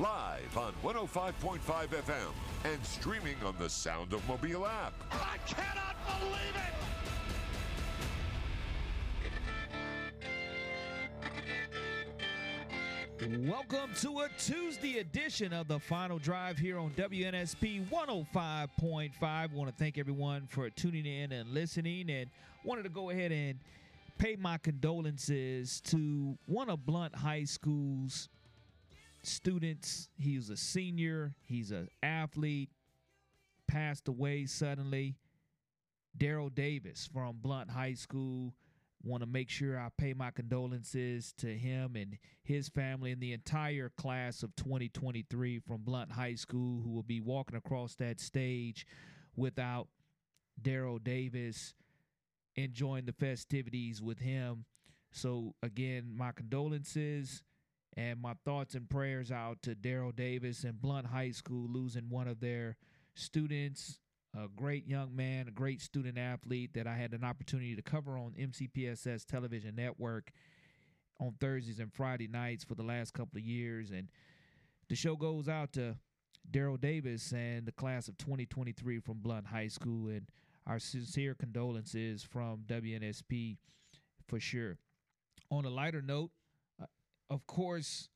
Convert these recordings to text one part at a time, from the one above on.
Live on 105.5 FM and streaming on the Sound of Mobile app. I cannot believe it. Welcome to a Tuesday edition of the Final Drive here on WNSP 105.5. I want to thank everyone for tuning in and listening, and wanted to go ahead and pay my condolences to one of Blount High School's students. He was a senior. He's an athlete. Passed away suddenly. Daryl Davis from Blount High School. Want to make sure I pay my condolences to him and his family and the entire class of 2023 from Blount High School who will be walking across that stage without Daryl Davis enjoying the festivities with him. So, again, my condolences and my thoughts and prayers out to Daryl Davis and Blount High School losing one of their students, a great young man, a great student athlete that I had an opportunity to cover on MCPSS television network on Thursdays and Friday nights for the last couple of years. And the show goes out to Daryl Davis and the class of 2023 from Blount High School. And our sincere condolences from WNSP for sure. On a lighter note, of course,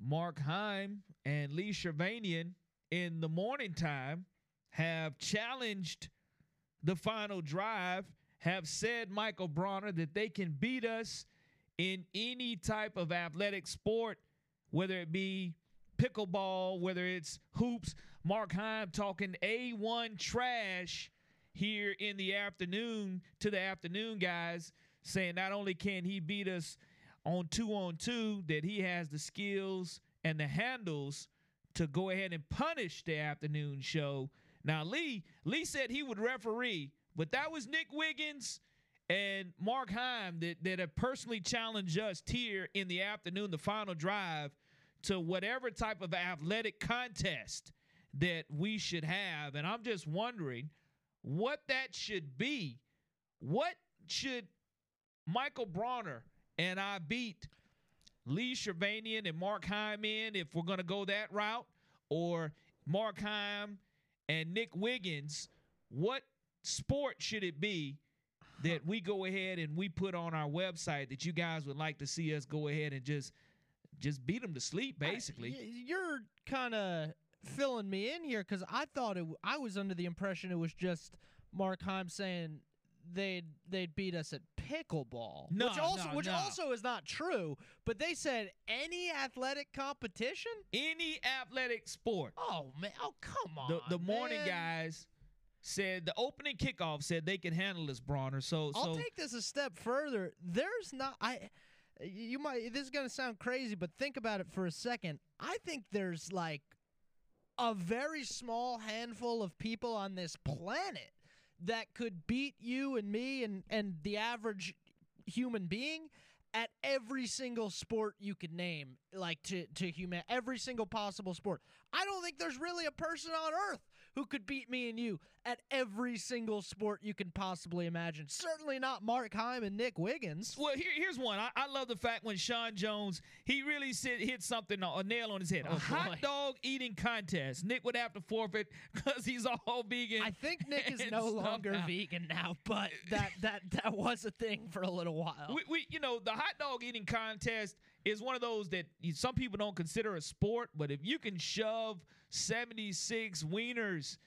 Mark Heim and Lee Shervanian in the morning time have challenged the final drive, have said, Michael Bronner, that they can beat us in any type of athletic sport, whether it be pickleball, whether it's hoops. Mark Heim talking A1 trash here in the afternoon to the afternoon guys, saying not only can he beat us on two on two, that he has the skills and the handles to go ahead and punish the afternoon show. Now Lee Lee said he would referee, but that was Nick Wiggins and Mark Heim that, that have personally challenged us here in the afternoon, the final drive, to whatever type of athletic contest that we should have. And I'm just wondering what that should be. What should Michael Bronner and I beat Lee Shervanian and Mark Heim in if we're going to go that route? Or Mark Heim and Nick Wiggins? What sport should it be that we go ahead and we put on our website that you guys would like to see us go ahead and just just beat them to sleep basically I- you're kind of filling me in here because I thought it. i was under the impression it was just Mark Heim saying they'd they'd beat us at pickleball, No, which also no, which no. also is not true. But they said any athletic competition. any athletic sport Oh man! Oh come on! the, the morning man. guys said the opening kickoff said they can handle this Bronner so I'll so take this a step further. There's not I you might this is going to sound crazy, but think about it for a second. I think there's like a very small handful of people on this planet that could beat you and me and and the average human being at every single sport you could name like to to human every single possible sport. I don't think there's really a person on earth who could beat me and you at every single sport you can possibly imagine. Certainly not Mark Heim and Nick Wiggins. Well, here, here's one. I, I love the fact when Sean Jones he really said, hit something a nail on his head. Oh, a hot dog eating contest. Nick would have to forfeit because he's all vegan. I think Nick is no longer now. vegan now, but that that that was a thing for a little while. We, we, you know, the hot dog eating contest is one of those that some people don't consider a sport, but if you can shove 76 wieners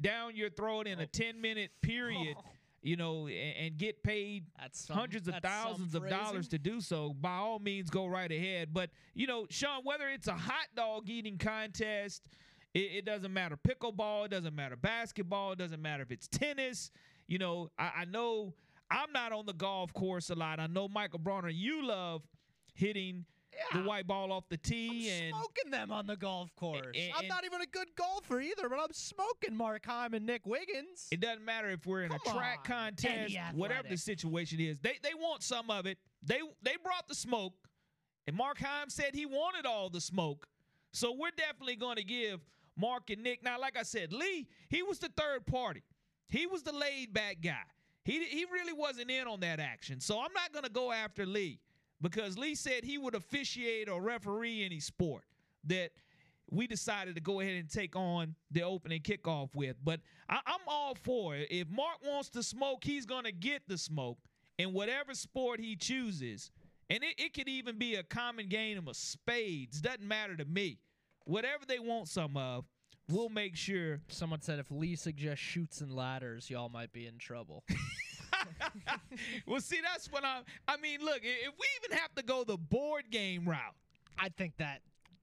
down your throat in a 10 minute period, you know, and, and get paid some- hundreds of thousands of dollars to do so, by all means, go right ahead. But, you know, Sean, whether it's a hot dog eating contest, it, it doesn't matter. Pickleball, it doesn't matter. Basketball, it doesn't matter if it's tennis. You know, I, I know I'm not on the golf course a lot. I know Michael Bronner, you love hitting the white ball off the tee I'm and smoking them on the golf course. and- I'm not even a good golfer either, but I'm smoking Mark Heim and Nick Wiggins. It doesn't matter if we're in a track on, contest, whatever the situation is. They they want some of it. They they brought the smoke, and Mark Heim said he wanted all the smoke. So we're definitely going to give Mark and Nick. Now, like I said, Lee he was the third party. He was the laid back guy. He he really wasn't in on that action. So I'm not going to go after Lee because Lee said he would officiate or referee any sport that we decided to go ahead and take on the opening kickoff with. But I, I'm all for it. If Mark wants to smoke, he's going to get the smoke in whatever sport he chooses. And it, it could even be a common game of spades. Doesn't matter to me. Whatever they want some of, we'll make sure. Someone said if Lee suggests Chutes and Ladders, y'all might be in trouble. well, see, that's what I'm. I mean, look, if we even have to go the board game route, I think that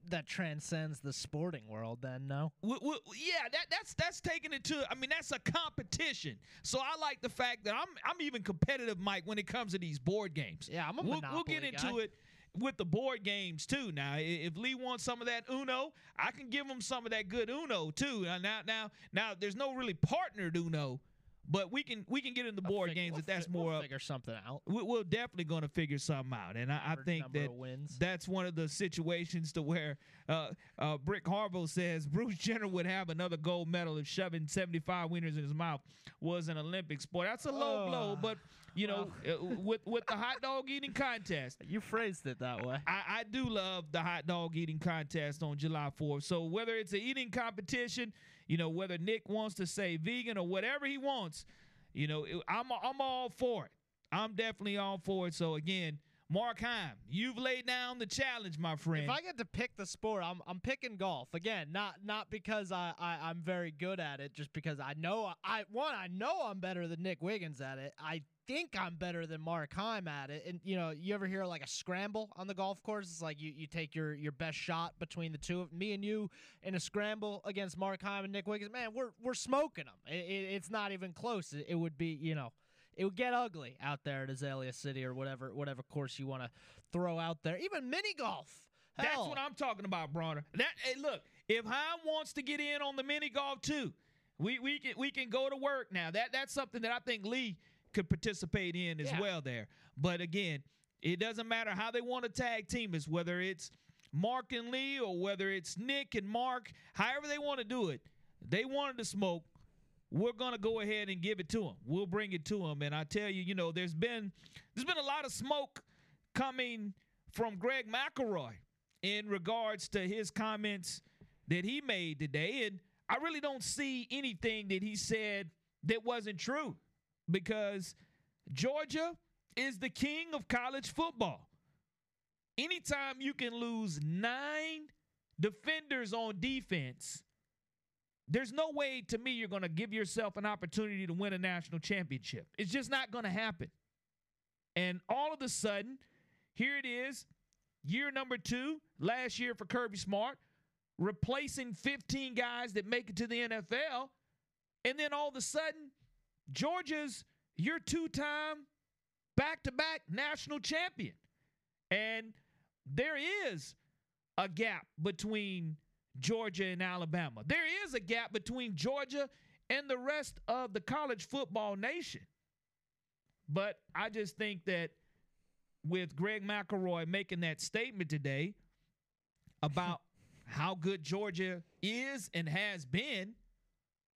that transcends the sporting world. Then no. yeah, that that's that's taking it to. I mean, that's a competition. So I like the fact that I'm I'm even competitive, Mike, when it comes to these board games. Yeah, I'm a we'll, we'll get into guy. it with the board games too. Now, if Lee wants some of that Uno, I can give him some of that good Uno too. Now, now, now, there's no really partnered Uno, but we can we can get into I'll board games we'll if that's more we'll up. figure something out. we- We're definitely going to figure something out, and I, I think that wins. that's one of the situations to where uh, uh, Brick Harville says Bruce Jenner would have another gold medal if shoving 75 wieners in his mouth was an Olympic sport. That's a low blow, but you know, uh, with with the hot dog eating contest, You phrased it that way. I, I do love the hot dog eating contest on July 4th. So whether it's an eating competition, you know, whether Nick wants to say vegan or whatever he wants, you know, I'm I'm all for it. I'm definitely all for it. So again, Mark Heim, you've laid down the challenge, my friend. If I get to pick the sport, I'm I'm picking golf again. Not not because I, I I'm very good at it, just because I know I one I know I'm better than Nick Wiggins at it. I think I'm better than Mark Heim at it. And you know, you ever hear like a scramble on the golf course? It's like you, you take your your best shot between the two of me and you in a scramble against Mark Heim and Nick Wiggins. Man, we're we're smoking them. It, it, it's not even close. It, it would be you know. It would get ugly out there at Azalea City or whatever whatever course you want to throw out there. Even mini golf. That's what I'm talking about, Bronner. That hey, look, if Heim wants to get in on the mini golf too, we we can we can go to work now. That that's something that I think Lee could participate in as Yeah. well there. But again, it doesn't matter how they want to tag team us, whether it's Mark and Lee or whether it's Nick and Mark, however they want to do it. They wanted to smoke. We're gonna go ahead and give it to them. We'll bring it to them. And I tell you, you know, there's been there's been a lot of smoke coming from Greg McElroy in regards to his comments that he made today. And I really don't see anything that he said that wasn't true because Georgia is the king of college football. Anytime you can lose nine defenders on defense, there's no way to me you're going to give yourself an opportunity to win a national championship. It's just not going to happen. And all of a sudden, here it is, year number two, last year for Kirby Smart, replacing 15 guys that make it to the NFL. And then all of a sudden, Georgia's your two time back to back national champion. And there is a gap between Georgia and Alabama. There is a gap between Georgia and the rest of the college football nation. But I just think that with Greg McElroy making that statement today about how good Georgia is and has been,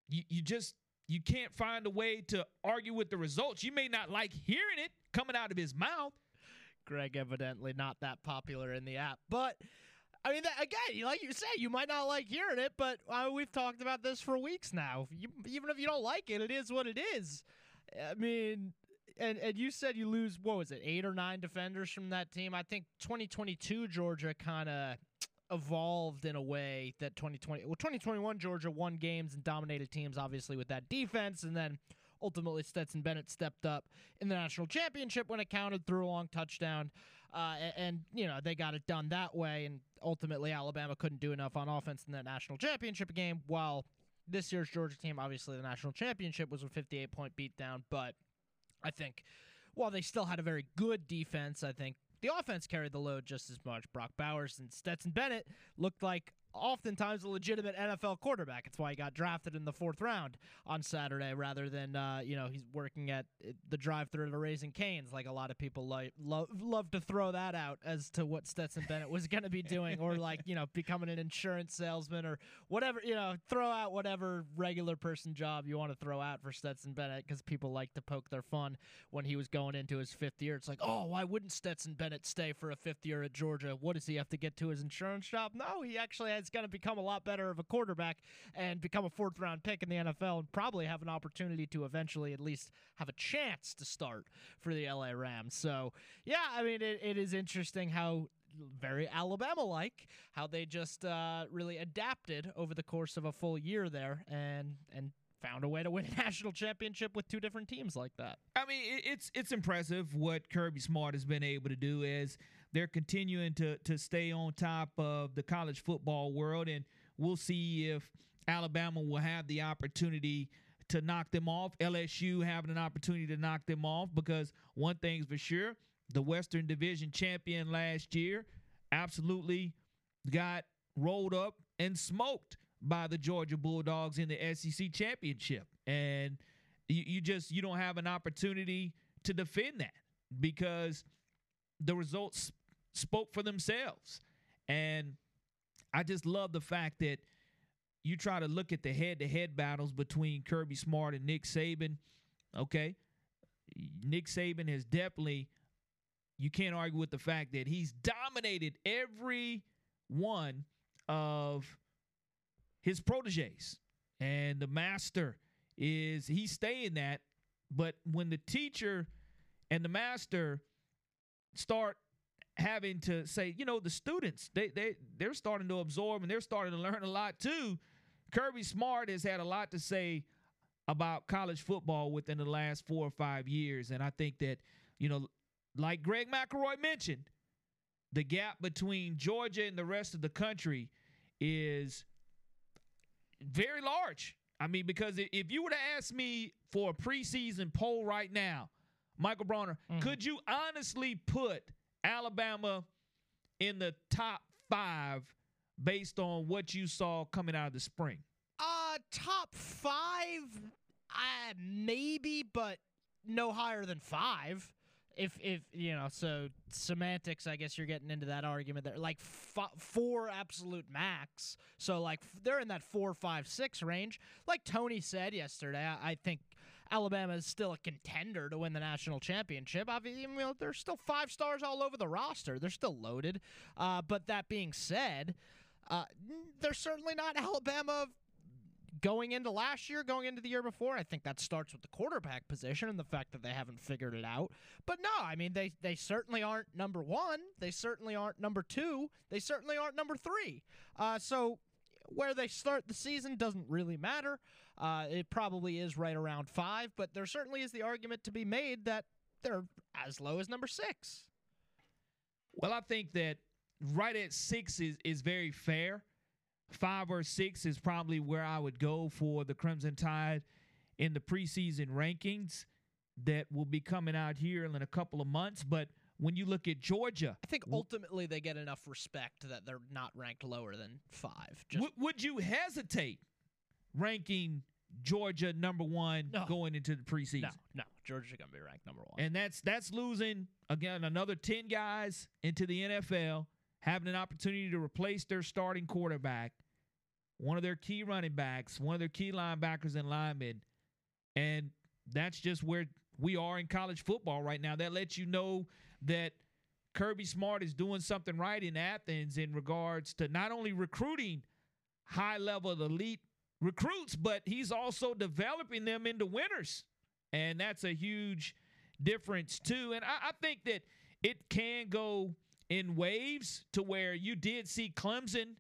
you, you just you can't find a way to argue with the results. You may not like hearing it coming out of his mouth. Greg evidently not that popular in the app, but I mean, that, again, like you said, you might not like hearing it, but uh, we've talked about this for weeks now. You, even if you don't like it, it is what it is. I mean, and and you said you lose what was it, eight or nine defenders from that team? I think 2022 Georgia kind of evolved in a way that 2020 well 2021 Georgia won games and dominated teams obviously with that defense and then ultimately Stetson Bennett stepped up in the national championship when it counted threw a long touchdown uh, and, and you know they got it done that way and ultimately Alabama couldn't do enough on offense in that national championship game while this year's Georgia team obviously the national championship was a 58 point beatdown but I think while they still had a very good defense I think the offense carried the load just as much. Brock Bowers and Stetson Bennett looked like oftentimes a legitimate NFL quarterback. It's why he got drafted in the fourth round on Saturday rather than, uh, you know, he's working at uh, the drive through to Raising Canes, like a lot of people like love, love to throw that out as to what Stetson Bennett was going to be doing, or like, you know, becoming an insurance salesman or whatever, you know, throw out whatever regular person job you want to throw out for Stetson Bennett because people like to poke their fun when he was going into his fifth year. It's like, oh, why wouldn't Stetson Bennett stay for a fifth year at Georgia? What does he have to get to his insurance job? No, he actually is going to become a lot better of a quarterback and become a fourth round pick in the NFL and probably have an opportunity to eventually at least have a chance to start for the LA Rams. So, yeah, I mean, it, it is interesting how very Alabama like how they just uh, really adapted over the course of a full year there and and found a way to win a national championship with two different teams like that. I mean, it's it's impressive what Kirby Smart has been able to do as they're continuing to to stay on top of the college football world, and we'll see if Alabama will have the opportunity to knock them off. LSU having an opportunity to knock them off because one thing's for sure, the Western Division champion last year absolutely got rolled up and smoked by the Georgia Bulldogs in the SEC championship. And you, you just you don't have an opportunity to defend that because the results spoke for themselves. And I just love the fact that you try to look at the head-to-head battles between Kirby Smart and Nick Saban. Okay, Nick Saban has definitely you can't argue with the fact that he's dominated every one of his proteges. And the master is he's staying that. But when the teacher and the master start having to say, you know, the students, they they they're starting to absorb and they're starting to learn a lot too. Kirby Smart has had a lot to say about college football within the last four or five years. And I think that, you know, like Greg McElroy mentioned, the gap between Georgia and the rest of the country is very large. I mean, because if you were to ask me for a preseason poll right now, Michael Bronner, mm-hmm. could you honestly put Alabama in the top five based on what you saw coming out of the spring? Uh, top five, uh, maybe, but no higher than five. If if you know so semantics i guess you're getting into that argument there. Like f- four absolute max. So like they're in that four five six range. Like tony said yesterday i, I think alabama is still a contender to win the national championship obviously you know, there's still five stars all over the roster they're still loaded uh, but that being said uh, they're certainly not alabama going into last year, going into the year before, I think that starts with the quarterback position and the fact that they haven't figured it out. But no, I mean they they certainly aren't number one. They certainly aren't number two. They certainly aren't number three. Uh, so where they start the season doesn't really matter. Uh, it probably is right around five, but there certainly is the argument to be made that they're as low as number six. Well, I think that right at six is is very fair five or six is probably where I would go for the Crimson Tide in the preseason rankings that will be coming out here in a couple of months. But when you look at Georgia, I think ultimately they get enough respect that they're not ranked lower than five. W- would you hesitate ranking Georgia number one no. going into the preseason? No, no, Georgia's gonna be ranked number one, and that's that's losing again another ten guys into the NFL having an opportunity to replace their starting quarterback, one of their key running backs, one of their key linebackers and linemen. And that's just where we are in college football right now. That lets you know that Kirby Smart is doing something right in Athens in regards to not only recruiting high level elite recruits, but he's also developing them into winners. And that's a huge difference, too. And I, I think that it can go in waves to where you did see Clemson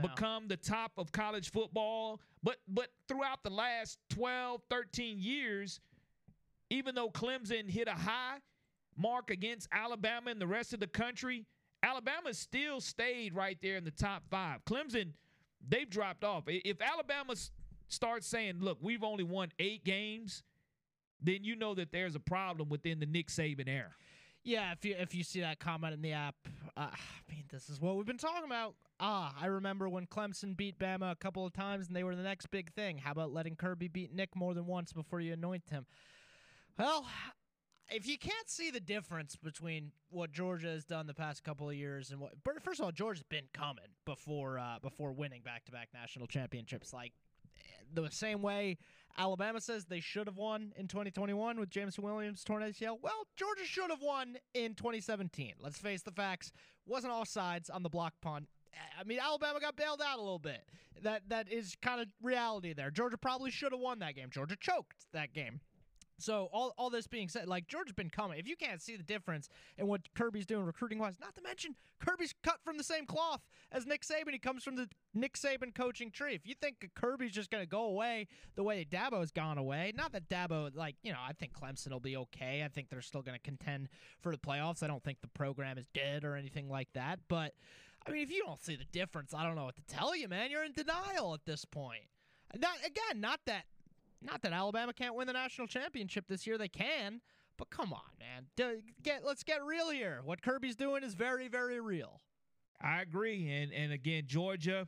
become the top of college football. But but throughout the last 12, 13 years, even though Clemson hit a high mark against Alabama and the rest of the country, Alabama still stayed right there in the top five. Clemson, they've dropped off. If Alabama starts saying, look, we've only won eight games, then you know that there's a problem within the Nick Saban era. Yeah, if you if you see that comment in the app, uh, I mean, this is what we've been talking about. Ah, I remember when Clemson beat Bama a couple of times, and they were the next big thing. How about letting Kirby beat Nick more than once before you anoint him? Well, if you can't see the difference between what Georgia has done the past couple of years and what, first of all, Georgia's been coming before uh, before winning back to back national championships. Like the same way Alabama says they should have won in 2021 with Jameson Williams torn ACL. Well, Georgia should have won in 2017. Let's face the facts. Wasn't all sides on the block punt. I mean, Alabama got bailed out a little bit. That that is kind of reality there. Georgia probably should have won that game. Georgia choked that game. So all, all this being said, like Georgia's been coming. If you can't see the difference in what Kirby's doing recruiting wise, not to mention Kirby's cut from the same cloth as Nick Saban. He comes from the Nick Saban coaching tree. If you think Kirby's just going to go away the way Dabo's gone away, not that Dabo, like you know, I think Clemson will be okay. I think they're still going to contend for the playoffs. I don't think the program is dead or anything like that. But I mean, if you don't see the difference, I don't know what to tell you, man. You're in denial at this point. Not again, not that not that Alabama can't win the national championship this year; they can. But come on, man. Get let's get real here. What Kirby's doing is very, very real. I agree, and and again, Georgia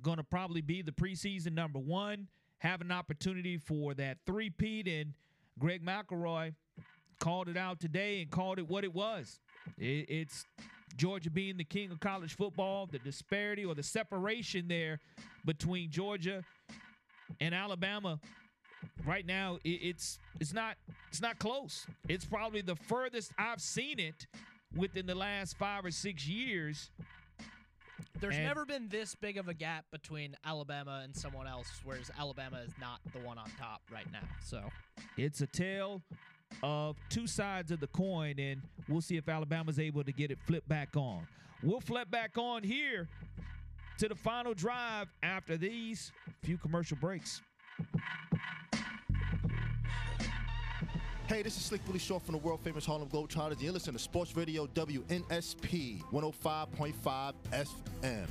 going to probably be the preseason number one, have an opportunity for that three-peat, and Greg McElroy called it out today and called it what it was. It, it's Georgia being the king of college football, the disparity or the separation there between Georgia and Alabama right now it, it's it's not it's not close. It's probably the furthest I've seen it within the last five or six years. There's And- never been this big of a gap between Alabama and someone else, whereas Alabama is not the one on top right now. So It's a tale of two sides of the coin, and we'll see if Alabama's able to get it flipped back on. We'll flip back on here to the final drive after these few commercial breaks. Hey, this is Slick Willie Shaw from the world famous Harlem Globetrotters. You're listening to Sports Radio WNSP 105.5 FM.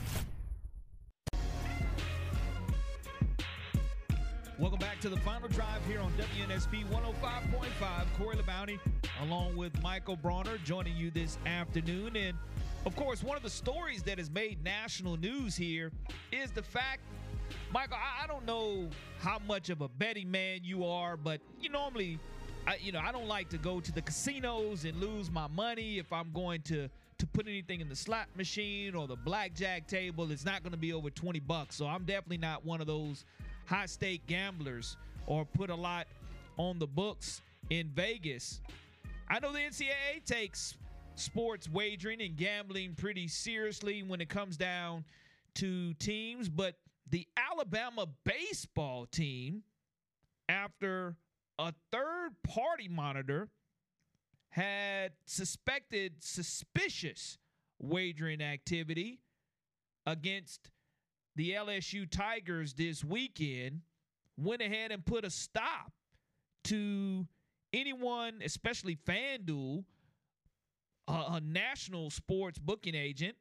Welcome back to the final drive here on WNSP 105.5. Corey LeBounty, along with Michael Bronner, joining you this afternoon. And of course, one of the stories that has made national news here is the fact, Michael, I, I don't know how much of a betting man you are, but you normally, I, you know, I don't like to go to the casinos and lose my money if I'm going to to put anything in the slot machine or the blackjack table. It's not going to be over 20 bucks. So I'm definitely not one of those high stake gamblers or put a lot on the books in Vegas. I know the NCAA takes sports wagering and gambling pretty seriously when it comes down to teams, but the Alabama baseball team, after a third party monitor had suspected suspicious wagering activity against the LSU Tigers this weekend, went ahead and put a stop to anyone, especially FanDuel, a, a national sports booking agent,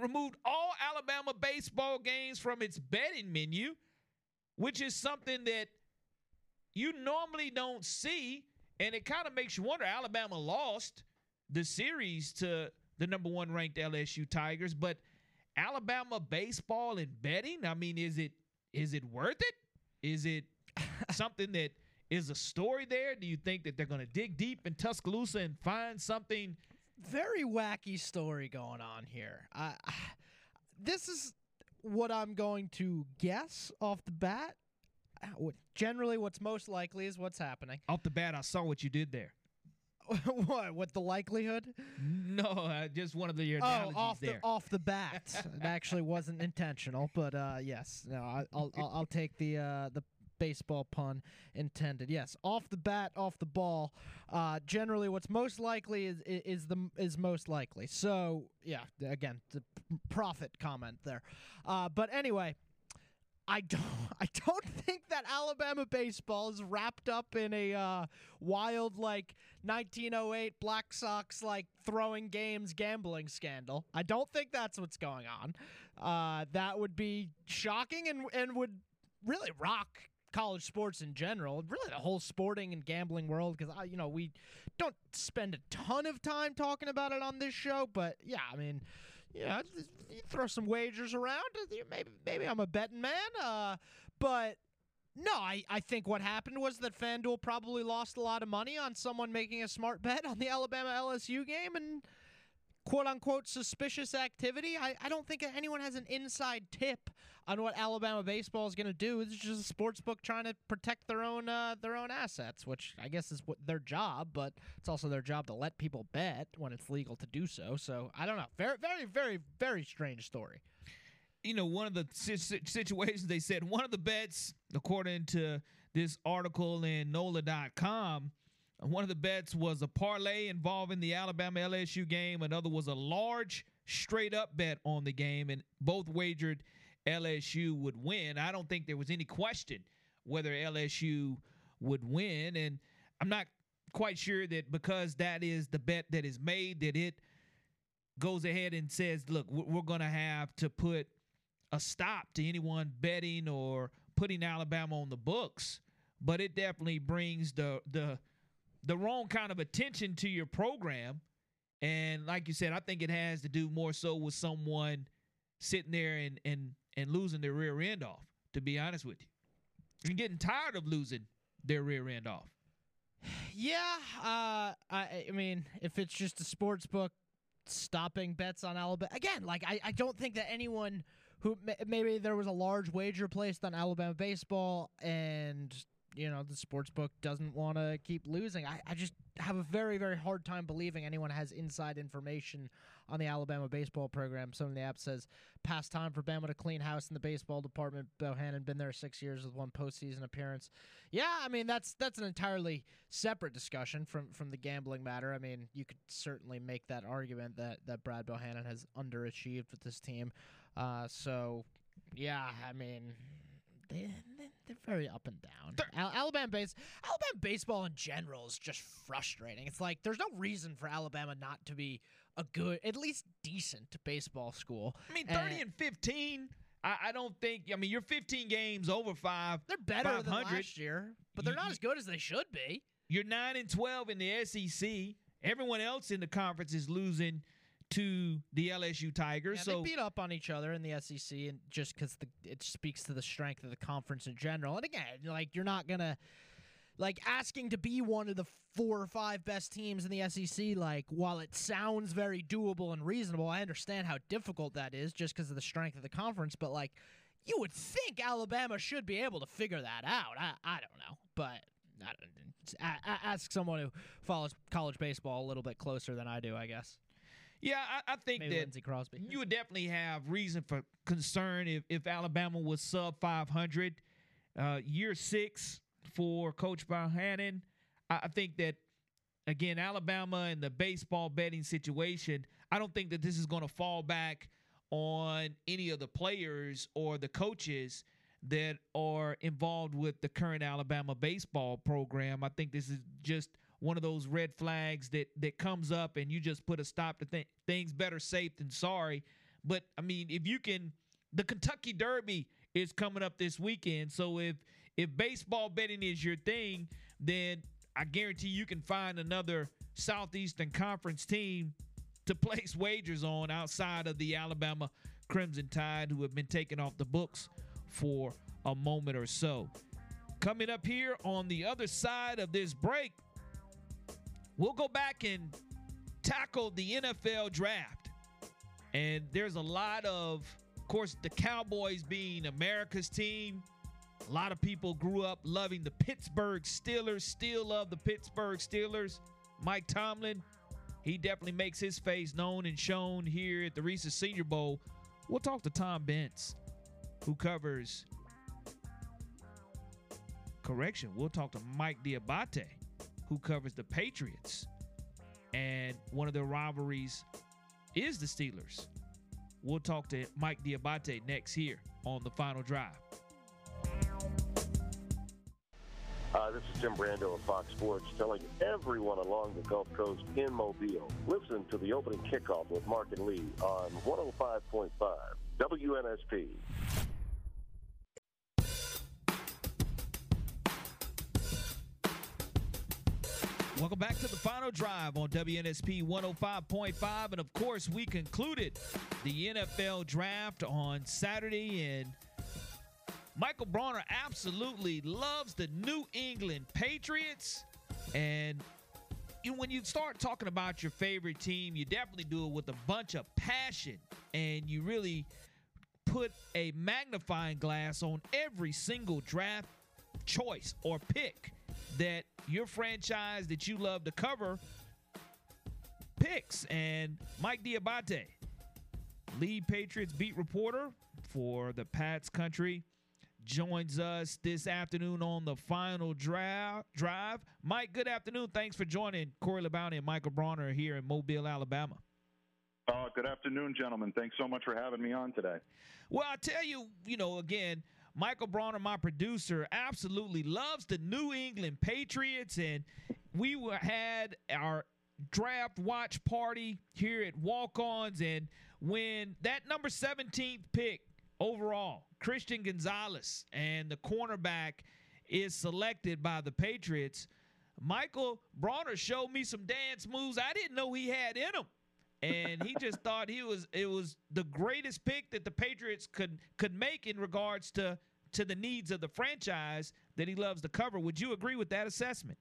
removed all Alabama baseball games from its betting menu, which is something that you normally don't see. And it kind of makes you wonder Alabama lost the series to the number one ranked LSU Tigers, but Alabama baseball and betting, I mean, is it is it worth it? Is it something that is a story there? Do you think that they're going to dig deep in Tuscaloosa and find something? very wacky story going on here. I, this is what I'm going to guess off the bat. What- Generally, what's most likely is what's happening. Off the bat, I saw what you did there. what? What the likelihood? No, uh, just one of the Oh, analogies off there. the off the bat. it actually wasn't intentional, but uh, yes, no, I, I'll, I'll I'll take the uh, the baseball pun intended. Yes, off the bat, off the ball. Uh, generally, what's most likely is is, is the is most likely. So yeah, again, the profit comment there. Uh, but anyway. I don't. I don't think that Alabama baseball is wrapped up in a uh, wild like 1908 Black Sox like throwing games gambling scandal. I don't think that's what's going on. Uh, that would be shocking and and would really rock college sports in general, really the whole sporting and gambling world. Because you know, we don't spend a ton of time talking about it on this show, but yeah, I mean, you know, you throw some wagers around. Maybe maybe I'm a betting man, uh, but no, I, I think what happened was that FanDuel probably lost a lot of money on someone making a smart bet on the Alabama LSU game and quote unquote suspicious activity. I, I don't think anyone has an inside tip on what Alabama baseball is going to do. It's just a sports book trying to protect their own uh, their own assets, which I guess is what their job, but it's also their job to let people bet when it's legal to do so. So I don't know. Very very very very strange story you know, one of the situations they said one of the bets, according to this article in NOLA.com, one of the bets was a parlay involving the Alabama LSU game. Another was a large straight up bet on the game, and both wagered LSU would win. I don't think there was any question whether LSU would win, and I'm not quite sure that because that is the bet that is made that it goes ahead and says, look, we're going to have to put a stop to anyone betting or putting Alabama on the books, but it definitely brings the the the wrong kind of attention to your program. And like you said, I think it has to do more so with someone sitting there and and and losing their rear end off. To be honest with you, you're getting tired of losing their rear end off. Yeah, uh, I, I mean, if it's just a sports book stopping bets on Alabama again, like I, I don't think that anyone who maybe there was a large wager placed on Alabama baseball and you know the sports book doesn't want to keep losing. I, I just have a very very hard time believing anyone has inside information on the Alabama baseball program. Some of the app says past time for Bama to clean house in the baseball department. Bohannon been there six years with one postseason appearance. Yeah, I mean that's that's an entirely separate discussion from from the gambling matter. I mean you could certainly make that argument that that Brad Bohannon has underachieved with this team. Uh, so yeah, I mean they, they're very up and down. Al- Alabama base Alabama baseball in general is just frustrating. It's like there's no reason for Alabama not to be a good, at least decent baseball school. I mean, eh. thirty and, and fifteen. I, I, don't think. I mean, you're 15 games over five. They're better than last year, but they're you, not as good as they should be. You're nine and 12 in the SEC. Everyone else in the conference is losing to the LSU Tigers. Yeah, so they beat up on each other in the SEC, and just because it speaks to the strength of the conference in general. And again, like you're not gonna like asking to be one of the four or five best teams in the SEC. Like while it sounds very doable and reasonable, I understand how difficult that is just because of the strength of the conference. But like you would think Alabama should be able to figure that out. I I don't know, but. I, I, ask someone who follows college baseball a little bit closer than I do, I guess. Yeah, I, I think Maybe that Lindsey Crosby. you would definitely have reason for concern if, if Alabama was sub 500. Uh, year six for Coach Bohannon. I, I think that, again, Alabama and the baseball betting situation, I don't think that this is going to fall back on any of the players or the coaches that are involved with the current Alabama baseball program. I think this is just one of those red flags that that comes up and you just put a stop to th- things better safe than sorry. But I mean, if you can, the Kentucky Derby is coming up this weekend. So if if baseball betting is your thing, then I guarantee you can find another Southeastern Conference team to place wagers on outside of the Alabama Crimson Tide, who have been taken off the books for a moment or so. Coming up here on the other side of this break, we'll go back and tackle the NFL draft. And there's a lot of, of course, the Cowboys being America's team. A lot of people grew up loving the Pittsburgh Steelers, still love the Pittsburgh Steelers. Mike Tomlin, he definitely makes his face known and shown here at the Reese's Senior Bowl. We'll talk to Tom Benz, who covers. Correction, we'll talk to Mike D'Abate, who covers the Patriots. And one of their rivalries is the Steelers. We'll talk to Mike D'Abate next here on the final drive. Uh, this is Tim Brando of Fox Sports telling everyone along the Gulf Coast in Mobile. Listen to the opening kickoff with Mark and Lee on 105.5 WNSP. Welcome back to the final drive on WNSP 105.5. And of course, we concluded the NFL draft on Saturday. And Michael Bronner absolutely loves the New England Patriots. And when you start talking about your favorite team, you definitely do it with a bunch of passion. And you really put a magnifying glass on every single draft choice or pick that your franchise that you love to cover picks. And Mike D'Abate, lead Patriots beat reporter for the Pats Country, joins us this afternoon on the final drive. Drive, Mike. Good afternoon. Thanks for joining Corey LeBounty and Michael Bronner here in Mobile, Alabama. Uh, good afternoon, gentlemen. Thanks so much for having me on today. Well, I tell you, you know, again, Michael Bronner, my producer, absolutely loves the New England Patriots, and we were, had our draft watch party here at Walk Ons, and when that number 17th pick overall, Christian Gonzalez, and the cornerback is selected by the Patriots, Michael Bronner showed me some dance moves I didn't know he had in him and he just thought he was it was the greatest pick that the Patriots could could make in regards to to the needs of the franchise that he loves to cover. Would you agree with that assessment?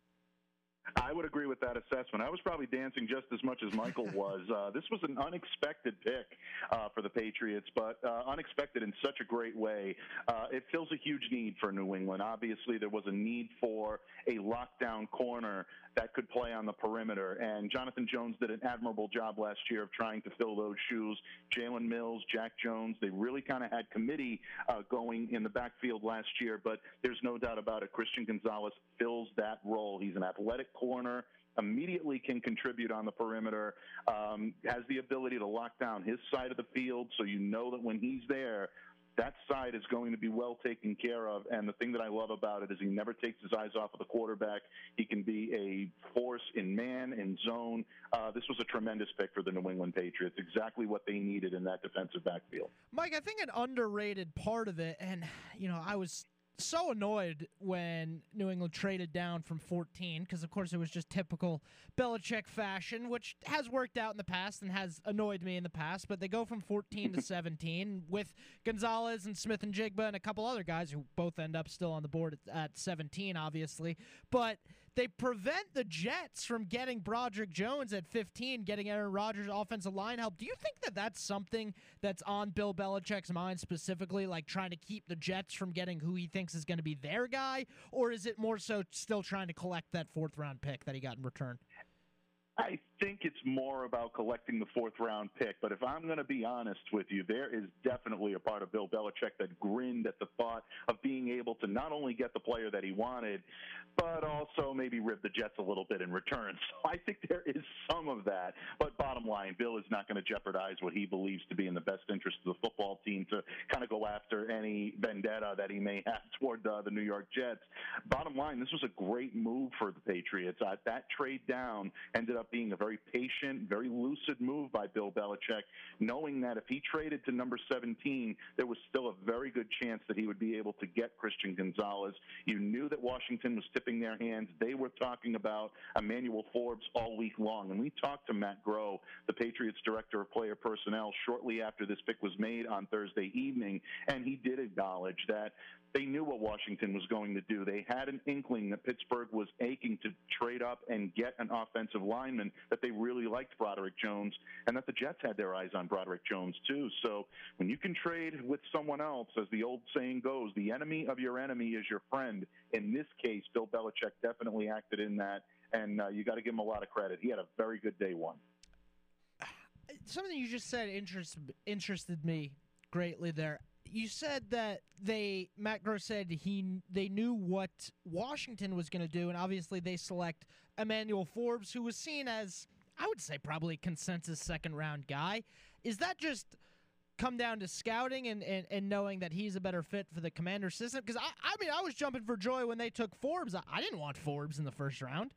I would agree with that assessment. I was probably dancing just as much as Michael was. Uh, this was an unexpected pick uh, for the Patriots, but uh, unexpected in such a great way. Uh, it fills a huge need for New England. Obviously, there was a need for a lockdown corner that could play on the perimeter, and Jonathan Jones did an admirable job last year of trying to fill those shoes. Jalen Mills, Jack Jones, they really kind of had committee uh, going in the backfield last year, but there's no doubt about it. Christian Gonzalez fills that role. He's an athletic corner immediately can contribute on the perimeter, um, has the ability to lock down his side of the field so you know that when he's there, that side is going to be well taken care of. And the thing that I love about it is he never takes his eyes off of the quarterback. He can be a force in man, and zone. Uh, this was a tremendous pick for the New England Patriots. Exactly what they needed in that defensive backfield. Mike, I think an underrated part of it, and, you know, I was so annoyed when New England traded down from 14 because, of course, it was just typical Belichick fashion, which has worked out in the past and has annoyed me in the past. But they go from 14 to 17 with Gonzalez and Smith-Njigba and a couple other guys who both end up still on the board at, at 17, obviously. But they prevent the Jets from getting Broderick Jones at 15, getting Aaron Rodgers offensive line help. Do you think that that's something that's on Bill Belichick's mind specifically, like trying to keep the Jets from getting who he thinks is going to be their guy? Or is it more so still trying to collect that fourth round pick that he got in return? I think it's more about collecting the fourth round pick. But if I'm going to be honest with you, there is definitely a part of Bill Belichick that grinned at the thought of being able to not only get the player that he wanted, but also maybe rib the Jets a little bit in return. So I think there is some of that. But bottom line, Bill is not going to jeopardize what he believes to be in the best interest of the football team to kind of go after any vendetta that he may have toward the New York Jets. Bottom line, this was a great move for the Patriots. Uh, that trade down ended up being a very patient, very lucid move by Bill Belichick, knowing that if he traded to number 17, there was still a very good chance that he would be able to get Christian Gonzalez. You knew that Washington was tipping their hands. They were talking about Emmanuel Forbes all week long. And we talked to Matt Groh, the Patriots director of player personnel, shortly after this pick was made on Thursday evening, and he did acknowledge that they knew what Washington was going to do. They had an inkling that Pittsburgh was aching to trade up and get an offensive lineman, that they really liked Broderick Jones, and that the Jets had their eyes on Broderick Jones too. So when you can trade with someone else, as the old saying goes, the enemy of your enemy is your friend. In this case, Bill Belichick definitely acted in that, and uh, you got to give him a lot of credit. He had a very good day one. Something you just said interest, interested me greatly there you said that they Matt Gross said he they knew what Washington was going to do, and obviously they select Emmanuel Forbes, who was seen as I would say probably consensus second round guy. Is that just come down to scouting and, and, and knowing that he's a better fit for the commander system? Because I, I mean I was jumping for joy when they took Forbes. I, I didn't want Forbes in the first round.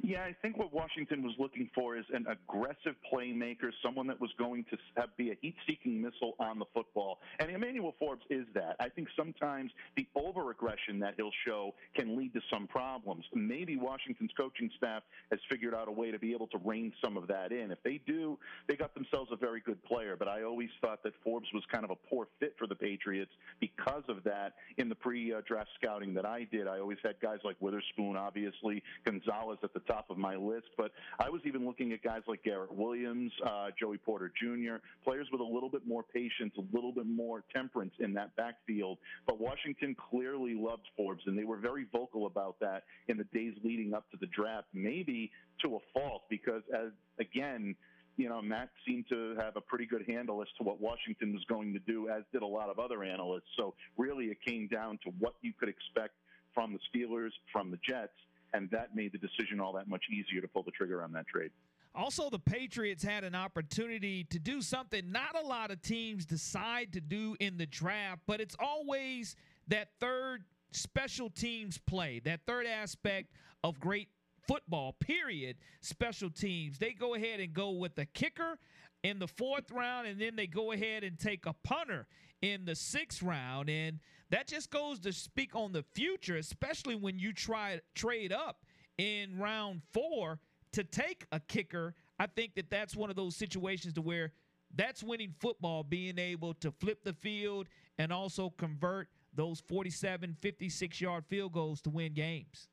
Yeah, I think what Washington was looking for is an aggressive playmaker, someone that was going to have, be a heat-seeking missile on the football. And Emmanuel Forbes is that. I think sometimes the over-aggression that he'll show can lead to some problems. Maybe Washington's coaching staff has figured out a way to be able to rein some of that in. If they do, they got themselves a very good player. But I always thought that Forbes was kind of a poor fit for the Patriots because of that. In the pre-draft uh, scouting that I did, I always had guys like Witherspoon, obviously Gonzalez at the top of my list. But I was even looking at guys like Garrett Williams, uh, Joey Porter Jr., players with a little bit more patience, a little bit more temperance in that backfield. But Washington clearly loved Forbes, and they were very vocal about that in the days leading up to the draft, maybe to a fault, because as again, you know, Matt seemed to have a pretty good handle as to what Washington was going to do, as did a lot of other analysts. So really, it came down to what you could expect from the Steelers, from the Jets, and that made the decision all that much easier to pull the trigger on that trade. Also, the Patriots had an opportunity to do something not a lot of teams decide to do in the draft, but it's always that third special teams play, that third aspect of great football, period. Special teams. They go ahead and go with the kicker in the fourth round, and then they go ahead and take a punter in the sixth round. And that just goes to speak on the future, especially when you try trade up in round four to take a kicker. I think that that's one of those situations to where that's winning football, being able to flip the field and also convert those 47, 56 yard field goals to win games.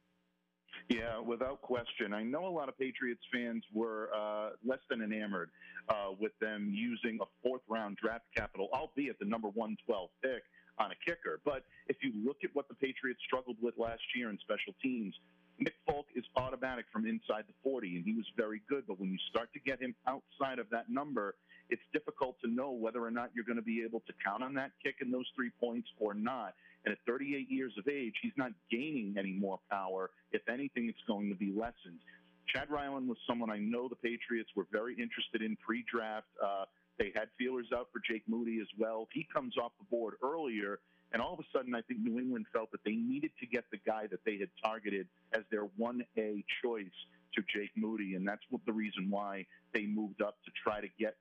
Yeah, without question. I know a lot of Patriots fans were uh, less than enamored uh, with them using a fourth round draft capital, albeit the number 112 pick on a kicker. But if you look at what the Patriots struggled with last year in special teams, Nick Folk is automatic from inside the 40, and he was very good. But when you start to get him outside of that number, it's difficult to know whether or not you're going to be able to count on that kick and those three points or not. And at 38 years of age, he's not gaining any more power. If anything, it's going to be lessened. Chad Ryland was someone I know the Patriots were very interested in pre-draft. Uh, they had feelers out for Jake Moody as well. He comes off the board earlier, and all of a sudden, I think New England felt that they needed to get the guy that they had targeted as their 1A choice to Jake Moody, and that's what the reason why they moved up to try to get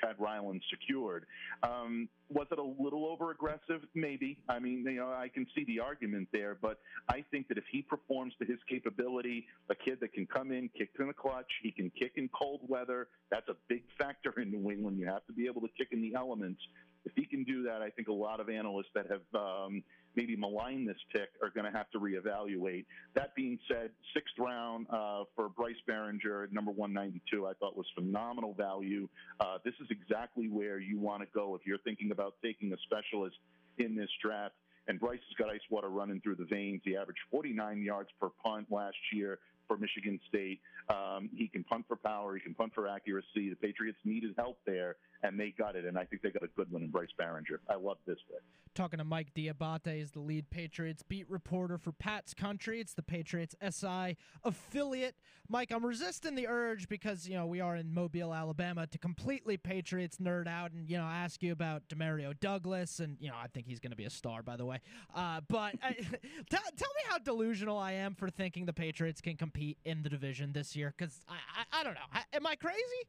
Chad Ryland secured. Um, was it a little over aggressive? Maybe. I mean, you know, I can see the argument there, but I think that if he performs to his capability, a kid that can come in, kick in the clutch, he can kick in cold weather. That's a big factor in New England. You have to be able to kick in the elements. If he can do that, I think a lot of analysts that have um, maybe malign this pick are going to have to reevaluate. That being said, sixth round uh, for Bryce Baringer, number 192, I thought was phenomenal value. Uh, this is exactly where you want to go if you're thinking about taking a specialist in this draft. And Bryce has got ice water running through the veins. He averaged 49 yards per punt last year for Michigan State. Um, he can punt for power. He can punt for accuracy. The Patriots needed help there, and they got it. And I think they got a good one in Bryce Baringer. I love this pick. Talking to Mike D'Abate is the lead Patriots beat reporter for Pat's Country. It's the Patriots SI affiliate. Mike, I'm resisting the urge because you know we are in Mobile, Alabama, to completely Patriots nerd out and you know ask you about Demario Douglas, and you know I think he's going to be a star, by the way. Uh, but uh, t- tell me how delusional I am for thinking the Patriots can compete in the division this year because I, I I don't know. I, am I crazy?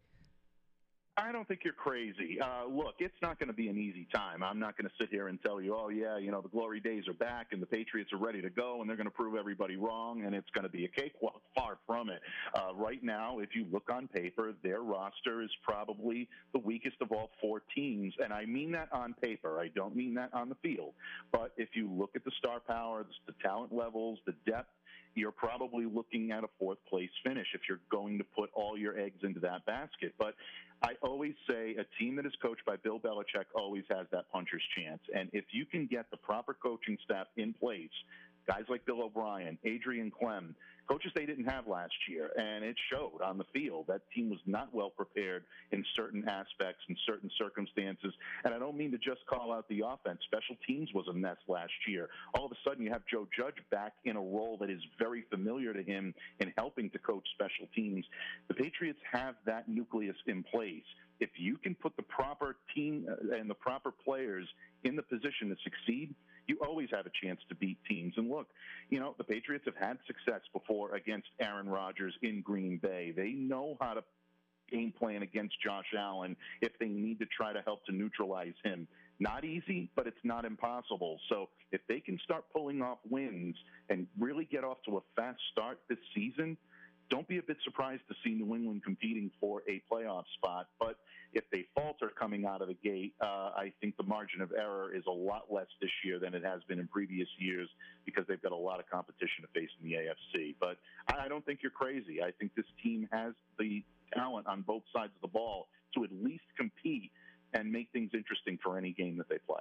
I don't think you're crazy. Uh, look, it's not going to be an easy time. I'm not going to sit here and tell you, oh, yeah, you know, the glory days are back and the Patriots are ready to go and they're going to prove everybody wrong and it's going to be a cakewalk. Far from it. Uh, right now, if you look on paper, their roster is probably the weakest of all four teams. And I mean that on paper. I don't mean that on the field. But if you look at the star power, the talent levels, the depth, you're probably looking at a fourth place finish if you're going to put all your eggs into that basket. But I always say a team that is coached by Bill Belichick always has that puncher's chance. And if you can get the proper coaching staff in place, guys like Bill O'Brien, Adrian Klemm, coaches they didn't have last year, and it showed on the field. That team was not well prepared in certain aspects, and certain circumstances. And I don't mean to just call out the offense. Special teams was a mess last year. All of a sudden, you have Joe Judge back in a role that is very familiar to him in helping to coach special teams. The Patriots have that nucleus in place. If you can put the proper team uh, and the proper players in the position to succeed, you always have a chance to beat teams. And look, you know, the Patriots have had success before against Aaron Rodgers in Green Bay. They know how to game plan against Josh Allen if they need to try to help to neutralize him. Not easy, but it's not impossible. So if they can start pulling off wins and really get off to a fast start this season, don't be a bit surprised to see New England competing for a playoff spot. But if they falter coming out of the gate, uh, I think the margin of error is a lot less this year than it has been in previous years because they've got a lot of competition to face in the AFC. But I don't think you're crazy. I think this team has the talent on both sides of the ball to at least compete and make things interesting for any game that they play.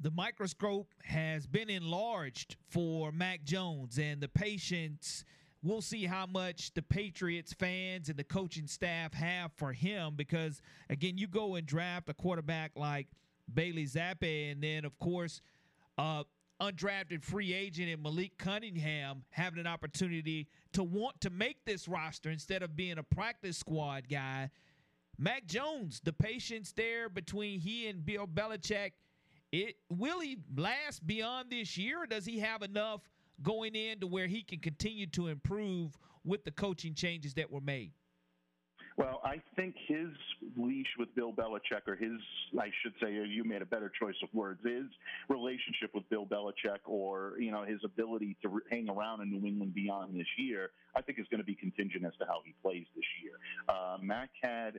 The microscope has been enlarged for Mac Jones and the patience – we'll see how much the Patriots fans and the coaching staff have for him because again, you go and draft a quarterback like Bailey Zappe, and then of course, uh, undrafted free agent and Malik Cunningham having an opportunity to want to make this roster instead of being a practice squad guy. Mac Jones, the patience there between he and Bill Belichick, it will he last beyond this year? does he have enough going in to where he can continue to improve with the coaching changes that were made? Well, I think his leash with Bill Belichick, or his, I should say, you made a better choice of words, his relationship with Bill Belichick, or you know his ability to hang around in New England beyond this year, I think is going to be contingent as to how he plays this year. Uh, Mac had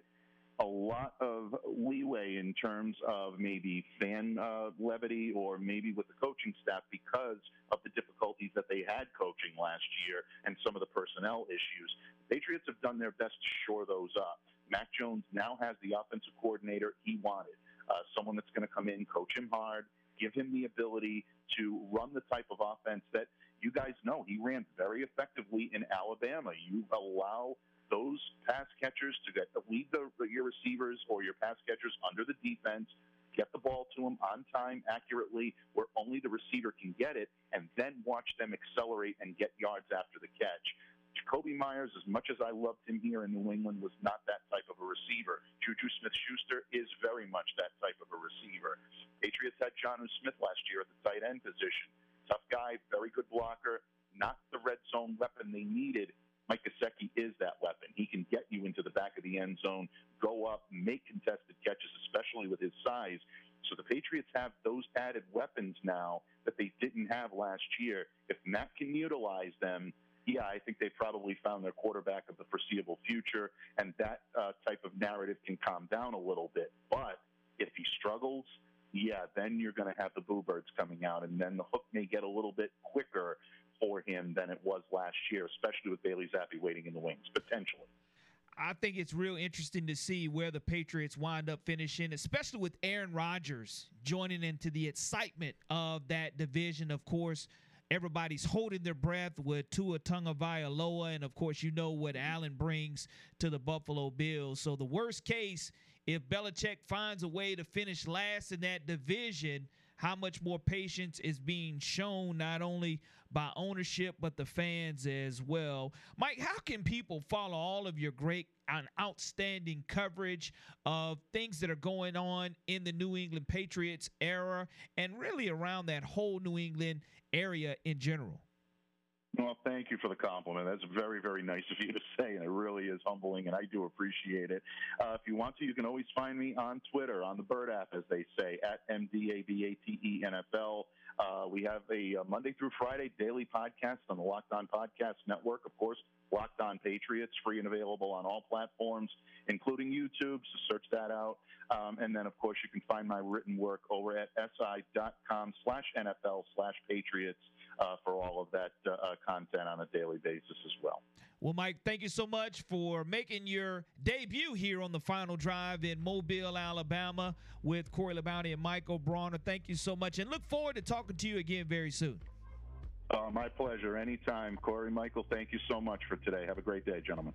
a lot of leeway in terms of maybe fan uh, levity or maybe with the coaching staff because of the difficulties that they had coaching last year and some of the personnel issues. The Patriots have done their best to shore those up. Mac Jones now has the offensive coordinator he wanted, uh, someone that's going to come in, coach him hard, give him the ability to run the type of offense that you guys know he ran very effectively in Alabama. You allow those pass catchers to get lead the, your receivers or your pass catchers under the defense, get the ball to them on time, accurately, where only the receiver can get it, and then watch them accelerate and get yards after the catch. Jakobi Myers, as much as I loved him here in New England, was not that type of a receiver. Juju Smith Schuster is very much that type of a receiver. Patriots had Jonnu Smith last year at the tight end position. Tough guy, very good blocker, not the red zone weapon they needed, Mike Gesicki is that weapon. He can get you into the back of the end zone, go up, make contested catches, especially with his size. So the Patriots have those added weapons now that they didn't have last year. If Matt can utilize them, yeah, I think they probably found their quarterback of the foreseeable future, and that uh, type of narrative can calm down a little bit. But if he struggles, yeah, then you're going to have the boo birds coming out, and then the hook may get a little bit quicker for him than it was last year, especially with Bailey Zappe waiting in the wings, potentially. I think it's real interesting to see where the Patriots wind up finishing, especially with Aaron Rodgers joining into the excitement of that division. Of course, everybody's holding their breath with Tua Tagovailoa, and of course, you know what Allen brings to the Buffalo Bills. So the worst case, if Belichick finds a way to finish last in that division – how much more patience is being shown not only by ownership but the fans as well. Mike, how can people follow all of your great and outstanding coverage of things that are going on in the New England Patriots era and really around that whole New England area in general? Well, thank you for the compliment. That's very, very nice of you to say, and it really is humbling, and I do appreciate it. Uh, if you want to, you can always find me on Twitter, on the Bird app, as they say, at MDABATENFL. Uh, we have a, a uh, Monday through Friday daily podcast on the Locked On Podcast Network. Of course, Locked On Patriots, free and available on all platforms, including YouTube. So search that out. Um, and then, of course, you can find my written work over at si.com slash NFL slash Patriots uh, for all of that uh, uh, content on a daily basis as well. Well, Mike, thank you so much for making your debut here on the final drive in Mobile, Alabama with Corey Labounty and Michael Bronner. Thank you so much and look forward to talking to you again very soon. Uh, my pleasure. Anytime. Corey, Michael, thank you so much for today. Have a great day, gentlemen.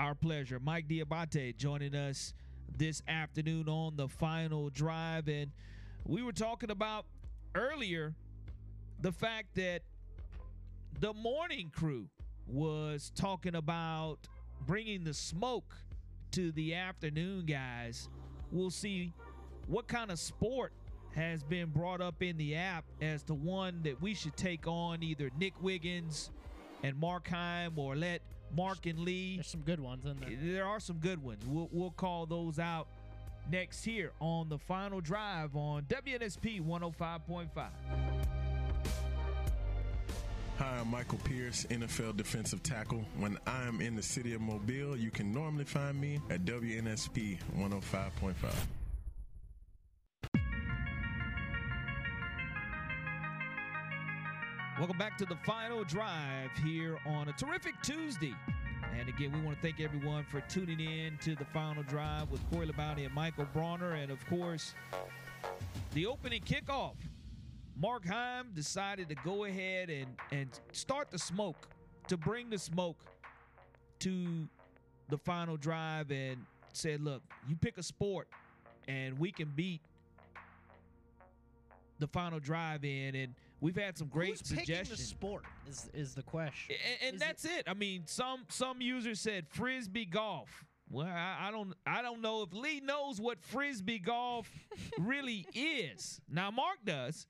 Our pleasure. Mike D'Abate joining us this afternoon on the final drive. And we were talking about earlier the fact that the morning crew was talking about bringing the smoke to the afternoon guys. We'll see what kind of sport has been brought up in the app as the one that we should take on either Nick Wiggins and Mark Heim or let Mark and Lee. There's some good ones in there. There are some good ones. We'll, we'll call those out next here on the final drive on WNSP 105.5. Hi, I'm Michael Pierce, NFL defensive tackle. When I am in the city of Mobile, you can normally find me at WNSP 105.5. Welcome back to the final drive here on a terrific Tuesday. And again, we want to thank everyone for tuning in to the final drive with Corey Labonte and Michael Bronner. And of course, the opening kickoff. Mark Heim decided to go ahead and, and start the smoke, to bring the smoke to the final drive and said, look, you pick a sport and we can beat the final drive in. And we've had some great Who's picking the suggestions. sport is is the question. And, and that's it, I mean, some some users said frisbee golf. Well, I, I don't I don't know if Lee knows what frisbee golf really is. Now Mark does,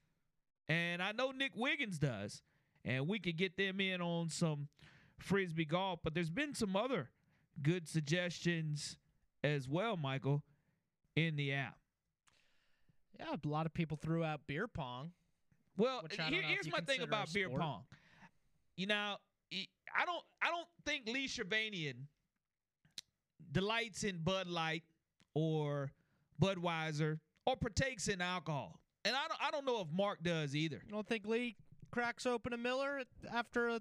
and I know Nick Wiggins does, and we could get them in on some frisbee golf. But there's been some other good suggestions as well, Michael, in the app. Yeah, a lot of people threw out beer pong. Well, Which I don't here- here's my thing about beer pong. You know, I don't I don't think Lee Shervanian delights in Bud Light or Budweiser or partakes in alcohol. And I don't I don't know if Mark does either. You don't think Lee cracks open a Miller after a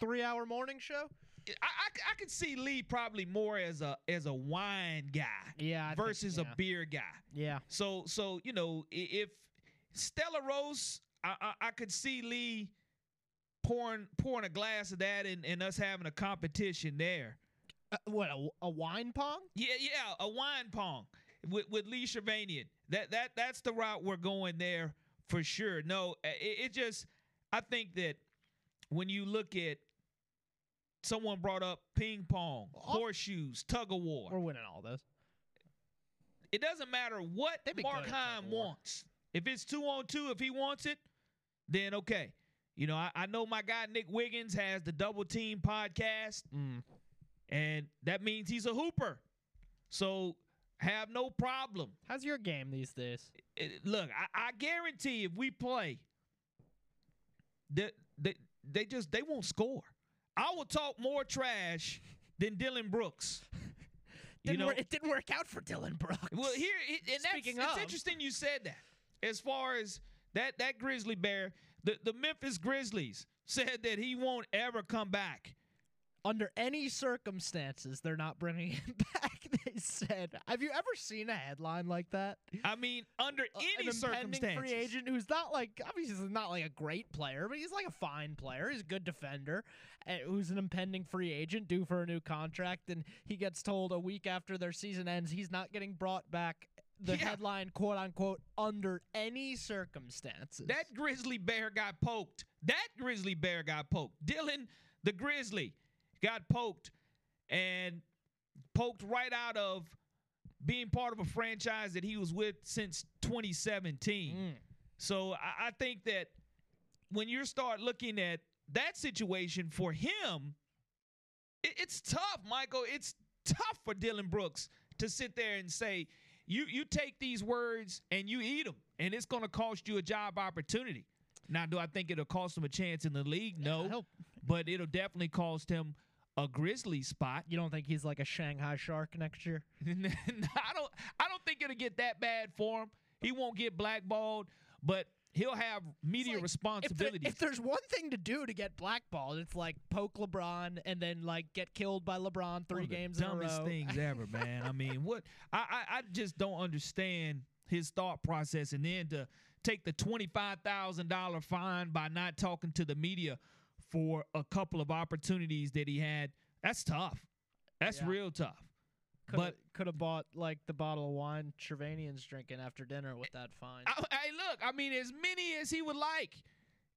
three-hour morning show? I, I, I could see Lee probably more as a as a wine guy Yeah, I think- versus yeah. a beer guy. Yeah, So so you know if Stella Rosa, I, I I could see Lee pouring pouring a glass of that and, and us having a competition there. uh, what a, a wine pong? Yeah, yeah, a wine pong with with Lee Shervanian. That that that's the route we're going there for sure. No, uh, it, it just I think that when you look at someone brought up ping pong, horseshoes, tug of war. We're winning all those. it doesn't matter what They'd Mark good Heim wants. If it's two on two, if he wants it, then okay. You know, I, I know my guy Nick Wiggins has the Double Team podcast, Mm. and that means he's a hooper. So have no problem. How's your game these days? It- look, I, I guarantee if we play, that they, they just they won't score. I will talk more trash than Dillon Brooks. You Didn't know, wor- it didn't work out for Dillon Brooks. Well, here it, and that's Speaking it's interesting you said that. As far as that that grizzly bear, the the Memphis Grizzlies said that he won't ever come back. under any circumstances, they're not bringing him back. Said, "Have you ever seen a headline like that?" I mean, under Uh, any circumstances. free agent who's not like obviously not like a great player, but he's like a fine player. He's a good defender. uh, who's an impending free agent due for a new contract, and he gets told a week after their season ends he's not getting brought back. The Yeah. headline, quote unquote, under any circumstances. That grizzly bear got poked. That grizzly bear got poked. Dillon, the grizzly, got poked and poked right out of being part of a franchise that he was with since 2017. Mm. So I, I think that when you start looking at that situation for him, it, it's tough, Michael. It's tough for Dillon Brooks to sit there and say, you you take these words and you eat them, and it's going to cost you a job opportunity. Now, do I think it'll cost him a chance in the league? No, but it'll definitely cost him a Grizzly spot. you don't think he's like a Shanghai Shark next year? I don't I don't think it'll get that bad for him. He won't get blackballed, but he'll have media like, responsibilities. If, there- if there's one thing to do to get blackballed, it's like poke LeBron and then like get killed by LeBron three One of the games in a dumbest things ever, man. I mean, what I, I I just don't understand his thought process, and then to take the twenty five thousand dollar fine by not talking to the media for a couple of opportunities that he had. That's tough. That's Yeah. real tough. Coulda- but- could have bought like the bottle of wine Trevanian's drinking after dinner with that fine. Hey, look, I mean, as many as he would like,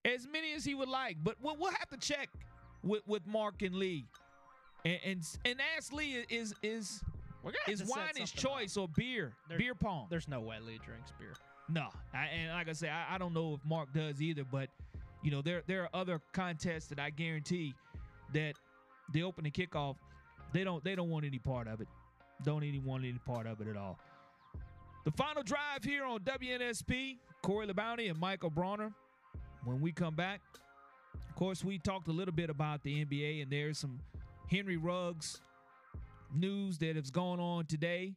as many as he would like, but we'll, we'll have to check with, with Mark and Lee, and and, and ask Lee is is We're gonna have is wine his something up. choice or beer There- beer pong. There's no way Lee drinks beer. No, I, and like I say, I, I don't know if Mark does either, but you know there there are other contests that I guarantee that the opening kickoff they don't they don't want any part of it. Don't even want any part of it at all. The final drive here on WNSP, Corey LeBounty and Michael Bronner. When we come back, of course, we talked a little bit about the NBA, and there's some Henry Ruggs news that has gone on today.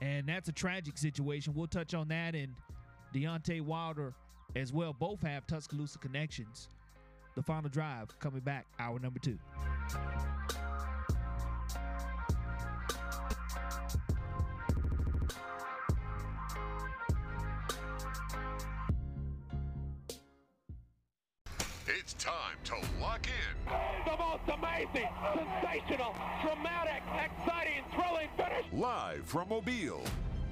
And that's a tragic situation. We'll touch on that and Deontay Wilder as well. Both have Tuscaloosa connections. The final drive coming back, hour number two. It's time to lock in. The most amazing, sensational, dramatic, exciting, thrilling finish. Live from Mobile.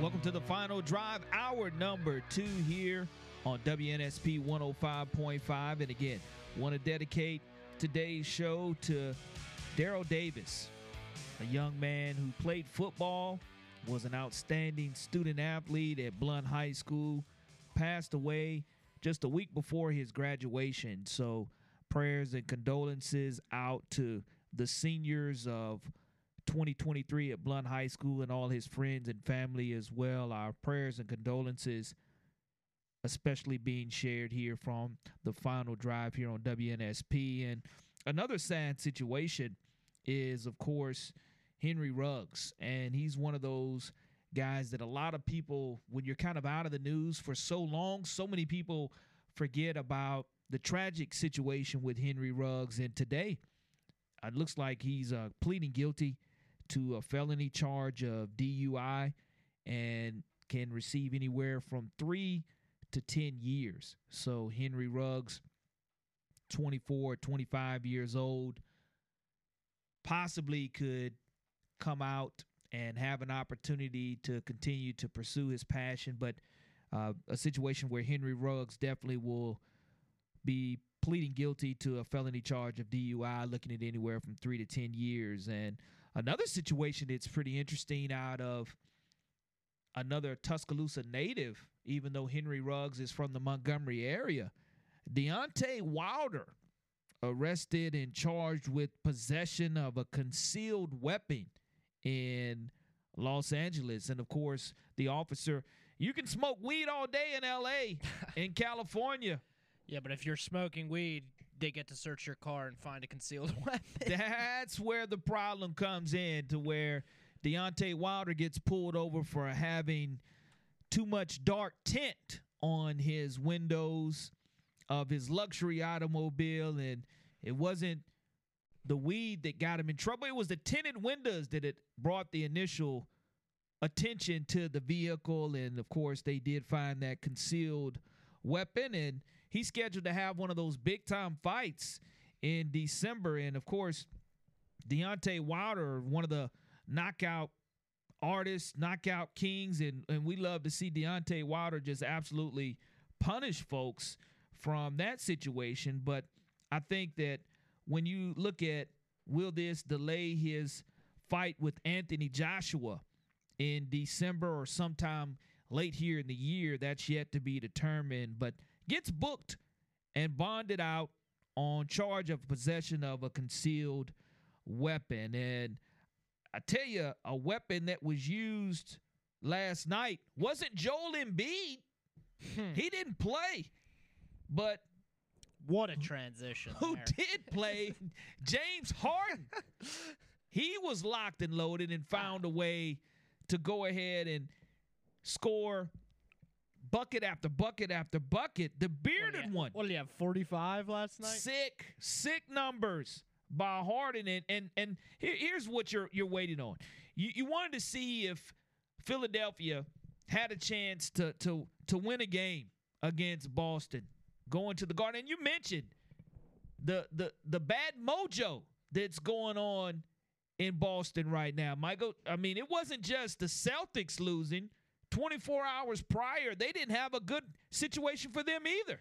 Welcome to the final drive, hour number two here on WNSP 105.5. And again, want to dedicate today's show to Daryl Davis, a young man who played football, was an outstanding student athlete at Blount High School, passed away just a week before his graduation. So, prayers and condolences out to the seniors of 2023 at Blount High School and all his friends and family as well. Our prayers and condolences, especially being shared here from the final drive here on WNSP. And another sad situation is, of course, Henry Ruggs. And he's one of those guys that a lot of people, when you're kind of out of the news for so long, so many people forget about the tragic situation with Henry Ruggs. And today, it looks like he's uh, pleading guilty to a felony charge of DUI and can receive anywhere from three to 10 years. So Henry Ruggs, 24, 25 years old, possibly could come out and have an opportunity to continue to pursue his passion, but uh, a situation where Henry Ruggs definitely will be pleading guilty to a felony charge of DUI, looking at anywhere from three to 10 years. And another situation that's pretty interesting out of another Tuscaloosa native, even though Henry Ruggs is from the Montgomery area, Deontay Wilder arrested and charged with possession of a concealed weapon in Los Angeles. And of course, the officer, you can smoke weed all day in LA, in California. Yeah, but if you're smoking weed, they get to search your car and find a concealed weapon. That's where the problem comes in to where Deontay Wilder gets pulled over for having too much dark tint on his windows of his luxury automobile. And it wasn't the weed that got him in trouble, it was the tinted windows that it brought the initial attention to the vehicle. And of course, they did find that concealed weapon. And he's scheduled to have one of those big time fights in December. And of course, Deontay Wilder, one of the knockout artists, knockout kings, and, and we love to see Deontay Wilder just absolutely punish folks from that situation. But I think that when you look at will this delay his fight with Anthony Joshua in December or sometime late here in the year, that's yet to be determined. But gets booked and bonded out on charge of possession of a concealed weapon. And I tell you, a weapon that was used last night wasn't Joel Embiid. Hmm. he didn't play, but what a transition. who there. did play? James Harden. he was locked and loaded and found a way to go ahead and score bucket after bucket after bucket. The What bearded have- one. What did you have? 45 last night? Sick, sick numbers by Harden, and and and here, here's what you're you're waiting on. You you wanted to see if Philadelphia had a chance to to to win a game against Boston, going to the Garden. And you mentioned the the the bad mojo that's going on in Boston right now. Michael, I mean, it wasn't just the Celtics losing. 24 hours prior, they didn't have a good situation for them either.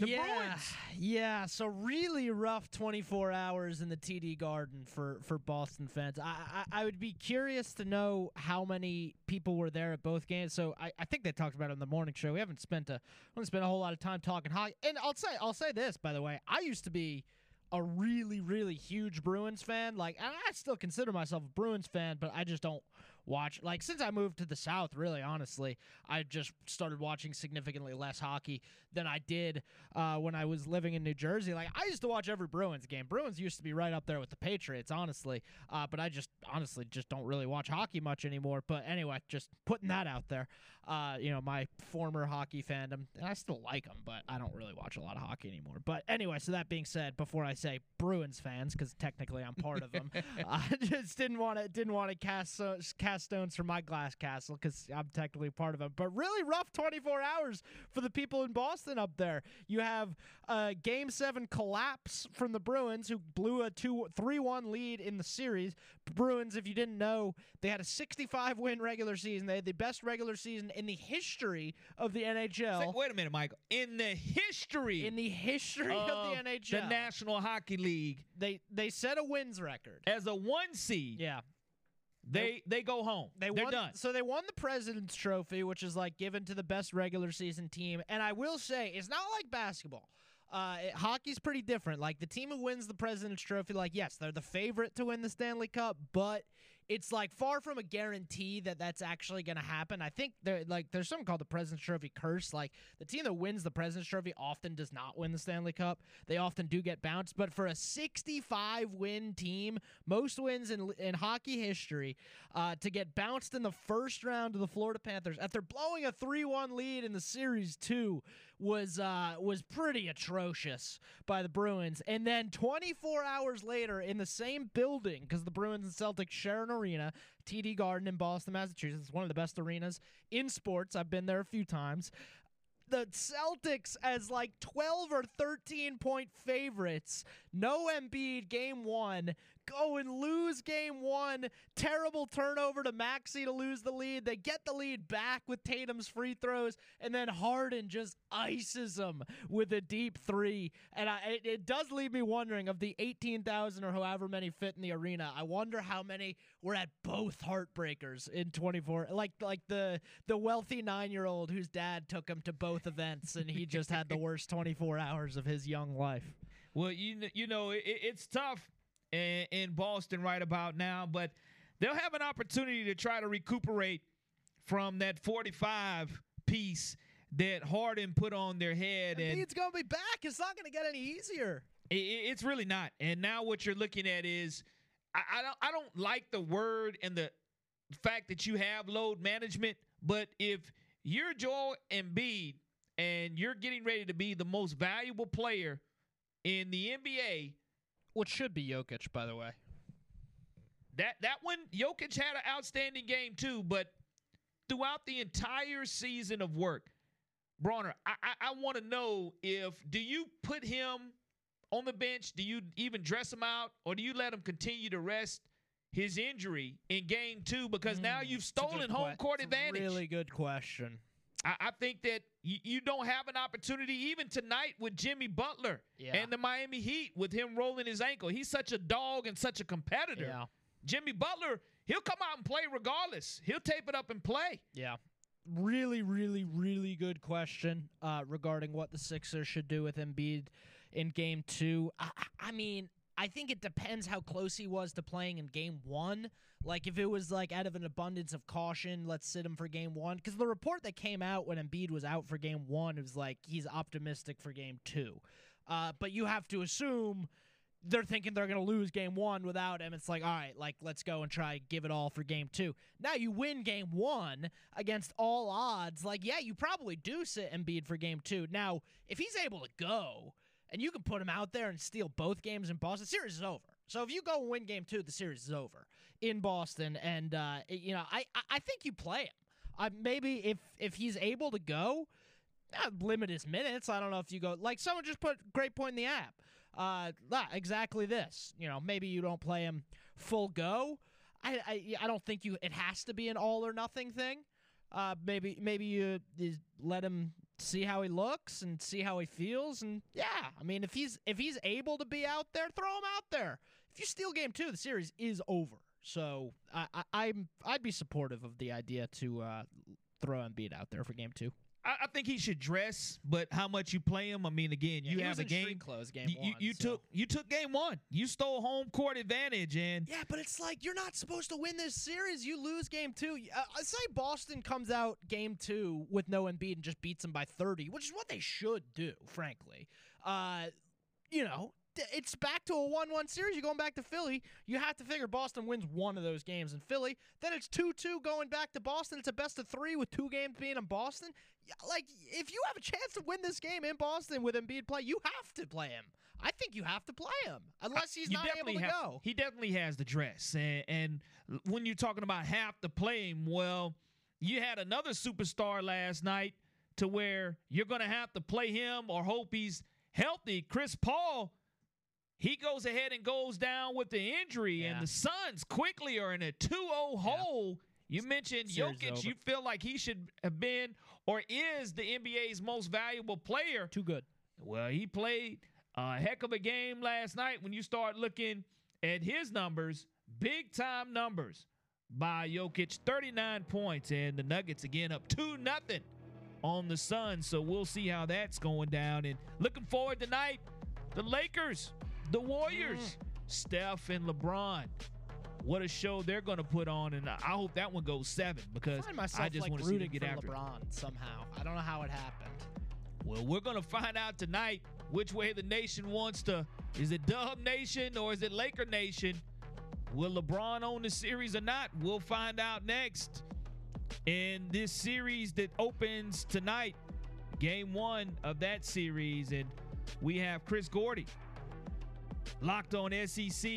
The yeah, Bruins. yeah. So really rough 24 hours in the TD Garden for for Boston fans. I, I I would be curious to know how many people were there at both games. So I, I think they talked about it on the morning show. We haven't spent a we haven't spent a whole lot of time talking hockey. And I'll say I'll say this by the way. I used to be a really really huge Bruins fan. Like and I still consider myself a Bruins fan, but I just don't watch like since I moved to the South. Really, honestly, I just started watching significantly less hockey than I did uh, when I was living in New Jersey. Like I used to watch every Bruins game. Bruins used to be right up there with the Patriots, honestly. Uh, but I just honestly just don't really watch hockey much anymore. But anyway, just putting that out there. Uh, you know, my former hockey fandom, and I still like them, but I don't really watch a lot of hockey anymore. But anyway, so that being said, before I say Bruins fans, because technically I'm part of them, I just didn't want to didn't want to cast cast stones from my glass castle because I'm technically part of them. But really rough 24 hours for the people in Boston up there. You have a Game Seven collapse from the Bruins, who blew a two three one lead in the series. Bruins, if you didn't know, they had a 65 win regular season. They had the best regular season in the history of the NHL. Say- wait a minute, Michael. In the history in the history of, the NHL, the National Hockey League, they they set a wins record. as a one seed, Yeah. they they go home. They They're won, done. So they won the President's Trophy, which is like given to the best regular season team. And I will say, it's not like basketball. Uh, it- hockey's pretty different. Like the team who wins the President's Trophy, like yes, they're the favorite to win the Stanley Cup, but it's like far from a guarantee that that's actually going to happen. I think there like there's something called the President's Trophy curse. Like the team that wins the President's Trophy often does not win the Stanley Cup. They often do get bounced, but for a 65 win team, most wins in in hockey history, uh, to get bounced in the first round of the Florida Panthers after blowing a 3-1 lead in the series 2 was uh, was pretty atrocious by the Bruins. And then 24 hours later, in the same building, because the Bruins and Celtics share an arena, TD Garden in Boston, Massachusetts, one of the best arenas in sports. I've been there a few times. The Celtics as like 12 or 13 point favorites. No Embiid game one. Go and lose game one. Terrible turnover to Maxey to lose the lead. They get the lead back with Tatum's free throws, and then Harden just ices them with a deep three. And I, it, it does leave me wondering of the 18,000 or however many fit in the arena, I wonder how many were at both heartbreakers in 24. Like like the the wealthy nine year old whose dad took him to both events, and he just had the worst 24 hours of his young life. Well, you you know it, it's tough in, in Boston right about now, but they'll have an opportunity to try to recuperate from that 45 piece that Harden put on their head, and Embiid's gonna be back. It's not gonna get any easier. i- i- it's really not. And now what you're looking at is, I, I don't I don't like the word and the fact that you have load management, but if you're Joel Embiid and you're getting ready to be the most valuable player in the NBA, Which should be Jokic, by the way. That that one, Jokic had an outstanding game too, but throughout the entire season of work, Bronner, I I, I want to know if do you put him on the bench? Do you even dress him out, or do you let him continue to rest his injury in game two? Because now Mm, you've a good stolen home que- court advantage. Really good question. I, I think that you, you don't have an opportunity even tonight with Jimmy Butler Yeah. and the Miami Heat with him rolling his ankle. He's such a dog and such a competitor. Yeah. Jimmy Butler, he'll come out and play regardless. He'll tape it up and play. Yeah. Really, really, really good question uh, regarding what the Sixers should do with Embiid in game two. I, I- I mean, I think it depends how close he was to playing in game one. Like, if it was like out of an abundance of caution, let's sit him for game one. Because the report that came out when Embiid was out for game one was like he's optimistic for game two. Uh, but you have to assume they're thinking they're going to lose game one without him. It's like, all right, like, let's go and try give it all for game two. Now you win game one against all odds. Like, yeah, you probably do sit Embiid for game two. Now, if he's able to go and you can put him out there and steal both games in Boston, the series is over. So if you go win game two, the series is over in Boston. And, uh, you know, I, I- think you play him. I, maybe if if he's able to go, uh, limit his minutes. I don't know if you go like someone just put great point in the app. Uh, exactly this. You know, maybe you don't play him full go. I, I I don't think you. It has to be an all or nothing thing. Uh, maybe maybe you, you let him see how he looks and see how he feels, and yeah, I mean if he's if he's able to be out there, throw him out there. If you steal game two, the series is over. So I, I am I'd be supportive of the idea to uh, throw Embiid out there for game two. I, I, think he should dress, but how much you play him? I mean, again, yeah, you have a game. Close game you, one, you, you so. took you took game one. You stole home court advantage, and yeah, but it's like you're not supposed to win this series. You lose game two. Uh, say Boston comes out game two with no Embiid and just beats them by 30, which is what they should do, frankly. Uh, you know, it's back to a 1-1 series. You're going back to Philly. You have to figure Boston wins one of those games in Philly. Then it's 2-2 going back to Boston. It's a best of three with two games being in Boston. Like, if you have a chance to win this game in Boston with Embiid play, you have to play him. I think you have to play him unless he's you not able to have, go. He definitely has the dress. And, and when you're talking about have to play him, well, you had another superstar last night to where you're going to have to play him or hope he's healthy. Chris Paul – he goes ahead and goes down with the injury, yeah. and the Suns quickly are in a 2 0 hole. You mentioned Series Jokic. over. You feel like he should have been or is the NBA's most valuable player. Too good. Well, he played a heck of a game last night when you start looking at his numbers, big time numbers by Jokic 39 points, and the Nuggets again up 2 nothing on the Suns. So we'll see how that's going down. And looking forward tonight, the Lakers the Warriors, mm. Steph and LeBron. What a show they're going to put on, and I hope that one goes seven because I, I just like want to see them get after LeBron it. somehow. I don't know how it happened. Well, we're going to find out tonight which way the nation wants to. Is it Dub Nation or is it Laker Nation? Will LeBron own the series or not? We'll find out next in this series that opens tonight, game one of that series. And we have Chris Gordy Locked on SEC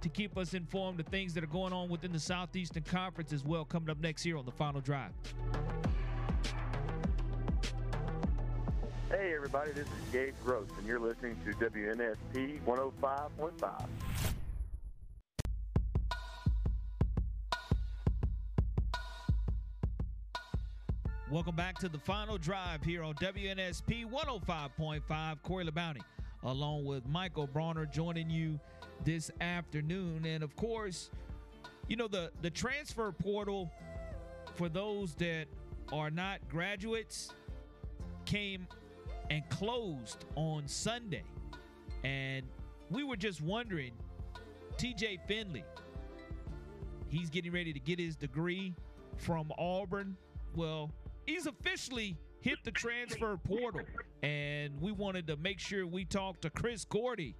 to keep us informed of things that are going on within the Southeastern Conference as well, coming up next year on the final drive. Hey, everybody, this is Gabe Gross, and you're listening to WNSP 105.5. Welcome back to the final drive here on WNSP 105.5. Corey LeBounty along with Michael Bronner joining you this afternoon. And of course, you know, the, the transfer portal for those that are not graduates came and closed on Sunday. And we were just wondering TJ Finley, he's getting ready to get his degree from Auburn. Well, he's officially hit the transfer portal. And we wanted to make sure we talked to Chris Gordy,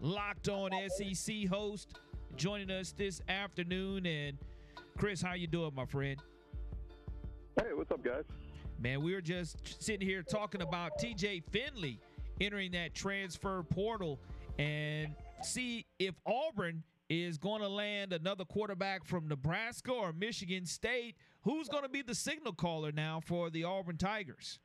locked on SEC host, joining us this afternoon. And Chris, how you doing, my friend? Hey, what's up, guys? Man, we were just sitting here talking about TJ Finley entering that transfer portal and see if Auburn is going to land another quarterback from Nebraska or Michigan State. Who's going to be the signal caller now for the Auburn Tigers?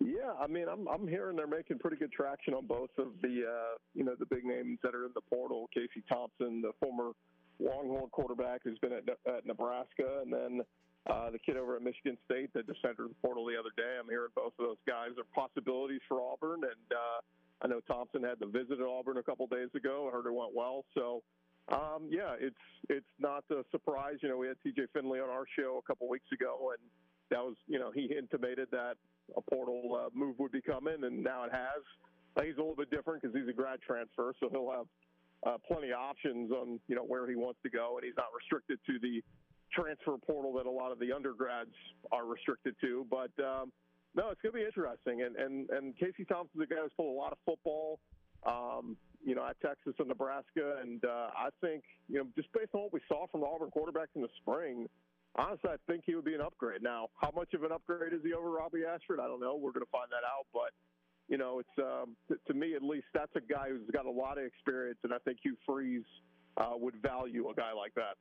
Yeah, I mean, I'm I'm hearing they're making pretty good traction on both of the uh, you know the big names that are in the portal. Casey Thompson, the former Longhorn quarterback who's been at, at Nebraska, and then uh, the kid over at Michigan State that just entered the portal the other day. I'm hearing both of those guys are possibilities for Auburn, and uh, I know Thompson had the visit at Auburn a couple days ago. I heard it went well. So, um, yeah, it's it's not a surprise. You know, we had T.J. Finley on our show a couple weeks ago, and that was you know he intimated that a portal uh, move would be coming, and now it has. He's a little bit different because he's a grad transfer, so he'll have uh, plenty of options on you know where he wants to go, and he's not restricted to the transfer portal that a lot of the undergrads are restricted to. But um, no, it's going to be interesting. And and and Casey Thompson's a guy who's played a lot of football, um, you know, at Texas and Nebraska. And uh, I think you know, just based on what we saw from the Auburn quarterbacks in the spring, honestly, I think he would be an upgrade. Now, how much of an upgrade is he over Robbie Ashford? I don't know. We're going to find that out. But you know, it's um, to, to me at least that's a guy who's got a lot of experience, and I think Hugh Freeze uh, would value a guy like that.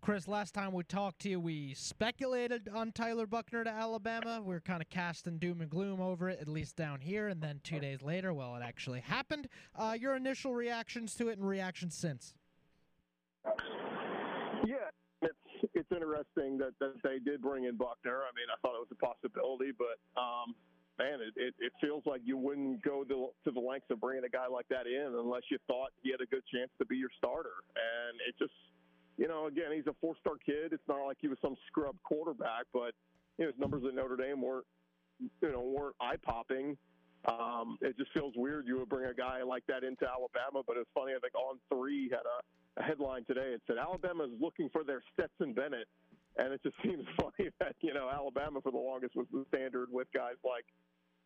Chris, last time we talked to you, we speculated on Tyler Buchner to Alabama. We are kind of casting doom and gloom over it, at least down here. And then two days later, well, it actually happened. Uh, your initial reactions to it and reactions since? Yeah, it's it's interesting that, that they did bring in Buchner. I mean, I thought it was a possibility, but um, man, it, it, it feels like you wouldn't go to, to the lengths of bringing a guy like that in unless you thought he had a good chance to be your starter. And it just, you know, again, he's a four-star kid. It's not like he was some scrub quarterback, but you know, his numbers at Notre Dame weren't, you know, weren't eye-popping. Um, it just feels weird you would bring a guy like that into Alabama, but it's funny. I think on three had a, a headline today. It said Alabama is looking for their Stetson Bennett, and it just seems funny that you know Alabama for the longest was the standard with guys like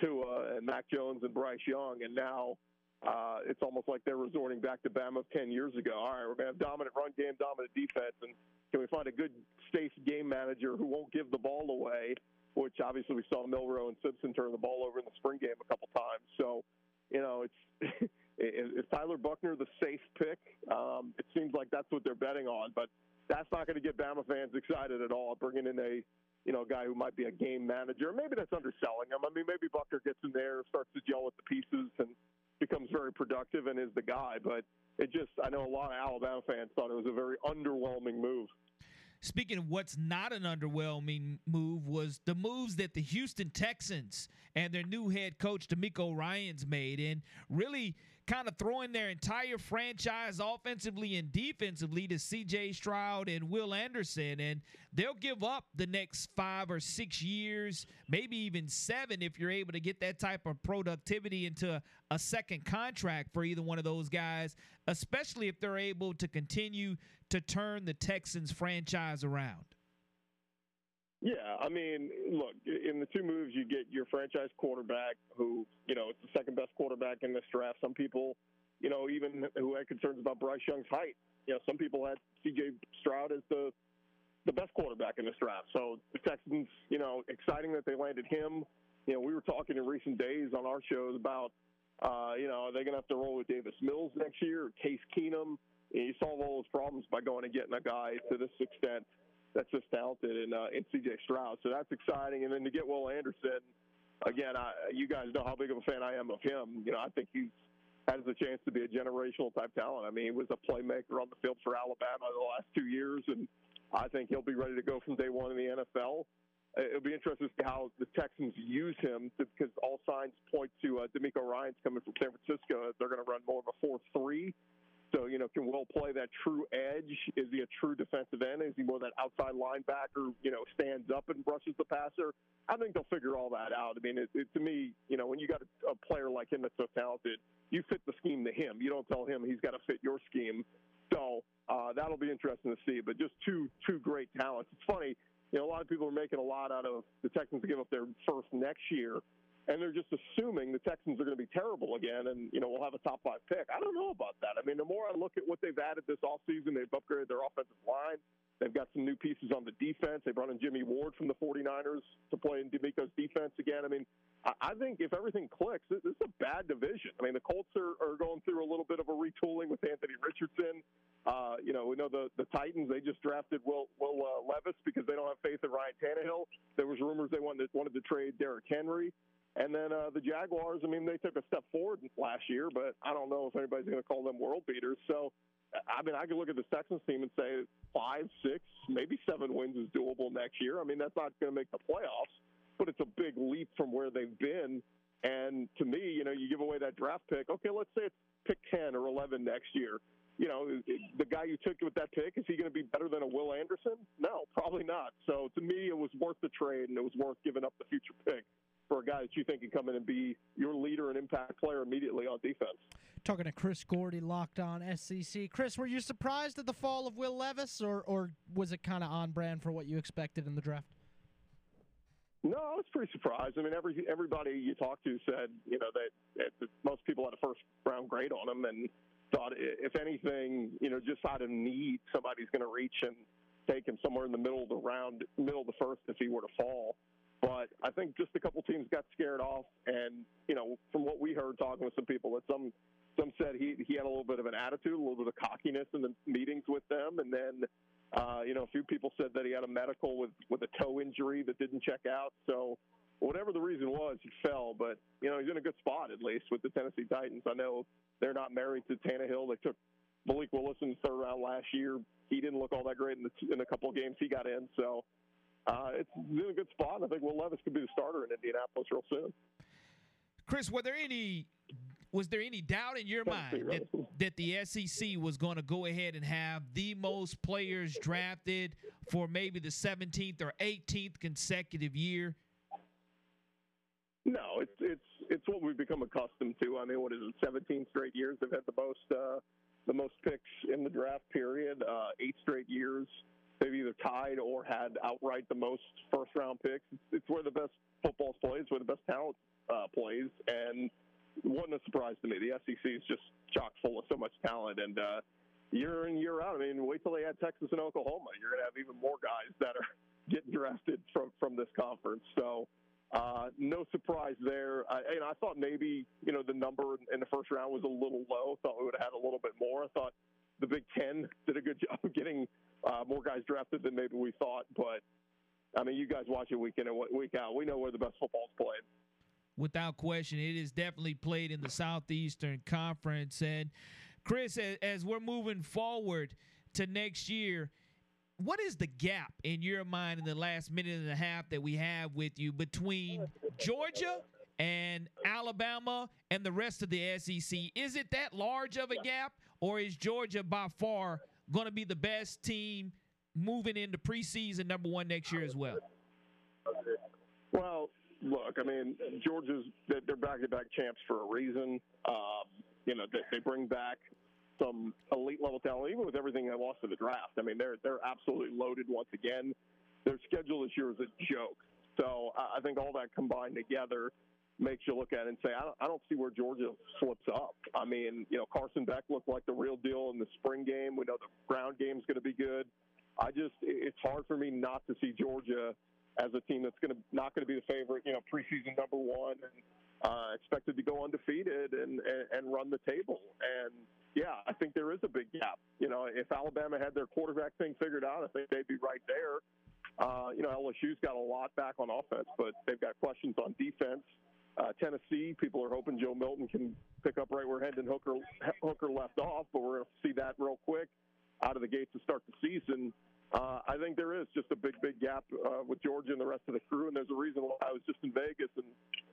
Tua and Mac Jones and Bryce Young, and now uh, it's almost like they're resorting back to Bama of 10 years ago. All right, we're going to have dominant run game, dominant defense, and can we find a good, safe game manager who won't give the ball away? Which obviously we saw Milroe and Simpson turn the ball over in the spring game a couple times. So, you know, it's is Tyler Buchner the safe pick? Um, it seems like that's what they're betting on, but that's not going to get Bama fans excited at all. Bringing in a you know, a guy who might be a game manager. Maybe that's underselling him. I mean, maybe Buchner gets in there, starts to gel with the pieces, and becomes very productive and is the guy. But it just, I know a lot of Alabama fans thought it was a very underwhelming move. Speaking of what's not an underwhelming move was the moves that the Houston Texans and their new head coach DeMeco Ryans made, and really kind of throwing their entire franchise offensively and defensively to CJ Stroud and Will Anderson. And they'll give up the next five or six years, maybe even seven, if you're able to get that type of productivity into a second contract for either one of those guys, especially if they're able to continue to turn the Texans franchise around. Yeah, I mean, look, in the two moves, you get your franchise quarterback, who you know is the second best quarterback in this draft. Some people, you know, even who had concerns about Bryce Young's height. You know, some people had C.J. Stroud as the the best quarterback in this draft. So the Texans, you know, exciting that they landed him. You know, we were talking in recent days on our shows about, uh, you know, are they going to have to roll with Davis Mills next year or Case Keenum? And you solve all those problems by going and getting a guy to this extent that's just talented in uh, in CJ Stroud. So that's exciting. And then to get Will Anderson, again, I, you guys know how big of a fan I am of him. You know, I think he's has a chance to be a generational type talent. I mean, he was a playmaker on the field for Alabama the last two years, and I think he'll be ready to go from day one in the NFL. It'll be interesting to see how the Texans use him because all signs point to uh, DeMeco Ryans coming from San Francisco. They're going to run more of a 4 3 so, you know, can Will play that true edge? Is he a true defensive end? Is he more that outside linebacker, you know, stands up and rushes the passer? I think they'll figure all that out. I mean, it, it, to me, you know, when you got a, a player like him that's so talented, you fit the scheme to him. You don't tell him he's got to fit your scheme. So uh, that'll be interesting to see. But just two two great talents. It's funny, you know, a lot of people are making a lot out of the Texans to give up their first next year and they're just assuming the Texans are going to be terrible again, and you know we'll have a top five pick. I don't know about that. I mean, the more I look at what they've added this offseason, they've upgraded their offensive line. They've got some new pieces on the defense. They brought in Jimmy Ward from the 49ers to play in DeMeco's defense again. I mean, I think if everything clicks, this is a bad division. I mean, the Colts are, are going through a little bit of a retooling with Anthony Richardson. Uh, you know, we know the, the Titans, they just drafted Will, Will uh, Levis because they don't have faith in Ryan Tannehill. There was rumors they wanted, wanted to trade Derrick Henry. And then uh, the Jaguars, I mean, they took a step forward last year, but I don't know if anybody's going to call them world beaters. So, I mean, I could look at the Texans team and say five, six, maybe seven wins is doable next year. I mean, that's not going to make the playoffs, but it's a big leap from where they've been. And to me, you know, you give away that draft pick. Okay, let's say it's pick 10 or 11 next year. You know, the guy you took with that pick, is he going to be better than a Will Anderson? No, probably not. So to me, it was worth the trade and it was worth giving up the future pick for a guy that you think can come in and be your leader and impact player immediately on defense. Talking to Chris Gordy, locked on SEC. Chris, were you surprised at the fall of Will Levis, or or was it kind of on brand for what you expected in the draft? No, I was pretty surprised. I mean, every everybody you talked to said, you know, that, that most people had a first round grade on him, and thought if anything, you know, just out of need, somebody's going to reach and take him somewhere in the middle of the round, middle of the first, if he were to fall. But I think just a couple teams got scared off, and you know, from what we heard talking with some people, that some some said he he had a little bit of an attitude, a little bit of cockiness in the meetings with them, and then Uh, you know, a few people said that he had a medical with with a toe injury that didn't check out. So whatever the reason was, he fell. But you know, he's in a good spot at least with the Tennessee Titans. I know they're not married to Tannehill. They took Malik Willis in the third round last year. He didn't look all that great in the in a couple of games he got in. So uh, it's in a good spot. I think Will Levis could be the starter in Indianapolis real soon. Chris, were there any was there any doubt in your mind that, that the SEC was going to go ahead and have the most players drafted for maybe the 17th or 18th consecutive year? No, it's it's it's what we've become accustomed to. I mean, what is it? 17 straight years they've had the most uh, the most picks in the draft period. Uh, eight straight years they've either tied or had outright the most first round picks. It's, where the best football's played. It's where the best talent uh, plays, and wasn't a surprise to me. The SEC is just chock full of so much talent, and uh, year in year out. I mean, wait till they add Texas and Oklahoma. You're going to have even more guys that are getting drafted from from this conference. So. Uh, no surprise there. I, know, I thought maybe you know the number in the first round was a little low. Thought we would have had a little bit more. I thought the Big Ten did a good job of getting uh, more guys drafted than maybe we thought. But I mean, you guys watch it week in and week out. We know where the best football's played without question. It is definitely played in the Southeastern Conference. And Chris, as we're moving forward to next year, what is the gap in your mind in the last minute and a half that we have with you between Georgia and Alabama and the rest of the SEC? Is it that large of a gap, or is Georgia by far going to be the best team moving into preseason number one next year as well? Well, look, I mean, Georgia's they're back-to-back champs for a reason. Um, you know, they, they bring back some elite level talent, even with everything they lost to the draft. I mean, they're they're absolutely loaded once again. Their schedule this year is a joke. So I think all that combined together makes you look at it and say, I don't, I don't see where Georgia slips up. I mean, you know, Carson Beck looked like the real deal in the spring game. We know the ground game is going to be good. I just, it's hard for me not to see Georgia as a team that's going to not going to be the favorite, you know, preseason number one, and uh, expected to go undefeated and, and and run the table. And yeah, I think there is a big gap. You know, if Alabama had their quarterback thing figured out, I think they'd be right there. Uh, you know, LSU's got a lot back on offense, but they've got questions on defense. Uh, Tennessee, people are hoping Joe Milton can pick up right where Hendon Hooker Hooker left off, but we're going to see that real quick out of the gate to start the season. Uh, I think there is just a big, big gap uh, with Georgia and the rest of the crew, and there's a reason why I was just in Vegas and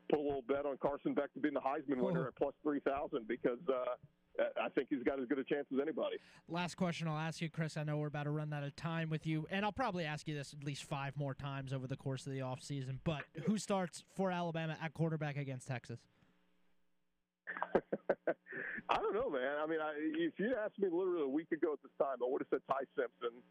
put a little bet on Carson Beck to be the Heisman winner oh. at plus three thousand because uh, I think he's got as good a chance as anybody. Last question I'll ask you, Chris. I know we're about to run out of time with you, and I'll probably ask you this at least five more times over the course of the offseason. But who starts for Alabama at quarterback against Texas? I don't know, man. I mean, I, if you asked me literally a week ago at this time, I would have said Ty Simpson.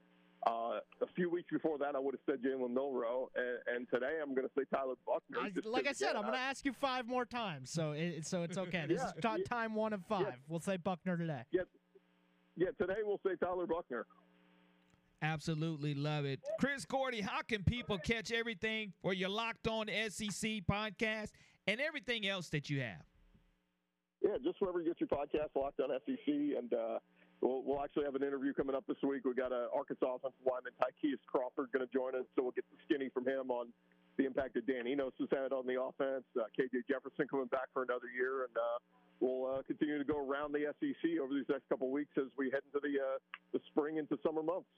Uh, a few weeks before that, I would have said Jalen Milroe, and, and, today I'm going to say Tyler Buchner. I, like I said, I'm going to ask you five more times, so it, so it's okay. This yeah, is t- time one of five. Yeah. We'll say Buchner today. Yeah, yeah. Today we'll say Tyler Buchner. Absolutely love it, Chris Gordy. How can people catch everything for your Locked On SEC podcast and everything else that you have? Yeah, just wherever you get your podcast, Locked On SEC, and. Uh, We'll, we'll actually have an interview coming up this week. We've got a Arkansas offensive lineman, Ty'Kieast Crawford, going to join us, so we'll get the skinny from him on the impact that Dan Enos has had on the offense. Uh, KJ Jefferson coming back for another year, and uh, we'll uh, continue to go around the SEC over these next couple of weeks as we head into the uh, the spring into summer months.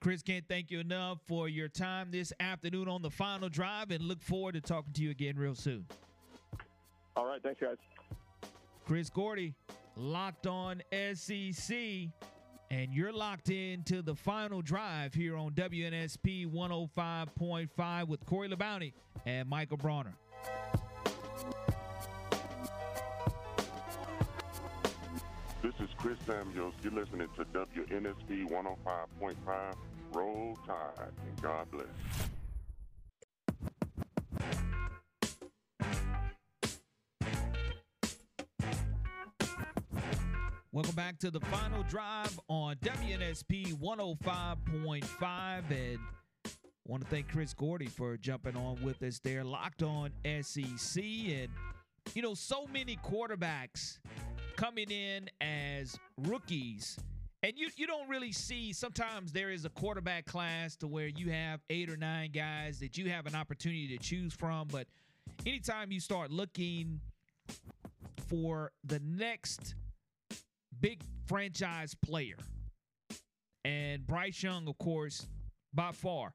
Chris, can't thank you enough for your time this afternoon on the final drive, and look forward to talking to you again real soon. All right, thanks, guys. Chris Gordy, Locked On SEC. And you're locked in to the final drive here on WNSP 105.5 with Corey LeBounty and Michael Bronner. This is Chris Samuels. You're listening to WNSP 105.5. Roll Tide and God bless. Welcome back to the final drive on WNSP 105.5. And I want to thank Chris Gordy for jumping on with us there, locked on SEC. And, you know, so many quarterbacks coming in as rookies And you you don't really see sometimes there is a quarterback class to where you have eight or nine guys that you have an opportunity to choose from, but anytime you start looking for the next big franchise player, and Bryce Young, of course, by far,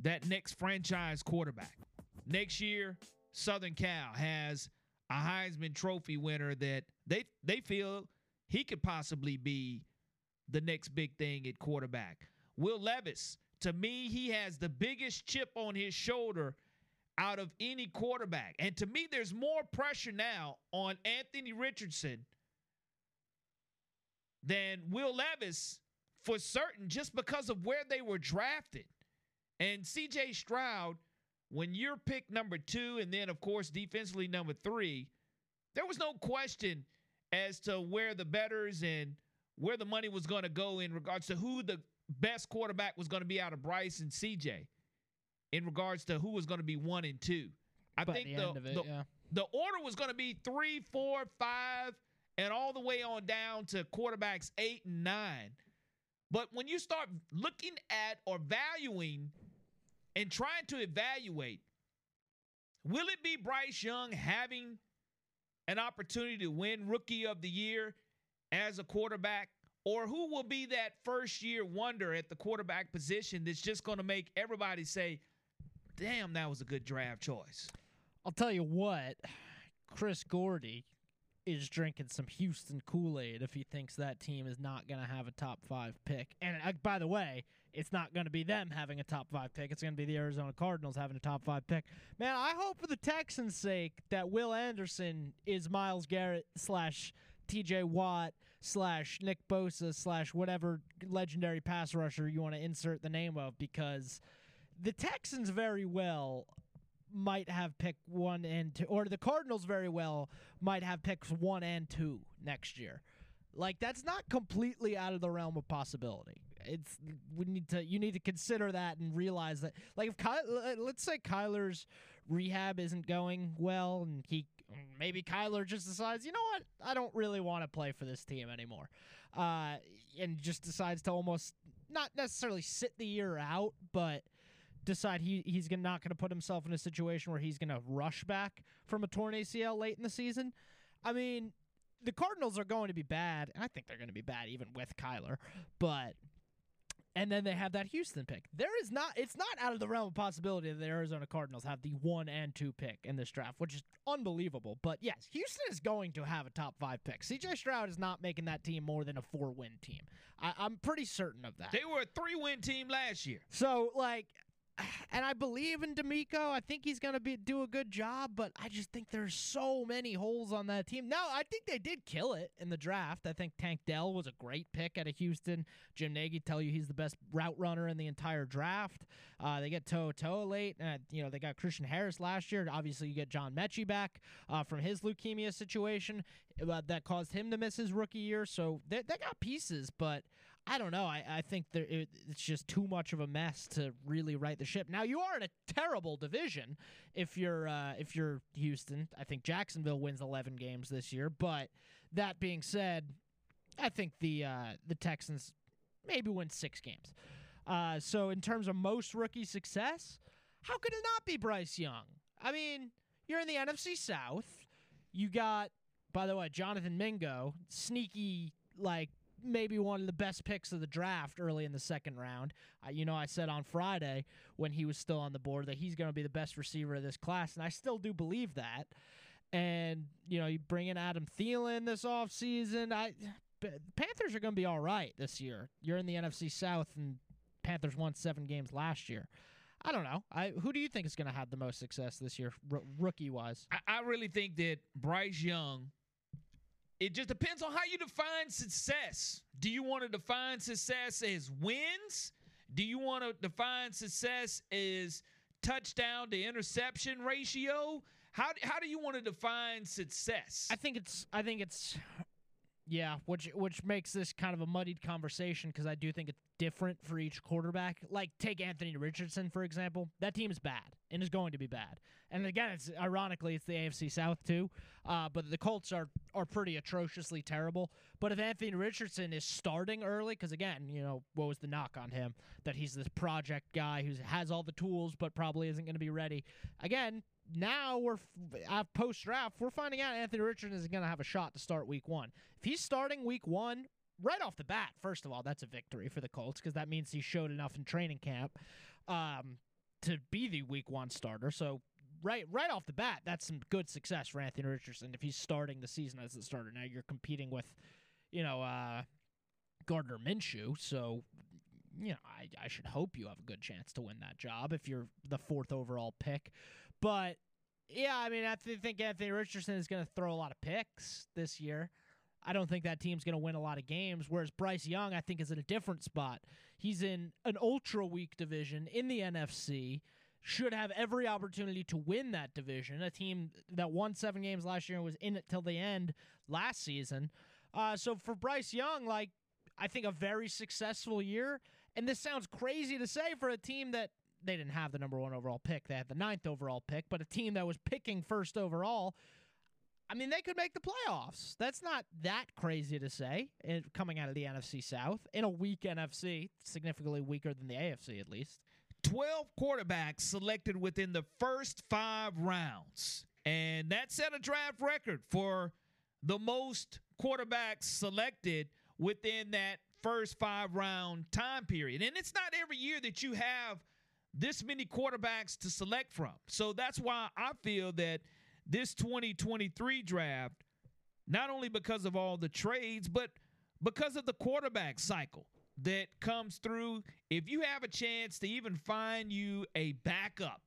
that next franchise quarterback. Next year, Southern Cal has a Heisman Trophy winner that they they feel he could possibly be the next big thing at quarterback. Will Levis, to me, he has the biggest chip on his shoulder out of any quarterback. And to me, there's more pressure now on Anthony Richardson than Will Levis for certain just because of where they were drafted. And CJ Stroud, when you're picked number two, and then, of course, defensively number three, there was no question as to where the betters and where the money was going to go in regards to who the best quarterback was going to be out of Bryce and CJ in regards to who was going to be one and two. I By think the the, it, the, yeah. the order was going to be three, four, five, and all the way on down to quarterbacks eight and nine. But when you start looking at or valuing and trying to evaluate, will it be Bryce Young having an opportunity to win Rookie of the Year as a quarterback? Or who will be that first year wonder at the quarterback position that's just going to make everybody say, damn, that was a good draft choice? I'll tell you what, Chris Gordy is drinking some Houston Kool Aid if he thinks that team is not going to have a top five pick. And uh, by the way, it's not going to be them having a top five pick. It's going to be the Arizona Cardinals having a top five pick. Man, I hope for the Texans' sake that Will Anderson is Myles Garrett slash TJ Watt slash Nick Bosa slash whatever legendary pass rusher you want to insert the name of because the Texans very well might have pick one and two, or the Cardinals very well might have picks one and two next year. Like that's not completely out of the realm of possibility. It's we need to you need to consider that and realize that like if Ky, let's say Kyler's rehab isn't going well and he maybe Kyler just decides you know what I don't really want to play for this team anymore, uh, and just decides to almost not necessarily sit the year out, but decide he he's gonna, not going to put himself in a situation where he's going to rush back from a torn ACL late in the season. I mean, the Cardinals are going to be bad. and I think they're going to be bad even with Kyler, but and then they have that Houston pick. There is not it's not out of the realm of possibility that the Arizona Cardinals have the 1 and 2 pick in this draft, which is unbelievable. But yes, Houston is going to have a top 5 pick. CJ Stroud is not making that team more than a 4-win team. I, I'm pretty certain of that. They were a three win team last year. So like and I believe in DeMeco. I think he's gonna be do a good job, but I just think there's so many holes on that team. Now I think they did kill it in the draft. I think Tank Dell was a great pick out of Houston. Jim Nagy tell you he's the best route runner in the entire draft. Uh, they get To'oTo'o late, and you know they got Christian Harris last year. Obviously, you get John Metchie back uh, from his leukemia situation uh, that caused him to miss his rookie year. So they, they got pieces, but. I don't know. I, I think there, it, it's just too much of a mess to really right the ship. Now you are in a terrible division if you're uh, if you're Houston. I think Jacksonville wins 11 games this year. But that being said, I think the uh, the Texans maybe win six games. Uh, so in terms of most rookie success, how could it not be Bryce Young? I mean, you're in the NFC South. You got, by the way, Jonathan Mingo, sneaky like maybe one of the best picks of the draft early in the second round. You know, I said on Friday when he was still on the board that he's going to be the best receiver of this class, and I still do believe that. And, you know, you bring in Adam Thielen this offseason. I Panthers are going to be all right this year. You're in the NFC South, and Panthers won seven games last year. I don't know. I who do you think is going to have the most success this year, r- rookie wise? I, I really think that Bryce Young it just depends on how you define success. Do you want to define success as wins? Do you want to define success as touchdown to interception ratio? How how do you want to define success? I think it's I think it's Yeah, which which makes this kind of a muddied conversation because I do think it's different for each quarterback. Like take Anthony Richardson for example. That team is bad and is going to be bad. And again, it's ironically it's the AFC South too. Uh, but the Colts are are pretty atrociously terrible. But if Anthony Richardson is starting early, because again, you know what was the knock on him that he's this project guy who has all the tools but probably isn't going to be ready. Again, now we're post draft, we're finding out Anthony Richardson is going to have a shot to start week one. If he's starting week one, right off the bat, first of all, that's a victory for the Colts because that means he showed enough in training camp um, to be the week one starter. So right right off the bat, that's some good success for Anthony Richardson if he's starting the season as a starter. Now you're competing with, you know, uh, Gardner Minshew, so you know I, I should hope you have a good chance to win that job if you're the fourth overall pick. But yeah, I mean I think Anthony Richardson is going to throw a lot of picks this year. I don't think that team's going to win a lot of games. Whereas Bryce Young, I think, is in a different spot. He's in an ultra weak division in the NFC should have every opportunity to win that division. A team that won seven games last year and was in it till the end last season. Uh, so for Bryce Young, like I think a very successful year. And this sounds crazy to say for a team that they didn't have the number one overall pick; they had the ninth overall pick. But a team that was picking first overall. I mean, they could make the playoffs. That's not that crazy to say. It, coming out of the NFC South in a weak NFC, significantly weaker than the AFC at least. 12 quarterbacks selected within the first five rounds. And that set a draft record for the most quarterbacks selected within that first five round time period. And it's not every year that you have this many quarterbacks to select from. So that's why I feel that this 2023 draft, not only because of all the trades, but because of the quarterback cycle that comes through, if you have a chance to even find you a backup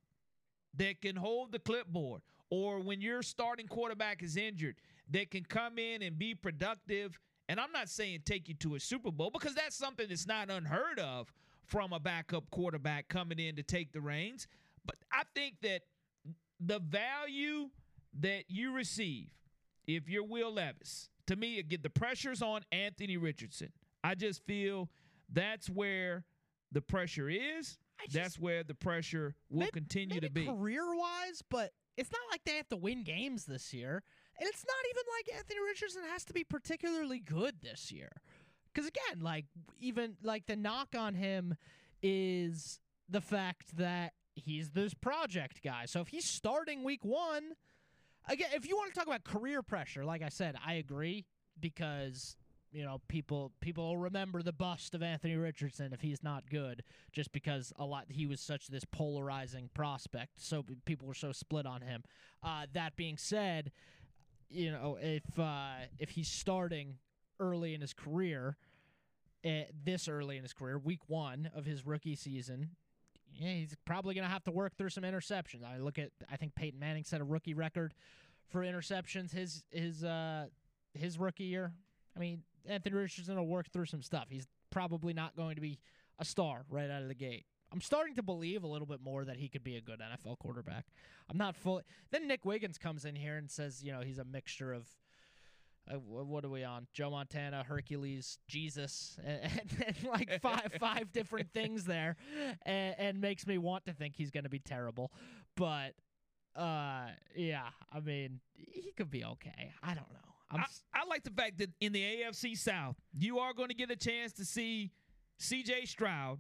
that can hold the clipboard, or when your starting quarterback is injured, that can come in and be productive. And I'm not saying take you to a Super Bowl because that's something that's not unheard of from a backup quarterback coming in to take the reins. But I think that the value that you receive if you're Will Levis, to me, again, the pressure's on Anthony Richardson. I just feel that's where the pressure is. Just, that's where the pressure will maybe, continue maybe to be. Career wise, but it's not like they have to win games this year. And it's not even like Anthony Richardson has to be particularly good this year. Because again, like, even like the knock on him is the fact that he's this project guy. So if he's starting week one, again, if you want to talk about career pressure, like I said, I agree because you know people people will remember the bust of Anthony Richardson if he's not good just because a lot he was such this polarizing prospect so people were so split on him uh, that being said you know if uh, if he's starting early in his career uh, this early in his career week 1 of his rookie season yeah, he's probably going to have to work through some interceptions. I look at I think Peyton Manning set a rookie record for interceptions his his uh his rookie year. I mean, Anthony Richardson will work through some stuff. He's probably not going to be a star right out of the gate. I'm starting to believe a little bit more that he could be a good NFL quarterback. I'm not fully. Then Nick Wiggins comes in here and says, you know, he's a mixture of. Uh, what are we on? Joe Montana, Hercules, Jesus, and, and, and like five five different things there, and, and makes me want to think he's going to be terrible. But uh, yeah, I mean, he could be okay. I don't know. I, I, like the fact that in the AFC South, you are going to get a chance to see CJ Stroud,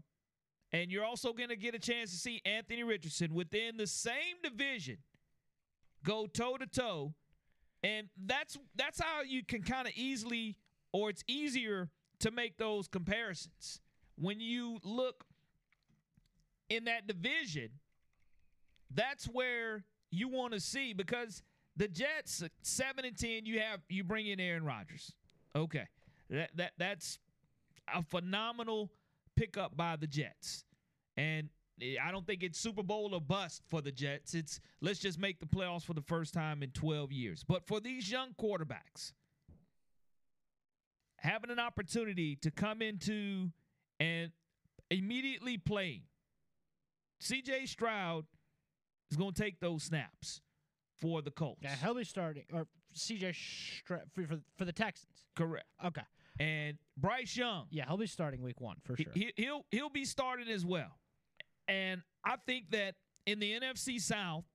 and you're also going to get a chance to see Anthony Richardson within the same division go toe to toe. And that's that's how you can kind of easily or it's easier to make those comparisons. When you look in that division, that's where you want to see because the Jets seven and ten. You have you bring in Aaron Rodgers. Okay, that that that's a phenomenal pickup by the Jets, and Eh, I don't think it's Super Bowl or bust for the Jets. It's let's just make the playoffs for the first time in 12 years. But for these young quarterbacks, having an opportunity to come into and immediately play, CJ Stroud is going to take those snaps for the Colts. Yeah, he'll be starting, or CJ Stroud for, for for the Texans. Correct. Okay. And Bryce Young, Yeah, he'll be starting week one for sure. he, he'll he'll be started as well. And I think that in the NFC South,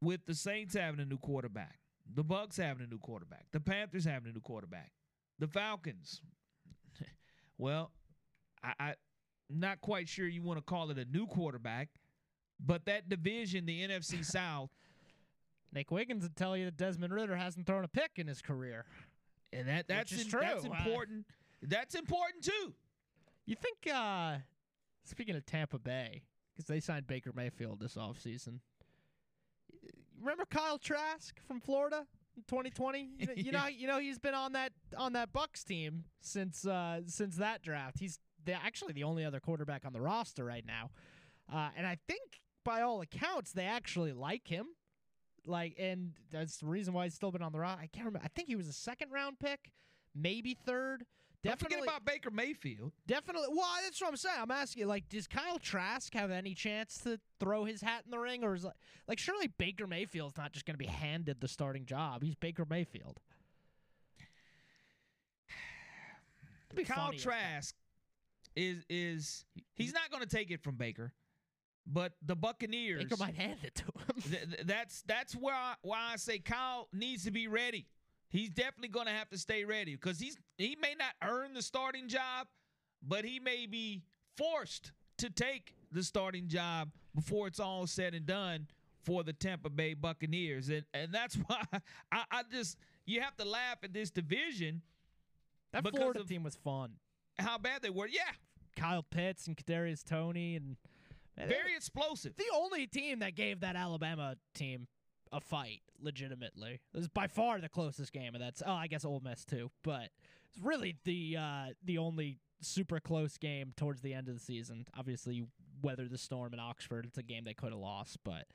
with the Saints having a new quarterback, the Bucks having a new quarterback, the Panthers having a new quarterback, the Falcons, well, I, I not quite sure you want to call it a new quarterback, but that division, the NFC South, Nick Wiggins would tell you that Desmond Ridder hasn't thrown a pick in his career. and that that's in- true. that's Uh, important. That's important too. You think, uh, speaking of Tampa Bay, because they signed Baker Mayfield this offseason, remember Kyle Trask from Florida in 2020? You know, you know, you know he's been on that on that Bucks team since uh, since that draft. He's the, actually the only other quarterback on the roster right now, uh, and I think by all accounts they actually like him. Like, and that's the reason why he's still been on the roster. I can't remember. I think he was a second round pick, maybe third. Don't Definitely, forget about Baker Mayfield. Definitely. Well, that's what I'm saying. I'm asking, you, like, does Kyle Trask have any chance to throw his hat in the ring, or is like, like surely Baker Mayfield's not just going to be handed the starting job? He's Baker Mayfield. Kyle Trask is is he's not going to take it from Baker, but the Buccaneers. Baker might hand it to him. th- th- that's that's where I, why I say Kyle needs to be ready. He's definitely going to have to stay ready because he's he may not earn the starting job, but he may be forced to take the starting job before it's all said and done for the Tampa Bay Buccaneers, and and that's why I, I just you have to laugh at this division. that Florida team was fun. How bad they were, yeah, Kyle Pitts and Kadarius Toney and very explosive. the only team that gave that Alabama team a fight, legitimately. It was by far the closest game, and that's oh, I guess Ole Miss too, but it's really the uh, the only super close game towards the end of the season. Obviously, you weather the storm in Oxford. It's a game they could have lost, but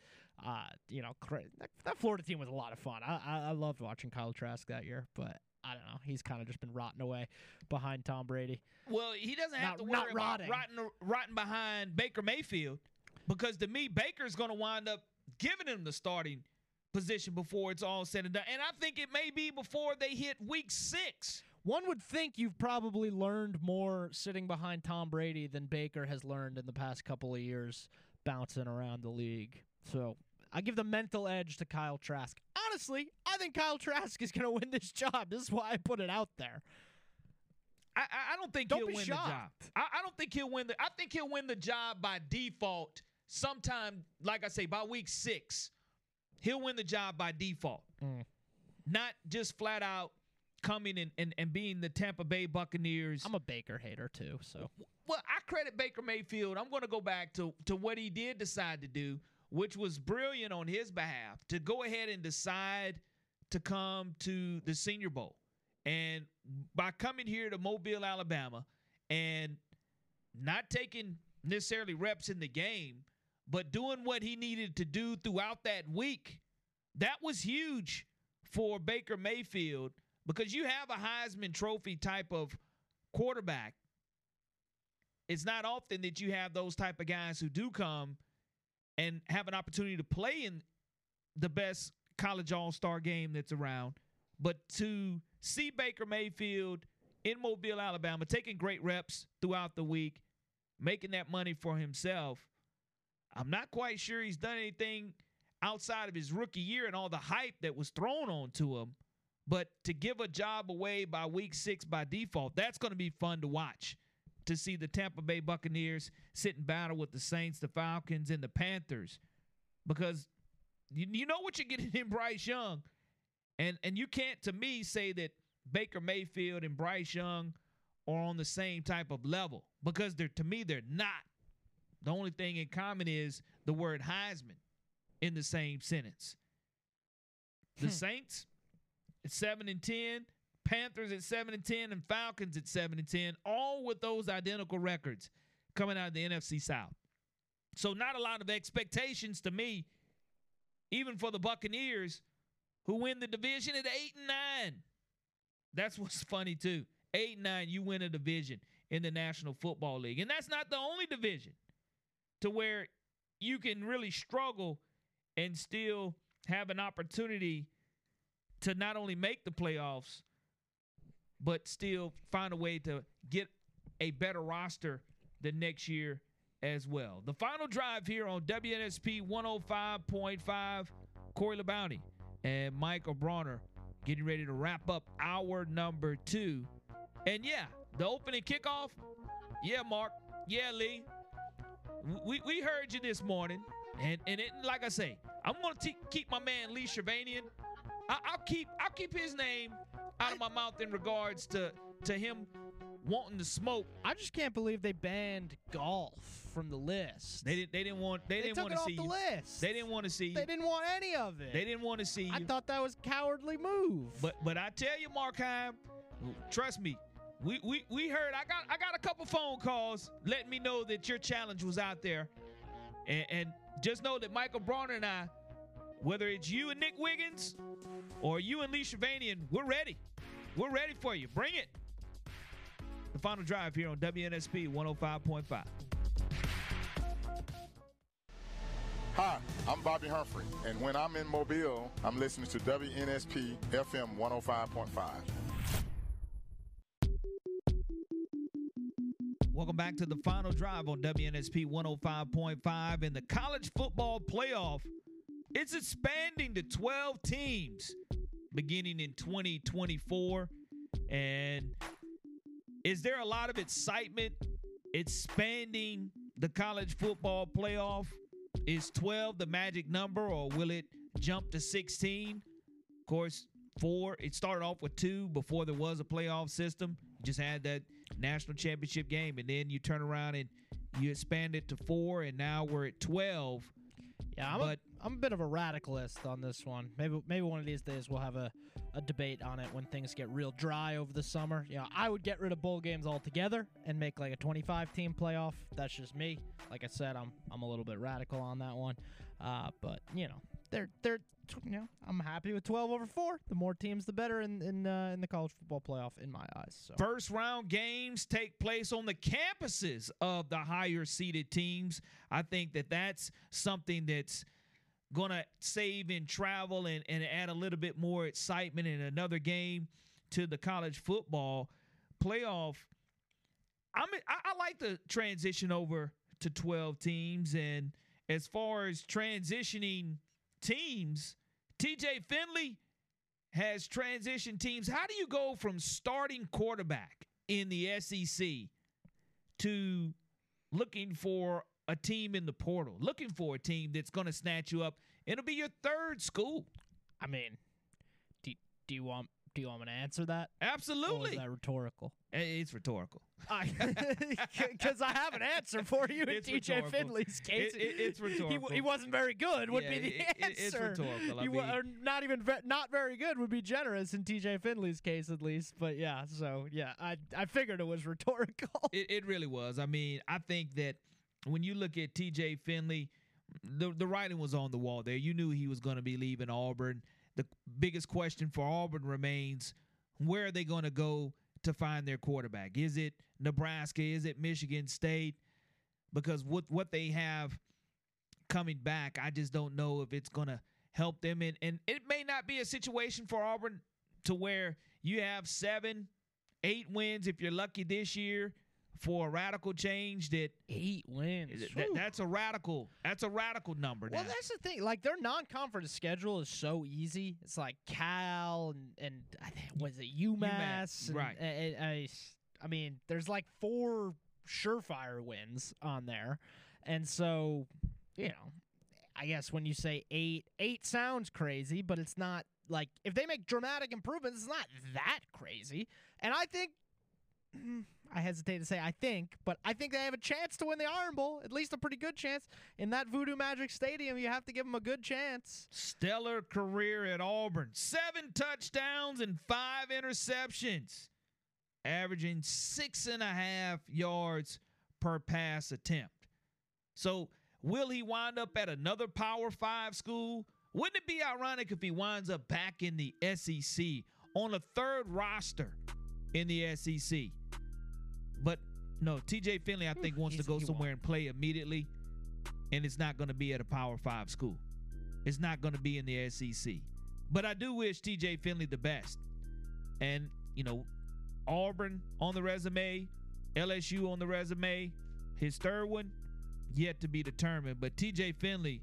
uh, you know, that, that Florida team was a lot of fun. I, I I loved watching Kyle Trask that year, but. I don't know. He's kind of just been rotting away behind Tom Brady. Well, he doesn't have Not- to worry about rotting. rotting, rotting behind Baker Mayfield because to me, Baker's going to wind up giving him the starting position before it's all said and done. And I think it may be before they hit week six. One would think you've probably learned more sitting behind Tom Brady than Baker has learned in the past couple of years bouncing around the league. So I give the mental edge to Kyle Trask. Honestly, I think Kyle Trask is going to win this job. This is why I put it out there. I, I, don't think Don't he'll be win the job. I, I don't think he'll win the. I think he'll win the job by default sometime. Like I say, by week six, he'll win the job by default. Mm. Not just flat out coming and, and, and being the Tampa Bay Buccaneers. I'm a Baker hater too, so Well, I credit Baker Mayfield. I'm going to go back to to what he did decide to do, which was brilliant on his behalf to go ahead and decide to come to the Senior Bowl. And by coming here to Mobile, Alabama, and not taking necessarily reps in the game, but doing what he needed to do throughout that week, that was huge for Baker Mayfield because you have a Heisman Trophy type of quarterback. It's not often that you have those type of guys who do come and have an opportunity to play in the best college all-star game that's around. But to see baker mayfield in mobile alabama taking great reps throughout the week making that money for himself i'm not quite sure he's done anything outside of his rookie year and all the hype that was thrown onto him but to give a job away by week six by default that's going to be fun to watch to see the Tampa Bay Buccaneers sit in battle with the Saints, the Falcons, and the Panthers because you, you know what you're getting in Bryce Young. And and you can't to me say that Baker Mayfield and Bryce Young are on the same type of level because they're to me they're not. The only thing in common is the word Heisman in the same sentence. The hmm. Saints at 7 and 10, Panthers at 7 and 10 and Falcons at 7 and 10, all with those identical records coming out of the NFC South. So not a lot of expectations to me even for the Buccaneers who win the division at 8 and 9. That's what's funny too. 8 and 9 you win a division in the National Football League. And that's not the only division to where you can really struggle and still have an opportunity to not only make the playoffs, but still find a way to get a better roster the next year as well. The final drive here on WNSP 105.5, Corey LeBounty and Mike O'Bronner getting ready to wrap up hour number two. And yeah, the opening kickoff, yeah, Mark, yeah, Lee, we, we heard you this morning. And and it, like I say, I'm gonna keep my man Lee Shervanian. I, I'll keep I'll keep his name out of my mouth in regards to to him wanting to smoke. I just can't believe they banned golf from the list. They didn't they didn't want they, They didn't took want it to off see the you. list. They didn't want to see you. They didn't want any of it. They didn't want to see you. I thought that was a cowardly move. But but I tell you, Markheim, trust me. We, we we heard I got I got a couple phone calls letting me know that your challenge was out there. And, and just know that Michael Bronner and I, whether it's you and Nick Wiggins or you and Lee Shavanian, we're ready. We're ready for you. Bring it. The final drive here on WNSP 105.5. Hi, I'm Bobby Humphrey, and when I'm in Mobile, I'm listening to WNSP FM 105.5. Welcome back to the final drive on WNSP 105.5 in the college football playoff. It's expanding to 12 teams beginning in 2024. And is there a lot of excitement expanding the college football playoff? Is 12 the magic number or will it jump to 16? Of course, four. It started off with two before there was a playoff system. Just had that national championship game, and then you turn around and you expand it to four, and now we're at 12. Yeah, I'm, but a, I'm a bit of a radicalist on this one. Maybe maybe one of these days we'll have a, a debate on it when things get real dry over the summer. You know, I would get rid of bowl games altogether and make like a 25 team playoff. That's just me. Like I said, I'm I'm a little bit radical on that one. Uh, but you know, they're they're you know, I'm happy with 12 over four. The more teams, the better in in uh, in the college football playoff in my eyes. So First round games take place on the campuses of the higher seeded teams. I think that that's something that's going to save in travel and, and add a little bit more excitement in another game to the college football playoff. I'm, I, I like the transition over to 12 teams. And as far as transitioning teams, TJ Finley has transitioned teams. How do you go from starting quarterback in the SEC to looking for a team in the portal, looking for a team that's going to snatch you up? It'll be your third school. I mean, do, do you want do you want me to answer that? Or Absolutely. is that rhetorical? It's rhetorical. Because I have an answer for you in It's TJ. Finley's case. It- it- it's rhetorical. he wasn't very good. Would Yeah, be the it- answer. it's rhetorical. I He mean- or not even ve- not very good would be generous in TJ Finley's case at least. But yeah, so yeah, I I figured it was rhetorical. It, it really was. I mean, I think that when you look at TJ Finley, the the writing was on the wall there. You knew he was going to be leaving Auburn. The biggest question for Auburn remains where are they going to go to find their quarterback? Is it Nebraska? Is it Michigan State? Because what what they have coming back, I just don't know if it's going to help them. And and it may not be a situation for Auburn to where you have seven, eight wins if you're lucky this year for a radical change that eight wins. that- that's a radical that's a radical number Well, now. that's the thing. Like their non-conference schedule is so easy. It's like Cal and and was it UMass? and- right. and- and I, I mean, there's like four surefire wins on there, and so you know, I guess when you say eight, eight sounds crazy, but it's not like if they make dramatic improvements, it's not that crazy. And I think. I hesitate to say I think, but I think they have a chance to win the Iron Bowl, at least a pretty good chance. In that Voodoo Magic Stadium, you have to give them a good chance. Stellar career at Auburn. Seven touchdowns and five interceptions, averaging six and a half yards per pass attempt. So, will he wind up at another Power Five school? Wouldn't it be ironic if he winds up back in the SEC on a third roster in the SEC? But no, TJ Finley, I think, wants to go he somewhere and play immediately, and it's not going to be at a Power Five school. It's not going to be in the SEC. But I do wish TJ Finley the best. And, you know, Auburn on the resume, LSU on the resume, his third one yet to be determined. But TJ Finley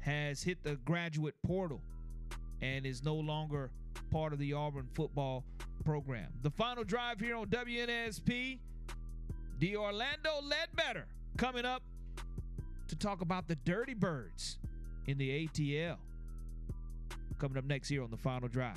has hit the graduate portal and is no longer part of the Auburn football program. The final drive here on WNSP, the Orlando Ledbetter coming up to talk about the Dirty Birds in the ATL. Coming up next here on the final drive.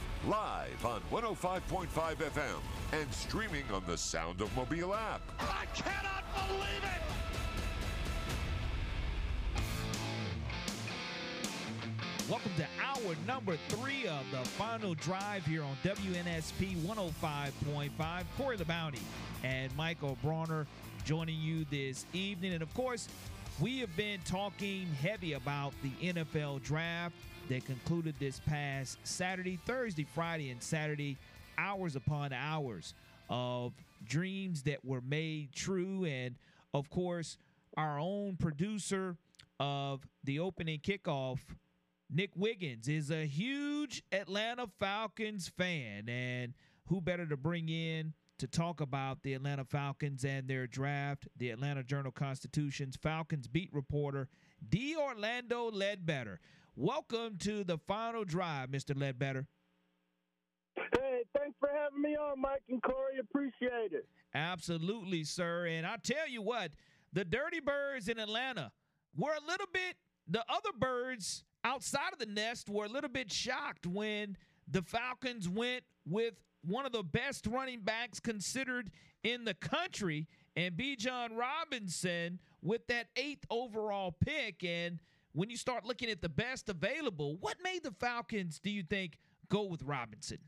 Live on 105.5 FM and streaming on the Sound of Mobile app. I cannot believe it. Welcome to hour number three of the final drive here on WNSP 105.5. Corey the Bounty and Michael Bronner joining you this evening. And of course, we have been talking heavy about the NFL draft that concluded this past Saturday, Thursday, Friday, and Saturday, hours upon hours of dreams that were made true. And of course, our own producer of the opening kickoff Nick Wiggins is a huge Atlanta Falcons fan, and who better to bring in to talk about the Atlanta Falcons and their draft? The Atlanta Journal Constitution's Falcons beat reporter D. Orlando Ledbetter. Welcome to the final drive, Mr. Ledbetter. Hey, thanks for having me on, Mike and Corey. Appreciate it. Absolutely, sir. And I tell you what, the Dirty Birds in Atlanta were a little bit, the other birds outside of the nest were a little bit shocked when the Falcons went with one of the best running backs considered in the country and Bijan Robinson with that eighth overall pick. And when you start looking at the best available, what made the Falcons, do you think, go with Robinson?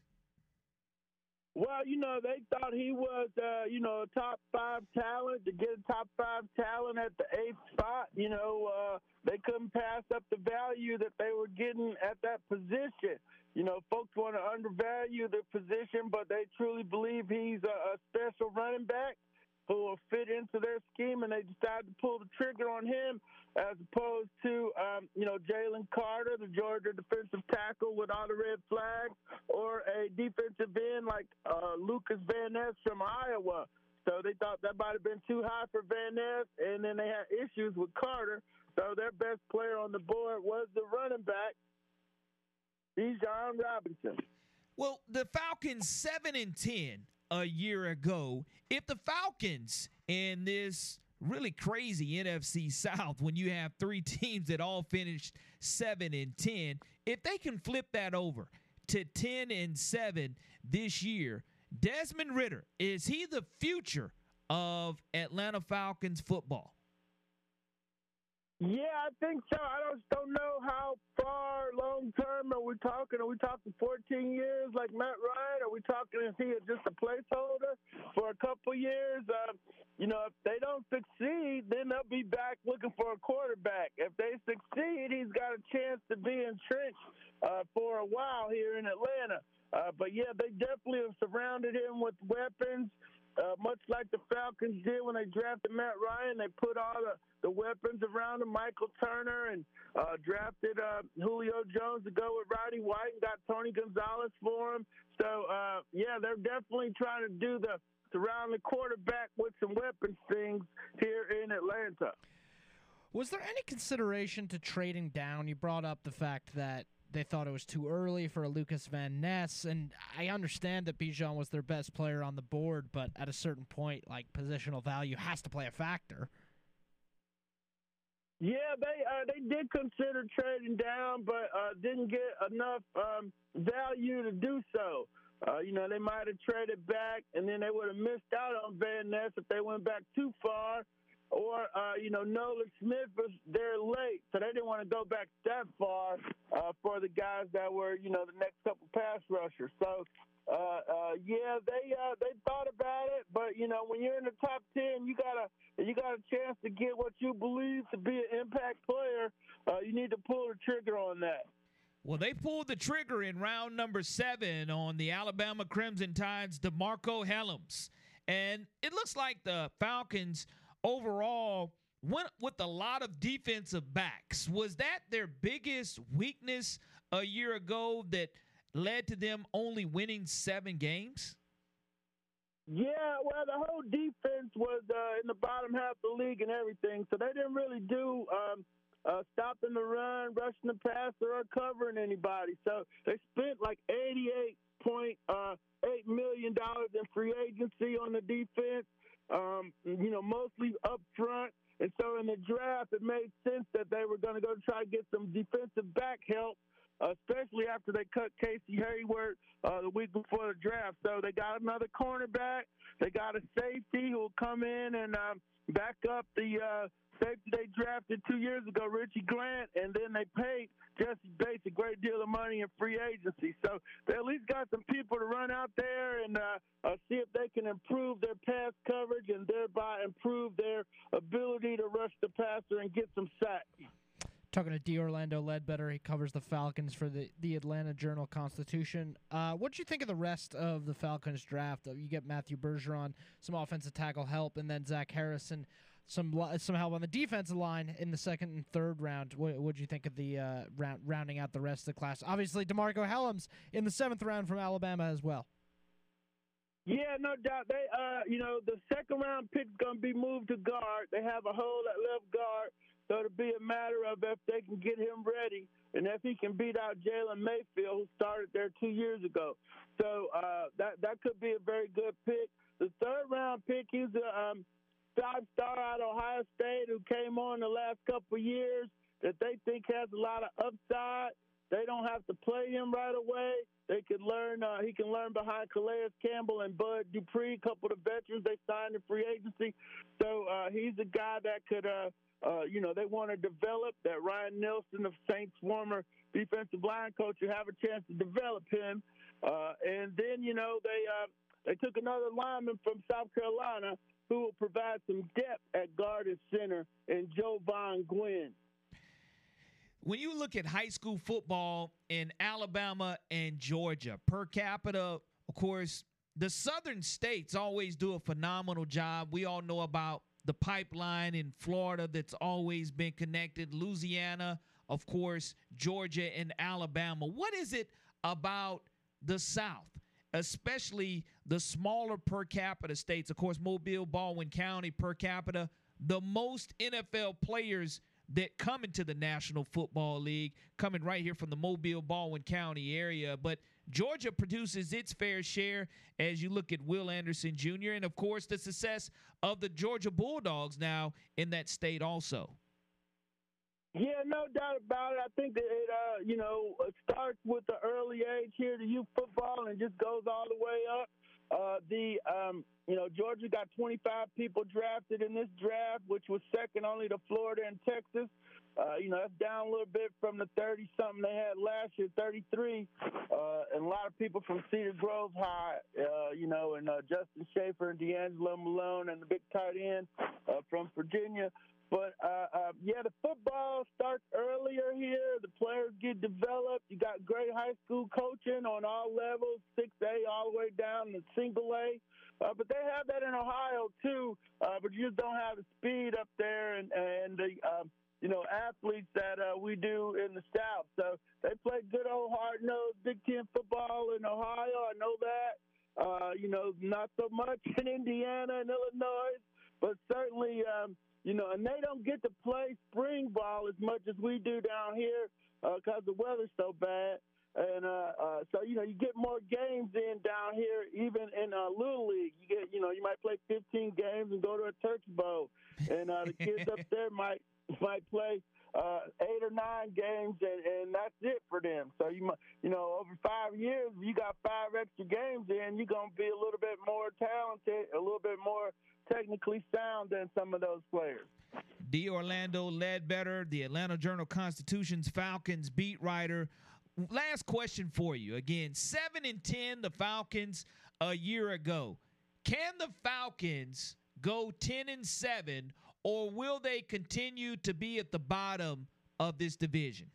Well, you know, they thought he was, uh, you know, a top five talent to get a top five talent at the eighth spot. You know, uh, they couldn't pass up the value that they were getting at that position. You know, folks want to undervalue the position, but they truly believe he's a, a special running back who will fit into their scheme, and they decided to pull the trigger on him as opposed to, um, you know, Jalen Carter, the Georgia defensive tackle with all the red flags, or a defensive end like uh, Lucas Van Ness from Iowa. So they thought that might have been too high for Van Ness, and then they had issues with Carter. So their best player on the board was the running back, Bijan Robinson. Well, the Falcons seven and ten a year ago. If the Falcons in this really crazy NFC South, when you have three teams that all finished seven and ten, if they can flip that over to ten and seven this year, Desmond Ridder is he the future of Atlanta Falcons football? Yeah, I think so. I just don't know how far long term are we talking? Are we talking 14 years like Matt Ryan? Are we talking is he just a placeholder for a couple years? Uh, you know, if they don't succeed, then they'll be back looking for a quarterback. If they succeed, he's got a chance to be entrenched uh, for a while here in Atlanta. Uh, but yeah, they definitely have surrounded him with weapons. Uh, much like the Falcons did when they drafted Matt Ryan, they put all the, the weapons around him, Michael Turner, and uh, drafted uh, Julio Jones to go with Roddy White and got Tony Gonzalez for him. So, uh, yeah, they're definitely trying to do the surround the quarterback with some weapons things here in Atlanta. Was there any consideration to trading down? You brought up the fact that they thought it was too early for a Lucas Van Ness, and I understand that Bijan was their best player on the board, but at a certain point, like positional value has to play a factor. Yeah, they uh, they did consider trading down, but uh, didn't get enough um, value to do so. Uh, you know, they might have traded back, and then they would have missed out on Van Ness if they went back too far. or uh, you know Nolan Smith was there late, so they didn't want to go back that far uh, for the guys that were you know the next couple pass rushers. So uh, uh, yeah, they uh, they thought about it, but you know when you're in the top ten, you got a you got a chance to get what you believe to be an impact player. Uh, you need to pull the trigger on that. Well, they pulled the trigger in round number seven on the Alabama Crimson Tide's DeMarcco Hellams. And it looks like the Falcons overall went with a lot of defensive backs. Was that their biggest weakness a year ago that led to them only winning seven games? Yeah, well, the whole defense was uh, in the bottom half of the league and everything, so they didn't really do um, uh, stopping the run, rushing the passer, or covering anybody. So they spent like eighty-eight point uh, eight million dollars in free agency on the defense. Um, you know, mostly up front. And so in the draft, it made sense that they were going to go try to get some defensive back help, especially after they cut Casey Hayward uh, the week before the draft. So they got another cornerback. They got a safety who will come in and um, back up the uh, safety they drafted two years ago, Richie Grant, and then they paid Jessie Bates a great deal of money in free agency. So they at least got some people to run out there and uh, uh, see if they can improve their pass coverage and thereby improve their ability to rush the passer and get some sacks. Talking to D. Orlando Ledbetter, he covers the Falcons for the, the Atlanta Journal Constitution. Uh, what do you think of the rest of the Falcons draft? You get Matthew Bergeron, some offensive tackle help, and then Zach Harrison some some help on the defensive line in the second and third round. What would you think of the uh, round, rounding out the rest of the class? Obviously, DeMarcco Hellams in the seventh round from Alabama as well. Yeah, no doubt. They, uh, you know, the second round pick's gonna be moved to guard. They have a hole at left guard, so it'll be a matter of if they can get him ready and if he can beat out Jalen Mayfield, who started there two years ago. So uh, that that could be a very good pick. The third round pick, he's a um, five star out of Ohio State who came on the last couple of years that they think has a lot of upside. They don't have to play him right away. They can learn. Uh, he can learn behind Calais Campbell and Bud Dupree, a couple of veterans they signed in free agency. So uh, he's a guy that could, uh, uh, you know, they want to develop. That Ryan Nielsen, the Saints' former defensive line coach, you have a chance to develop him. Uh, and then, you know, they uh, they took another lineman from South Carolina who will provide some depth at guard and center, and Jovaughn Gwynn. When you look at high school football in Alabama and Georgia, per capita, of course, the southern states always do a phenomenal job. We all know about the pipeline in Florida that's always been connected, Louisiana, of course, Georgia and Alabama. What is it about the South especially the smaller per capita states. Of course, Mobile, Baldwin County per capita, the most NFL players that come into the National Football League coming right here from the Mobile, Baldwin County area. But Georgia produces its fair share as you look at Will Anderson Jr. and, of course, the success of the Georgia Bulldogs now in that state also. Yeah, no doubt about it. I think that it, uh, you know, starts with the early age here to youth football and just goes all the way up. Uh, the, um, you know, Georgia got 25 people drafted in this draft, which was second only to Florida and Texas. Uh, you know, that's down a little bit from the 30 something they had last year, 33. Uh, and a lot of people from Cedar Grove High, uh, you know, and uh, Justin Shaffer and D'Angelo Malone and the big tight end uh, from Virginia. But uh, uh, yeah, the football starts earlier here. The players get developed. You got great high school coaching on all levels, six A all the way down to single A. Uh, but they have that in Ohio too. Uh, but you just don't have the speed up there and and the uh, you know athletes that uh, we do in the South. So they play good old hard nosed Big Ten football in Ohio. I know that. Uh, you know, not so much in Indiana and Illinois, but certainly. Um, you know, and they don't get to play spring ball as much as we do down here because uh, the weather's so bad. And uh, uh, so, you know, you get more games in down here, even in uh, Little League. You get, you know, you might play 15 games and go to a Turkey Bowl. And uh, the kids up there might might play uh, eight or nine games, and, and that's it for them. So you mu- you know over five years, you got five extra games in, you're gonna be a little bit more talented, a little bit more technically sound than some of those players. D. Orlando Ledbetter, the Atlanta Journal Constitution's Falcons beat writer. Last question for you. Again, 7 and 10 the Falcons a year ago. Can the Falcons go 10 and 7 or will they continue to be at the bottom of this division?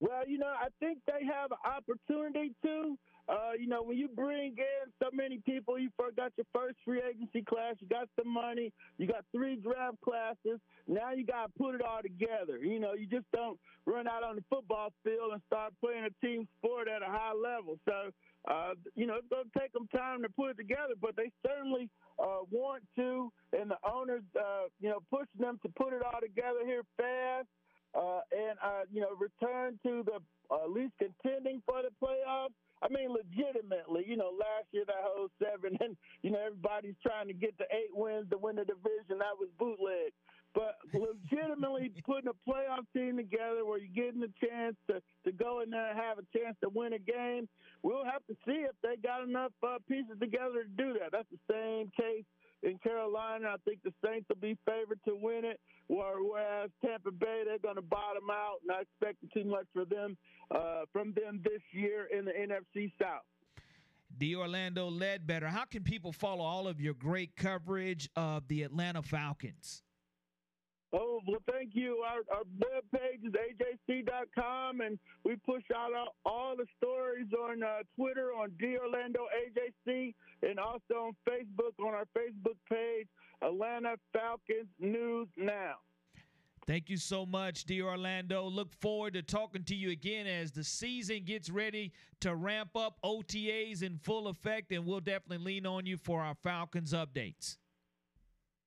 Well, you know, I think they have an opportunity to. Uh, you know, when you bring in so many people, you got your first free agency class, you got some money, you got three draft classes. Now you got to put it all together. You know, you just don't run out on the football field and start playing a team sport at a high level. So, uh, you know, it's going to take them time to put it together, but they certainly uh, want to, and the owners, uh, you know, pushing them to put it all together here fast. Uh, and uh, you know, return to the uh, at least contending for the playoffs. I mean, legitimately, you know, last year that whole seven, and you know, everybody's trying to get to eight wins to win the division. That was bootleg. But legitimately putting a playoff team together where you're getting a chance to, to go in there and have a chance to win a game, we'll have to see if they got enough uh, pieces together to do that. That's the same case in Carolina. I think the Saints will be favored to win it, whereas Tampa Bay they're going to bottom out. Not expecting too much for them uh, from them this year in the NFC South. D. Orlando Ledbetter. How can people follow all of your great coverage of the Atlanta Falcons? Oh, well, thank you. Our, our webpage is ajc.com, and we push out all, all the stories on uh, Twitter on D Orlando AJC and also on Facebook on our Facebook page, Atlanta Falcons News Now. Thank you so much, D. Orlando. Look forward to talking to you again as the season gets ready to ramp up OTAs in full effect, and we'll definitely lean on you for our Falcons updates.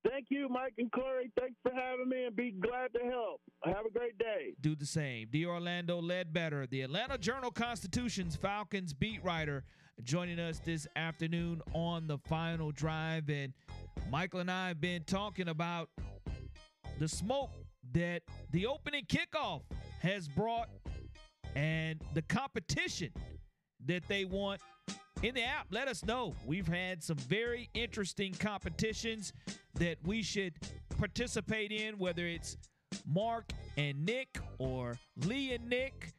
Thank you, Mike and Corey. Thanks for having me and be glad to help. Have a great day. Do the same. D. Orlando Ledbetter, the Atlanta Journal Constitution's Falcons beat writer, joining us this afternoon on the final drive. And Michael and I have been talking about the smoke that the opening kickoff has brought and the competition that they want in the app. Let us know. We've had some very interesting competitions that we should participate in, whether it's Mark and Nick or Lee and Nick,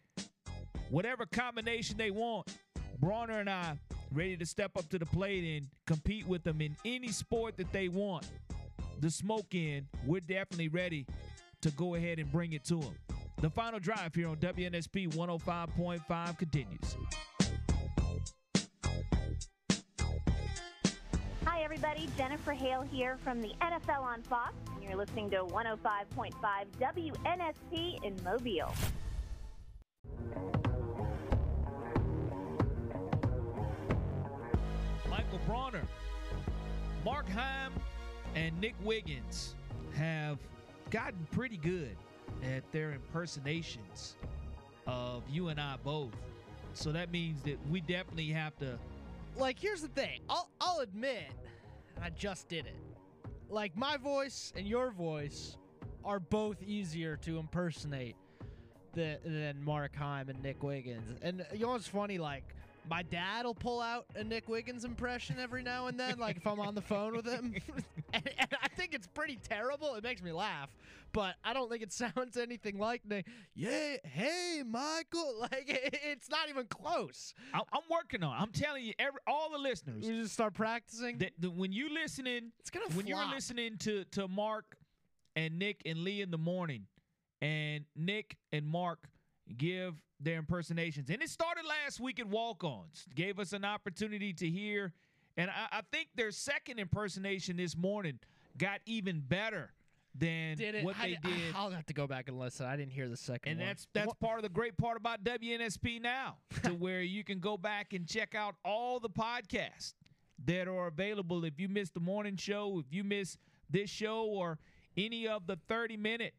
whatever combination they want. Bronner and I ready to step up to the plate and compete with them in any sport that they want. The smoke in, we're definitely ready to go ahead and bring it to them. The final drive here on WNSP 105.5 continues. Everybody. Jennifer Hale here from the NFL on Fox, and you're listening to 105.5 WNSP in Mobile. Michael Bronner, Mark Heim, and Nick Wiggins have gotten pretty good at their impersonations of you and I both. So that means that we definitely have to. Like, here's the thing. I'll I'll admit, I just did it. Like my voice and your voice are both easier to impersonate than, than Mark Heim and Nick Wiggins. And you know what's funny? Like my dad will pull out a Nick Wiggins impression every now and then, like if I'm on the phone with him. and, and I think it's pretty terrible. It makes me laugh, but I don't think it sounds anything like Nick. Yeah, hey Michael, like it, it's not even close. I, I'm working on. it. I'm telling you, every all the listeners. We just start practicing. that, that when you listening, It's gonna when you're listening to to Mark and Nick and Lee in the morning, and Nick and Mark give their impersonations, and it started last week at Walk-Ons. Gave us an opportunity to hear, and I, I think their second impersonation this morning got even better than did what I they di- did. I'll have to go back and listen. I didn't hear the second And one. that's that's part of the great part about WNSP now, to where you can go back and check out all the podcasts that are available. If you missed the morning show, if you miss this show, or any of the 30 minute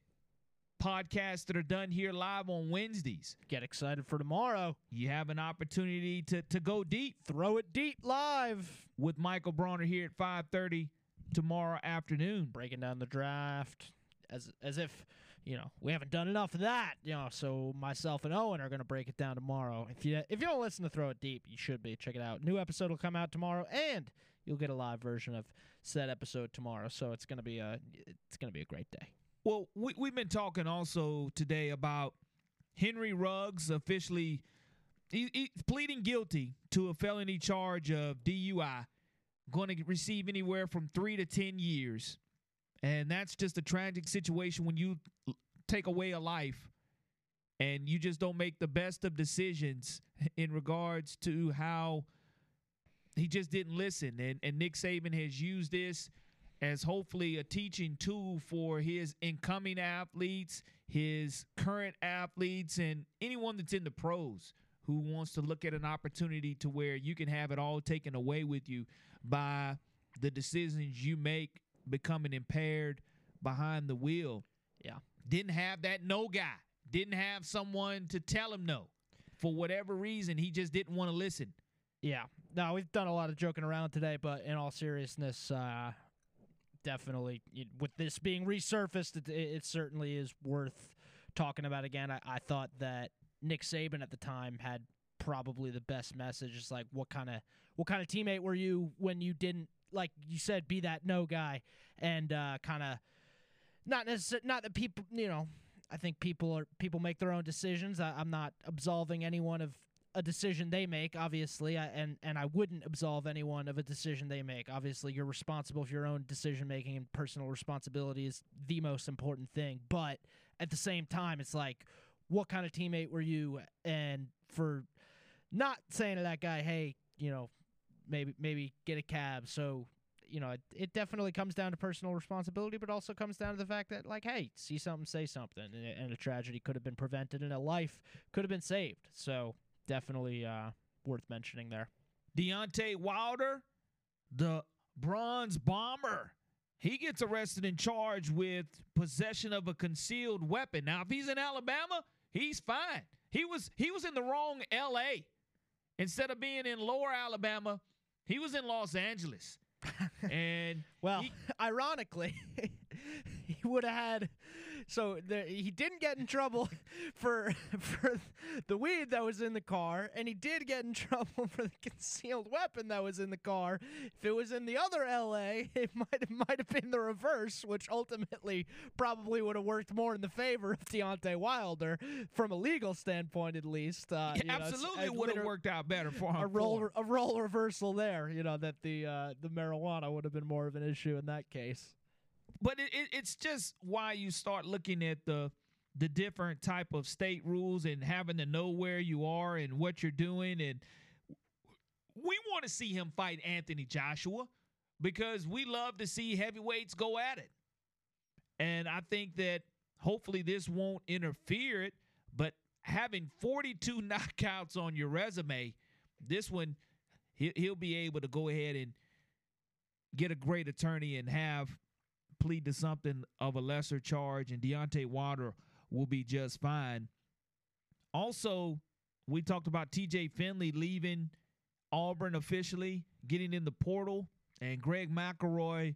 podcasts that are done here live on Wednesdays, Get excited for tomorrow. you have an opportunity to to go deep Throw it deep live. with Michael Bronner here at 5:30 tomorrow afternoon. Breaking down the draft as as if you know, we haven't done enough of that. You know, so myself and Owen are going to break it down tomorrow. If you if you don't listen to Throw It Deep, you should be. Check it out. New episode will come out tomorrow, and you'll get a live version of said episode tomorrow. So it's gonna be a it's gonna be a great day. Well, we, we've been talking also today about Henry Ruggs officially he, he, pleading guilty to a felony charge of DUI, going to receive anywhere from three to 10 years. And that's just a tragic situation when you take away a life and you just don't make the best of decisions in regards to how he just didn't listen. And, and Nick Saban has used this as hopefully a teaching tool for his incoming athletes, his current athletes, and anyone that's in the pros who wants to look at an opportunity to where you can have it all taken away with you by the decisions you make becoming impaired behind the wheel. Yeah. Didn't have that no guy. Didn't have someone to tell him no. For whatever reason, he just didn't want to listen. Yeah. No, we've done a lot of joking around today, but in all seriousness, uh, definitely with this being resurfaced, it, it, certainly is worth talking about again. I, I thought that Nick Saban at the time had probably the best message. It's like what kind of what kind of teammate were you when you didn't like you said be that no guy and uh, kind of not necessarily not that people you know I think people are people make their own decisions. I, am not absolving anyone of a decision they make, obviously, and and I wouldn't absolve anyone of a decision they make. Obviously, you're responsible for your own decision making, and personal responsibility is the most important thing. But at the same time, it's like, what kind of teammate were you? And for not saying to that guy, hey, you know, maybe maybe get a cab. So you know, it, it definitely comes down to personal responsibility, but also comes down to the fact that, like, hey, see something, say something, and, and a tragedy could have been prevented, and a life could have been saved. So definitely uh, worth mentioning there. Deontay Wilder, the bronze bomber, he gets arrested and charged with possession of a concealed weapon. Now, if he's in Alabama, he's fine. He was he was in the wrong L.A. Instead of being in Lower Alabama, he was in Los Angeles. and well, he, ironically, he would have had so the, he didn't get in trouble for for the weed that was in the car, and he did get in trouble for the concealed weapon that was in the car. If it was in the other L.A., it might might have been the reverse, which ultimately probably would have worked more in the favor of Deontay Wilder from a legal standpoint, at least. Uh, yeah, absolutely would have worked out better for him. A role a role reversal there, you know, that the uh, the marijuana would have been more of an issue in that case but it, it, it's just why you start looking at the the different type of state rules and having to know where you are and what you're doing and we want to see him fight Anthony Joshua because we love to see heavyweights go at it. And I think that hopefully this won't interfere it, but having 42 knockouts on your resume, this one he'll be able to go ahead and get a great attorney and have plead to something of a lesser charge, and Deontay Wilder will be just fine. Also, we talked about TJ Finley leaving Auburn officially, getting in the portal, and Greg McElroy.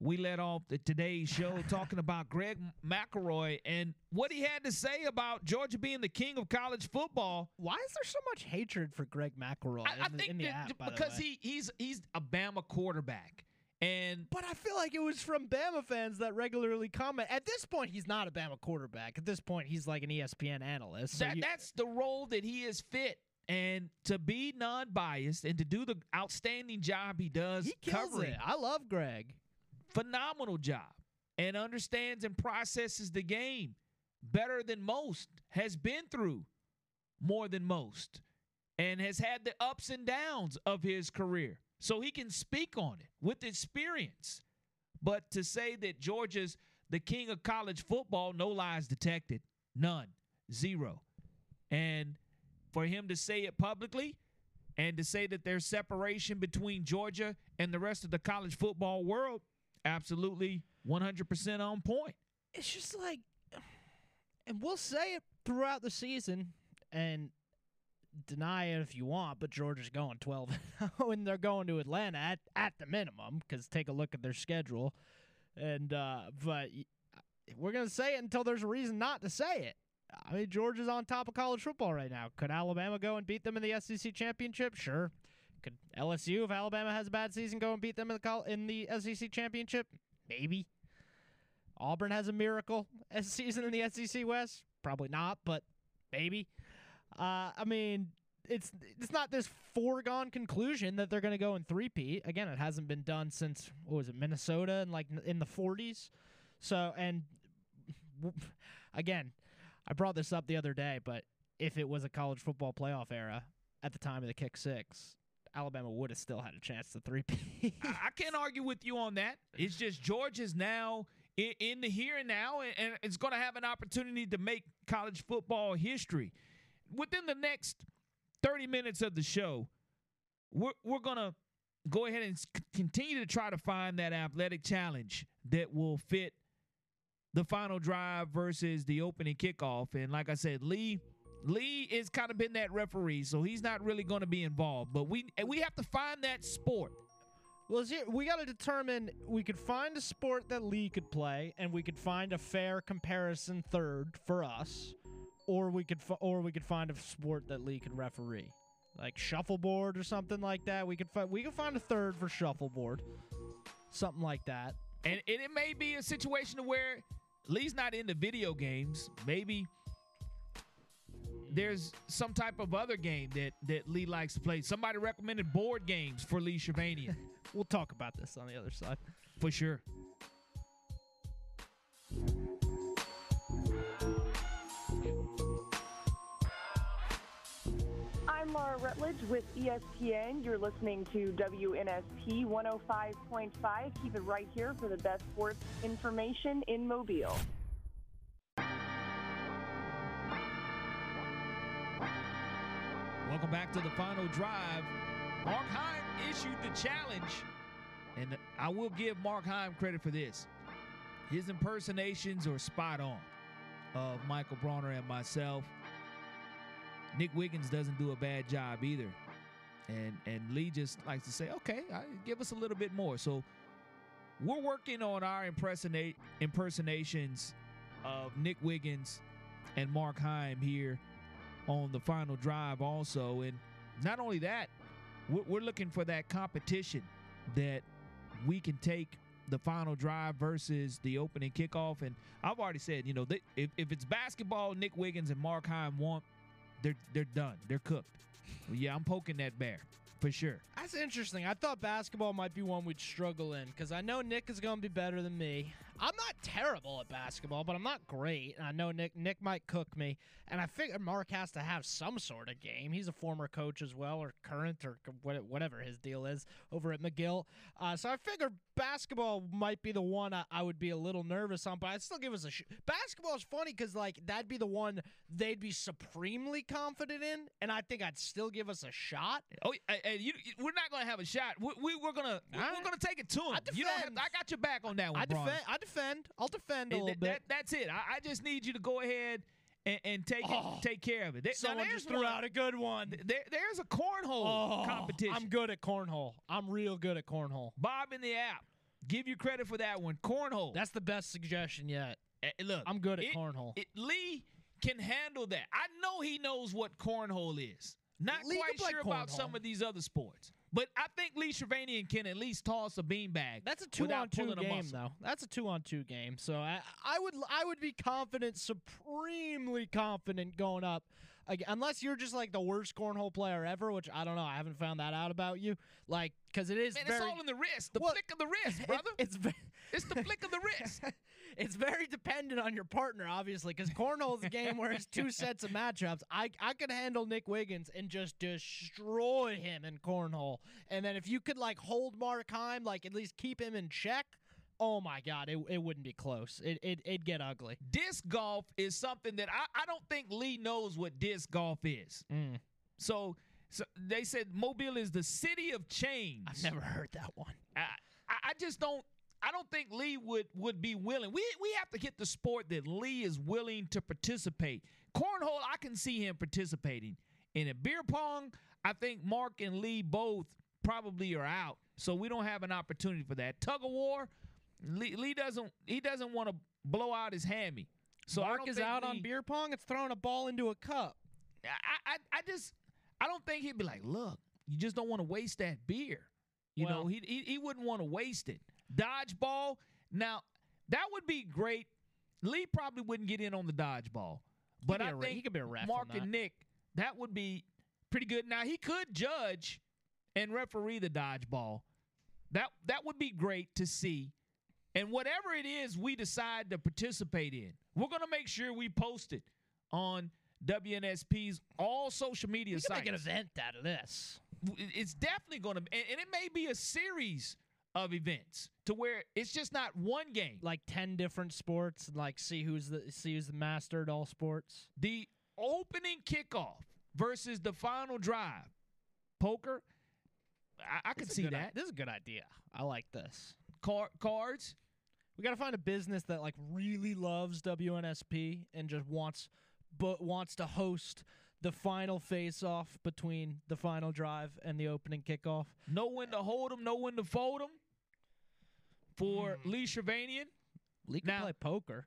We let off the today's show talking about Greg McElroy and what he had to say about Georgia being the king of college football. Why is there so much hatred for Greg McElroy? I, I the, think app, because he he's he's a Bama quarterback. And but I feel like it was from Bama fans that regularly comment. At this point, he's not a Bama quarterback. At this point, he's like an ESPN analyst. So that, you, that's the role that he is fit. And to be non-biased and to do the outstanding job he does, he covering. It. I love Greg. Phenomenal job, and understands and processes the game better than most. Has been through more than most, and has had the ups and downs of his career so he can speak on it with experience. But to say that Georgia's the king of college football, no lies detected. None. Zero. And for him to say it publicly and to say that there's separation between Georgia and the rest of the college football world, absolutely 100% on point. It's just like, and we'll say it throughout the season, and deny it if you want, but Georgia's going 12 and they're going to Atlanta at, at the minimum because take a look at their schedule. And, uh, but we're gonna say it until there's a reason not to say it. I mean, Georgia's on top of college football right now. Could Alabama go and beat them in the SEC championship? Sure. Could LSU, if Alabama has a bad season, go and beat them in the col- in the SEC championship? Maybe. Auburn has a miracle as season in the SEC West. Probably not, but maybe. Uh, I mean, it's it's not this foregone conclusion that they're going to go in three-peat. Again, it hasn't been done since what was it, Minnesota, and like in the 40s. So, and again, I brought this up the other day, but if it was a college football playoff era at the time of the kick six, Alabama would have still had a chance to three P. I, can't argue with you on that. It's just George is now in, the here and now, and it's going to have an opportunity to make college football history. Within the next 30 minutes of the show, we're, we're going to go ahead and continue to try to find that athletic challenge that will fit the final drive versus the opening kickoff. And like I said, Lee Lee is kind of been that referee, so he's not really going to be involved. But we we have to find that sport. Well, we got to determine. We could find a sport that Lee could play, and we could find a fair comparison third for us, or we could or we could find a sport that Lee could referee, like shuffleboard or something like that. We could find we could find a third for shuffleboard, something like that. And, and it may be a situation where Lee's not into video games. Maybe there's some type of other game that that Lee likes to play. Somebody recommended board games for Lee Shervanian. we'll talk about this on the other side. For sure. I'm Laura Rutledge with ESPN. You're listening to WNSP 105.5. Keep it right here for the best sports information in Mobile. Welcome back to the final drive. Mark Heim issued the challenge, and I will give Mark Heim credit for this. His impersonations are spot on of Michael Bronner and myself. Nick Wiggins doesn't do a bad job either. And and Lee just likes to say, okay, give us a little bit more. So we're working on our impersonate impersonations of Nick Wiggins and Mark Heim here on the final drive also. And not only that, we're, looking for that competition that we can take the final drive versus the opening kickoff. And I've already said, you know, they, if, if it's basketball, Nick Wiggins and Mark Heim want, they're they're done. They're cooked. Yeah, I'm poking that bear for sure. That's interesting. I thought basketball might be one we'd struggle in because I know Nick is going to be better than me. I'm not terrible at basketball, but I'm not great. And I know Nick Nick might cook me. And I figure Mark has to have some sort of game. He's a former coach as well, or current, or whatever his deal is over at McGill. Uh, so I figure basketball might be the one I, I, would be a little nervous on, but I'd still give us a. Sh- basketball is funny because like that'd be the one they'd be supremely confident in, and I think I'd still give us a shot. Oh, and you, we're not gonna have a shot. We, we are gonna right. we're gonna take it to him. I, you don't have, I got your back on that one. I defend. I defend. I'll defend a little that, bit. That, that's it. I, I just need you to go ahead and, and take oh, it, take care of it. There, someone just threw one, out a good one. There, there's a cornhole oh, competition. I'm good at cornhole. I'm real good at cornhole. Bob in the app, give you credit for that one. Cornhole. That's the best suggestion yet. Uh, look, I'm good at it, cornhole. It, Lee can handle that. I know he knows what cornhole is. Not Lee quite sure cornhole. about some of these other sports. But I think Lee Shervanian can at least toss a beanbag. That's a two on two game, though. That's a two on two game. So I, I would I would be confident, supremely confident going up. Unless you're just like the worst cornhole player ever, which I don't know. I haven't found that out about you. Like, because it is Man, very. it's all in the wrist. The Well, flick of the wrist, brother. It's it's the flick of the wrist. it's very dependent on your partner, obviously, because cornhole is a game where it's two sets of matchups. I I could handle Nick Wiggins and just destroy him in cornhole, and then if you could like hold Mark Heim, like at least keep him in check. Oh my God, it, it wouldn't be close. It, it it'd get ugly. Disc golf is something that I, I don't think Lee knows what disc golf is. Mm. So so they said Mobile is the city of change. I've never heard that one. I, I just don't I don't think Lee would would be willing. We we have to get the sport that Lee is willing to participate. Cornhole, I can see him participating. In a beer pong, I think Mark and Lee both probably are out. So we don't have an opportunity for that. Tug of war, Lee, Lee doesn't he doesn't want to blow out his hammy. So Mark is out Lee- on beer pong. It's throwing a ball into a cup. I, I I just I don't think he'd be like, look, you just don't want to waste that beer. You know, he, he he wouldn't want to waste it. Dodgeball. Now that would be great. Lee probably wouldn't get in on the dodgeball, but I think he could be a ref Mark and Nick that would be pretty good. Now he could judge and referee the dodgeball. That that would be great to see. And whatever it is we decide to participate in, we're gonna make sure we post it on WNSP's all social media can sites. make an event out of this. It's definitely gonna, and it may be a series of events to where it's just not one game. Like ten different sports, and like see who's the see who's the master at all sports. The opening kickoff versus the final drive, poker. I, I could This is a see good i- that. This is a good idea. I like this. Car- cards. We got to find a business that like really loves WNSP and just wants but wants to host the final face off between the final drive and the opening kickoff. Know when to hold them, know when to fold them. For mm. Lee Shervanian, Lee can Now- play poker.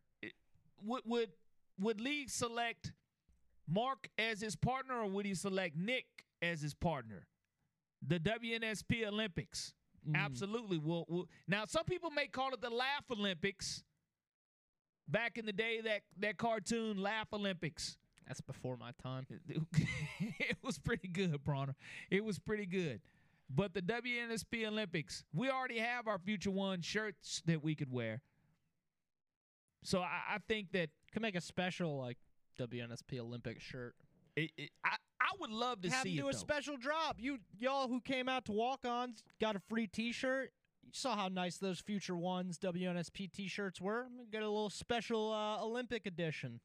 would would would Lee select Mark as his partner, or would he select Nick as his partner? The WNSP Olympics, mm. absolutely. Will will now some people may call it the Laugh Olympics. Back in the day, that that cartoon Laugh Olympics. That's before my time. it was pretty good, Bronner. It was pretty good. But the WNSP Olympics, we already have our Future One shirts that we could wear. So I, I think that Could make a special like WNSP Olympic shirt. it, it, I I would love to Have see them do it. a though. special drop. You y'all who came out to walk-ons got a free T-shirt. You saw how nice those Future Ones WNSP T-shirts were. Get a little special uh, Olympic edition.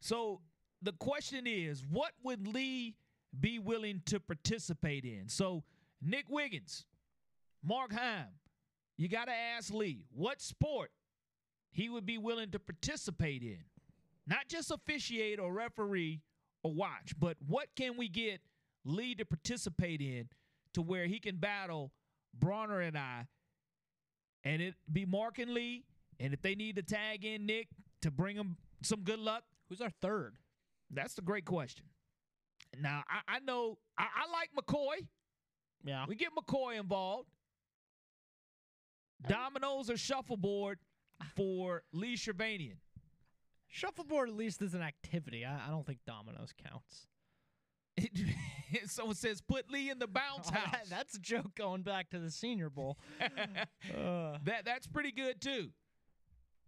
So the question is, what would Lee be willing to participate in? So Nick Wiggins, Mark Heim, you got to ask Lee what sport he would be willing to participate in, not just officiate or referee or watch, but what can we get Lee to participate in to where he can battle Bronner and I, and it be Mark and Lee, and if they need to tag in Nick to bring him some good luck, Who's our third? that's a great question. Now I, I know I, I like McCoy. Yeah. We get McCoy involved. Dominoes or shuffleboard for Lee Shervanian. Shuffleboard at least is an activity. I, I don't think dominoes counts. Someone says put Lee in the bounce Oh, that- house. that's a joke going back to the Senior Bowl. Uh, that that's pretty good too.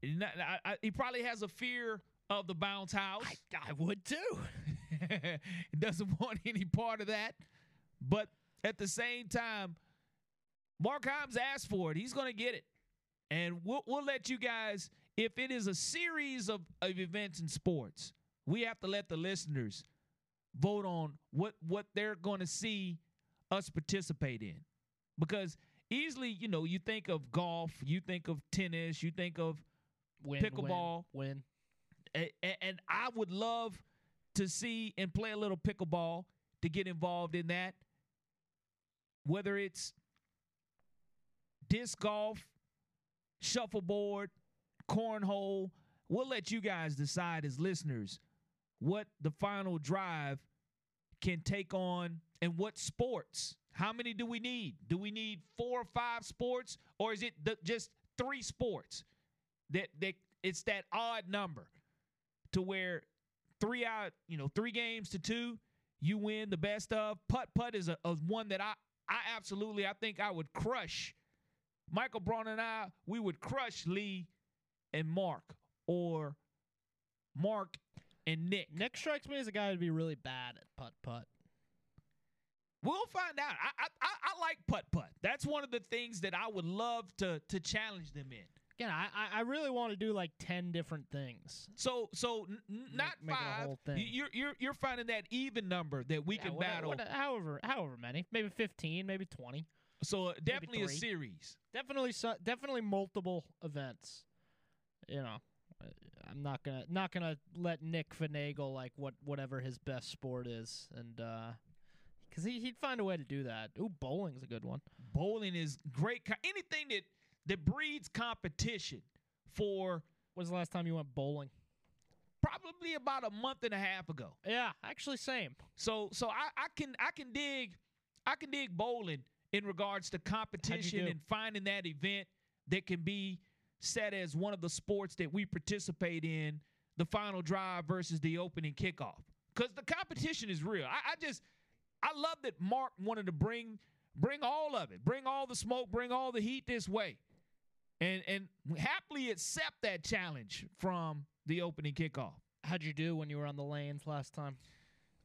Not- I- I- he probably has a fear of the bounce house. I would too. he doesn't want any part of that. But at the same time, Mark Heim asked for it. He's going to get it. And we'll, we'll let you guys, if it is a series of, of events in sports, we have to let the listeners vote on what, what they're going to see us participate in. Because easily, you know, you think of golf, you think of tennis, you think of win, pickleball. Win. A- a- and I would love to see and play a little pickleball to get involved in that. Whether it's disc golf, shuffleboard, cornhole, we'll let you guys decide as listeners what the final drive can take on and what sports. How many do we need? Do we need four or five sports, or is it the, just three sports? That that it's that odd number to where three out, you know, three games to two, you win the best of. Putt putt is a, a one that I I absolutely I think I would crush. Michael Bronner and I, we would crush Lee and Mark or Mark and Nick. Nick strikes me as a guy who'd be really bad at putt putt. We'll find out. I I, I, I like putt putt. That's one of the things that I would love to to challenge them in. Again, I I- really want to do like ten different things. So so n- not make five. You- You're you're you're finding that even number that we Yeah, can what- battle. what- however, however many, maybe fifteen, maybe twenty. so uh, definitely a series. Definitely, definitely multiple events. You know, uh, I'm not gonna not gonna let Nick finagle like what whatever his best sport is, and uh, because he he'd find a way to do that. Ooh, bowling's a good one. Bowling is great. Anything that that breeds competition for When's the last time you went bowling? probably about a month and a half ago. Yeah, actually, same. So so I, I can I can dig I can dig bowling in regards to competition and finding that event that can be set as one of the sports that we participate in, the final drive versus the opening kickoff. Because the competition is real. I, I just I love that Mark wanted to bring bring all of it, bring all the smoke, bring all the heat this way. And and happily accept that challenge from the opening kickoff. How'd you do when you were on the lanes last time?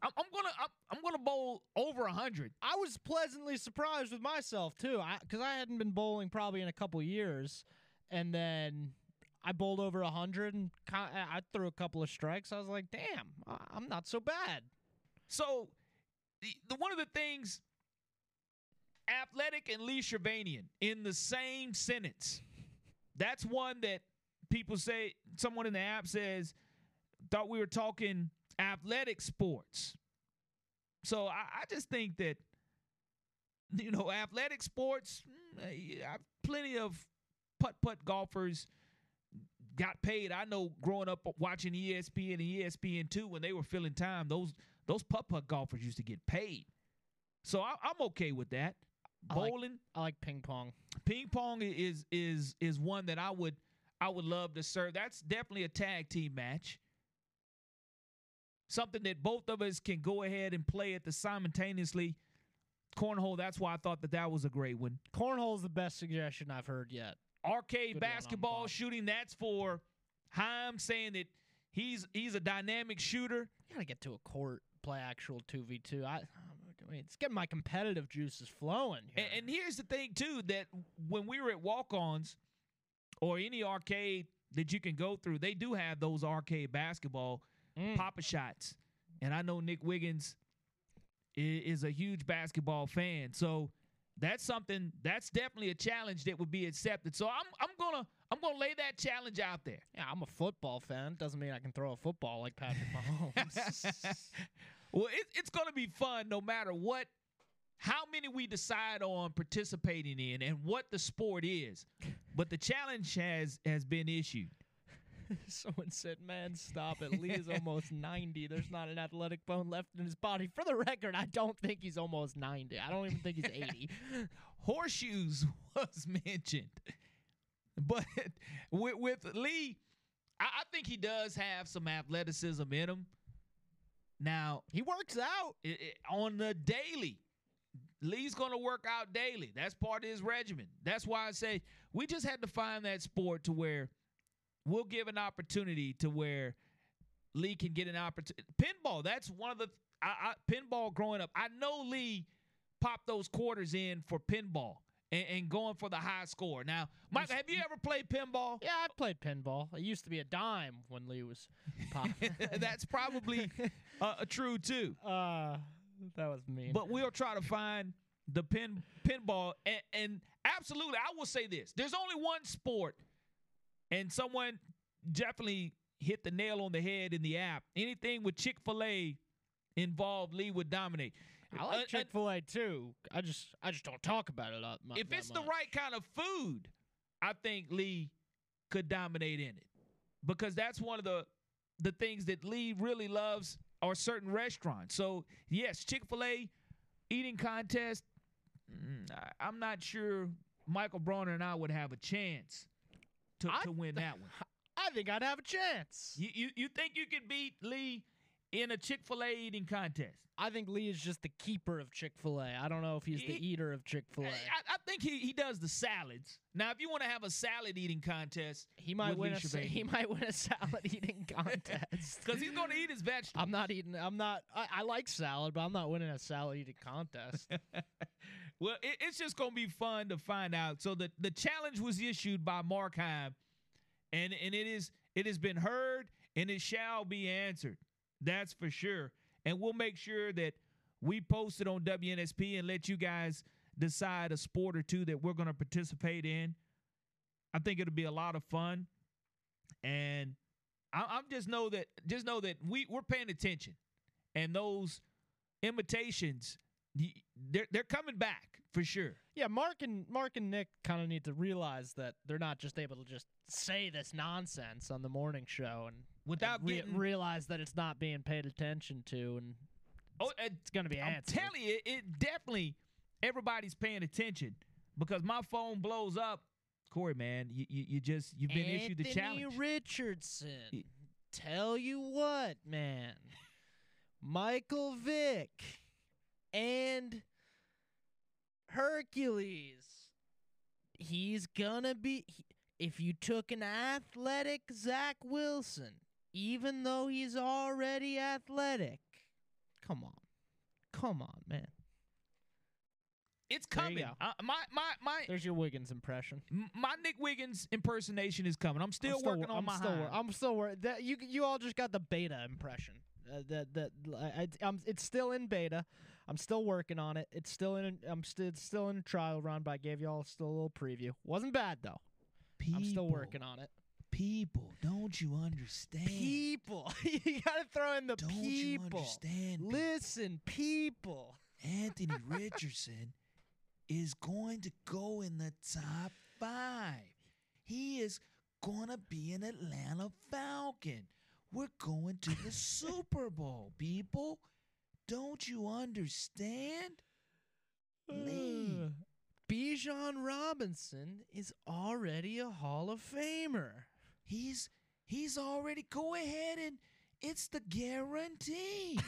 I'm, I'm gonna I'm, I'm gonna bowl over a hundred. I was pleasantly surprised with myself too, because I, hadn't been bowling probably in a couple years, and then I bowled over a hundred and I threw a couple of strikes. I was like, damn, I- I'm not so bad. So, the, the one of the things, athletic and Lee Shervanian in the same sentence. That's one that people say. Someone in the app says, thought we were talking athletic sports. So I, I just think that, you know, athletic sports. mm, Plenty of putt putt golfers got paid. I know growing up watching ESPN and ESPN two when they were filling time, those those putt putt golfers used to get paid. So I, I'm okay with that. I like- Bowling, I like ping pong. ping pong is is is one that I would I would love to serve. That's definitely a tag team match. Something that both of us can go ahead and play at the simultaneously. Cornhole. That's why I thought that that was a great one. Cornhole is the best suggestion I've heard yet. Arcade Good basketball shooting. That's for Heim saying that he's he's a dynamic shooter. You gotta get to a court, play actual two v two. I, I mean, it's getting my competitive juices flowing. Here. And, and here's the thing too that when we were at walk-ons or any arcade that you can go through, they do have those arcade basketball Mm. Pop-A-Shots. And I know Nick Wiggins is, is a huge basketball fan, so that's something that's definitely a challenge that would be accepted. So I'm I'm gonna I'm gonna lay that challenge out there. yeah, I'm a football fan. Doesn't mean I can throw a football like Patrick Mahomes. well, it, it's going to be fun no matter what, how many we decide on participating in and what the sport is. But the challenge has has been issued. Someone said, "Man, stop it. Lee is almost 90. There's not an athletic bone left in his body." For the record, I don't think he's almost 90. I don't even think he's 80. Horseshoes was mentioned, but with, with Lee, I, I think he does have some athleticism in him. Now he works out on the daily. Lee's going to work out daily. That's part of his regimen. That's why I say we just had to find that sport to where we'll give an opportunity to where Lee can get an opportunity. Pinball, that's one of the I, I, pinball growing up. I know Lee popped those quarters in for pinball and, and going for the high score. Now, Mike, have you ever played pinball? Yeah, I played pinball. It used to be a dime when Lee was pop. That's probably uh, true too. uh, that was mean. But we'll try to find the pin pinball and, and absolutely I will say this. There's only one sport and someone definitely hit the nail on the head in the app. Anything with Chick-fil-A involved, Lee would dominate. I Uh, like Chick Fil A too. I just I just don't talk about it. That, mu- if it's the right kind of food, I think Lee could dominate in it. Because that's one of the the things that Lee really loves are certain restaurants. So yes, Chick-fil-A eating contest. mm, I- I'm not sure Michael Bronner and I would have a chance to, to win that one. I think I'd have a chance. You, you you think you could beat Lee in a Chick-fil-A eating contest? I think Lee is just the keeper of Chick Fil A. I don't know if he's the eater of Chick Fil I, A. I think he, he does the salads. Now, if you want to have a salad eating contest, He might win Lee a he might win a salad eating contest. because he's going to eat his vegetables. I'm not eating. I'm not. I, I like salad, but I'm not winning a salad eating contest. Well, it, it's just going to be fun to find out. So the the challenge was issued by Mark Heim, and and it is it has been heard and it shall be answered. That's for sure. And we'll make sure that we post it on WNSP and let you guys decide a sport or two that we're going to participate in. I think it'll be a lot of fun, and I, I'm just know that just know that we we're paying attention, and those imitations they're they're coming back for sure. Yeah, Mark and Mark and Nick kind of need to realize that they're not just able to just say this nonsense on the morning show and Without re- getting- realize that it's not being paid attention to and Oh, it's going to be I'm answered. telling you, it definitely everybody's paying attention because my phone blows up. Corey, man, you, you, you just you've been issued the Anthony challenge. Richardson. Tell you what, man. Michael Vick and Hercules. He's gonna be. he- if you took an athletic Zach Wilson, even though he's already athletic, come on, come on, man. It's coming. Uh, my my my There's your Wiggins impression. m- my Nick Wiggins impersonation is coming. I'm still, I'm still working wor- on I'm my still, wor- I'm still working. That you you all just got the beta impression. Uh, that that I, I, I'm, it's still in beta. I'm still working on it. It's still in. I'm still it's still in trial run. But I gave y'all still a little preview. Wasn't bad though. I'm still working on it. People, don't you understand? People, you gotta throw in the Don't people. you understand? Listen, people. Anthony Richardson is going to go in the top five. He is going to be an Atlanta Falcon. We're going to the Super Bowl, people. Don't you understand? Lee. Bijan Robinson is already a Hall of Famer. He's he's already go ahead and it's the guarantee.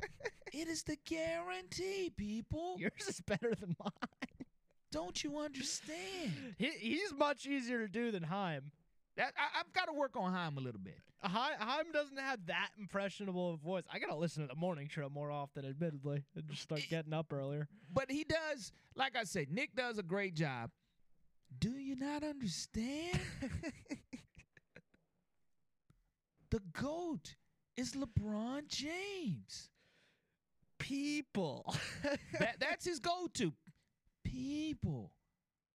it is the guarantee, people. Yours is better than mine. Don't you understand? He, he's much easier to do than Heim. That, I, I've got to work on Heim a little bit. Uh, Heim, Heim doesn't have that impressionable a voice. I gotta listen to the morning show more often, admittedly, and just start getting up earlier. But he does, like I said, Nick does a great job. Do you not understand? the GOAT is LeBron James. People. that, that's his go to. People,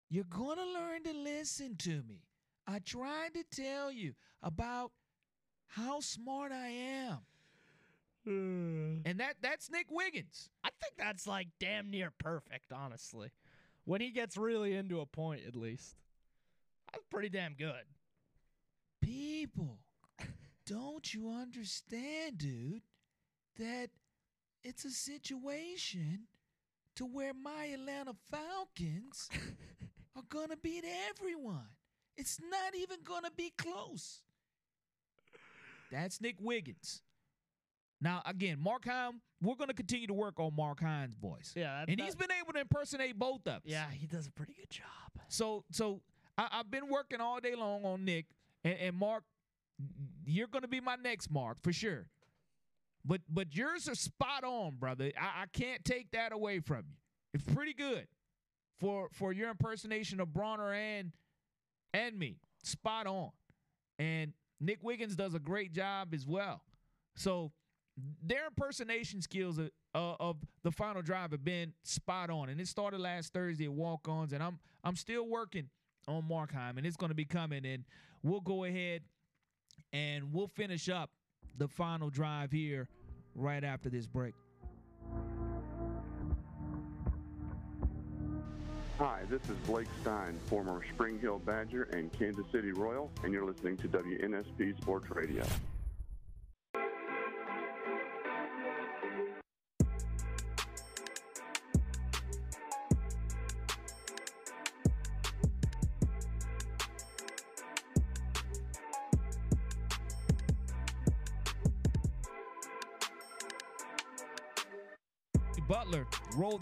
you're going to learn to listen to me. I tried to tell you about how smart I am. and that that's Nick Wiggins. I think that's like damn near perfect, honestly. When he gets really into a point, at least. That's pretty damn good. People, don't you understand, dude, that it's a situation to where my Atlanta Falcons are going to beat everyone. It's not even going to be close. That's Nick Wiggins. Now, again, Mark Heim, we're going to continue to work on Mark Heim's voice. Yeah, and he's been able to impersonate both of us. Yeah, he does a pretty good job. So, so I, I've been working all day long on Nick and, and Mark. You're going to be my next Mark for sure. But but yours are spot on, brother. I, I can't take that away from you. It's pretty good for for your impersonation of Bronner and and me. Spot on. And Nick Wiggins does a great job as well. So their impersonation skills of, uh, of the final drive have been spot on, and it started last Thursday at walk-ons, and I'm I'm still working on Mark Heim, and it's going to be coming, and we'll go ahead and we'll finish up the final drive here right after this break. Hi, this is Blake Stein, former Spring Hill Badger and Kansas City Royal, and you're listening to WNSP Sports Radio.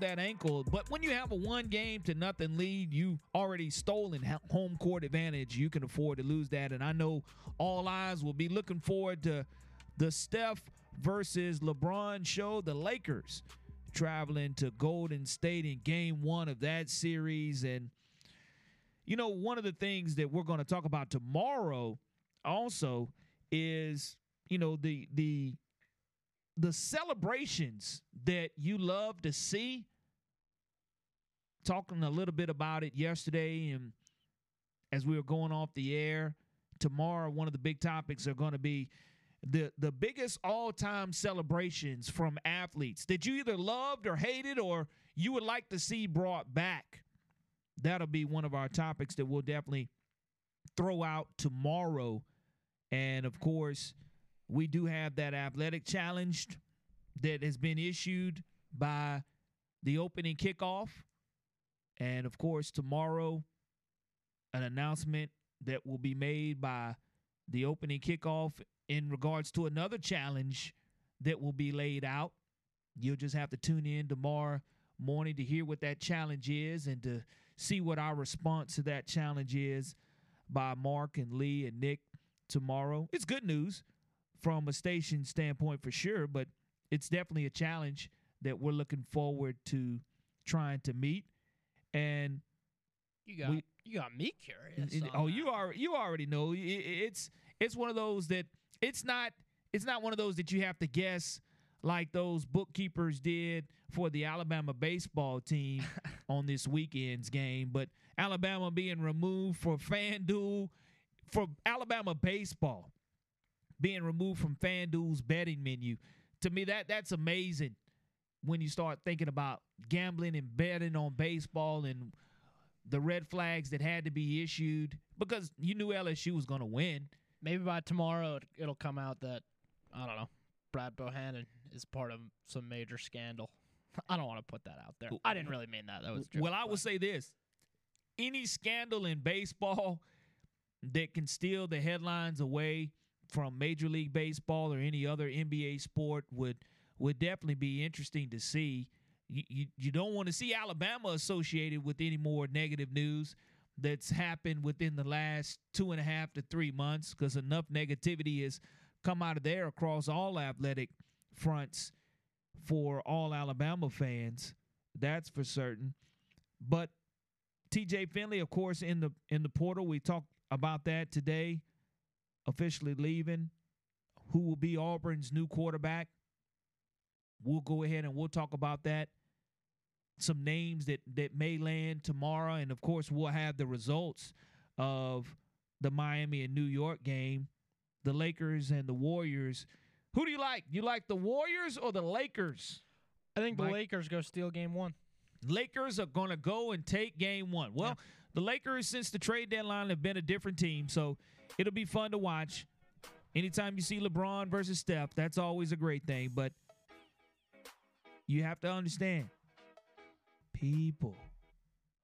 Rolled that ankle, but when you have a one game to nothing lead, you already stolen home court advantage. You can afford to lose that, and I know all eyes will be looking forward to the Steph versus LeBron show. The Lakers traveling to Golden State in Game One of that series, and you know one of the things that we're going to talk about tomorrow also is you know the the the celebrations that you love to see talking a little bit about it yesterday and as we were going off the air tomorrow one of the big topics are going to be the the biggest all-time celebrations from athletes that you either loved or hated or you would like to see brought back. That'll be one of our topics that we'll definitely throw out tomorrow. And of course, we do have that athletic challenge that has been issued by the opening kickoff. And of course, tomorrow, an announcement that will be made by the opening kickoff in regards to another challenge that will be laid out. You'll just have to tune in tomorrow morning to hear what that challenge is and to see what our response to that challenge is by Mark and Lee and Nick tomorrow. It's good news from a station standpoint for sure, but it's definitely a challenge that we're looking forward to trying to meet. And You got we- you got me curious. oh, that. you are you already know. It's it's one of those that it's not it's not one of those that you have to guess like those bookkeepers did for the Alabama baseball team on this weekend's game. But Alabama being removed for FanDuel for Alabama baseball being removed from FanDuel's betting menu. To me, that that's amazing when you start thinking about gambling and betting on baseball and the red flags that had to be issued because you knew LSU was going to win. Maybe by tomorrow it, it'll come out that I don't know. Brad Bohannon is part of some major scandal. I don't want to put that out there. I didn't really mean that. That was well, I will say this: any scandal in baseball that can steal the headlines away from Major League Baseball or any other NBA sport would would definitely be interesting to see. You you, you don't want to see Alabama associated with any more negative news that's happened within the last two and a half to three months because enough negativity has come out of there across all athletic fronts for all Alabama fans. That's for certain. But TJ Finley, of course, in the in the portal, we talked about that today. Officially leaving. Who will be Auburn's new quarterback? We'll go ahead and we'll talk about that. Some names that that may land tomorrow, and of course, we'll have the results of the Miami and New York game, the Lakers and the Warriors. Who do you like? You like the Warriors or the Lakers? I think Mike? the Lakers go steal game one. Lakers are going to go and take game one. Well, the Lakers, since the trade deadline, have been a different team. So it'll be fun to watch. Anytime you see LeBron versus Steph, that's always a great thing. But you have to understand, people,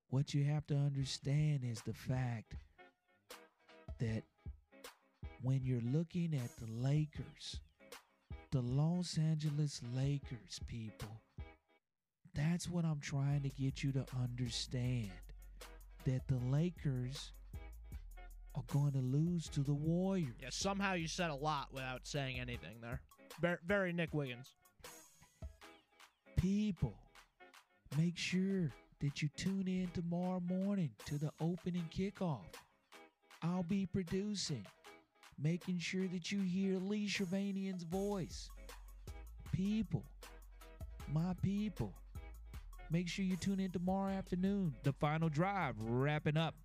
what you have to understand is the fact that when you're looking at the Lakers, the Los Angeles Lakers, people, that's what I'm trying to get you to understand. That the Lakers are going to lose to the Warriors. Yeah, somehow you said a lot without saying anything there. Very, very Nick Wiggins. People, make sure that you tune in tomorrow morning to the opening kickoff. I'll be producing, making sure that you hear Lee Shervanian's voice. People, my people, make sure you tune in tomorrow afternoon. The final drive wrapping up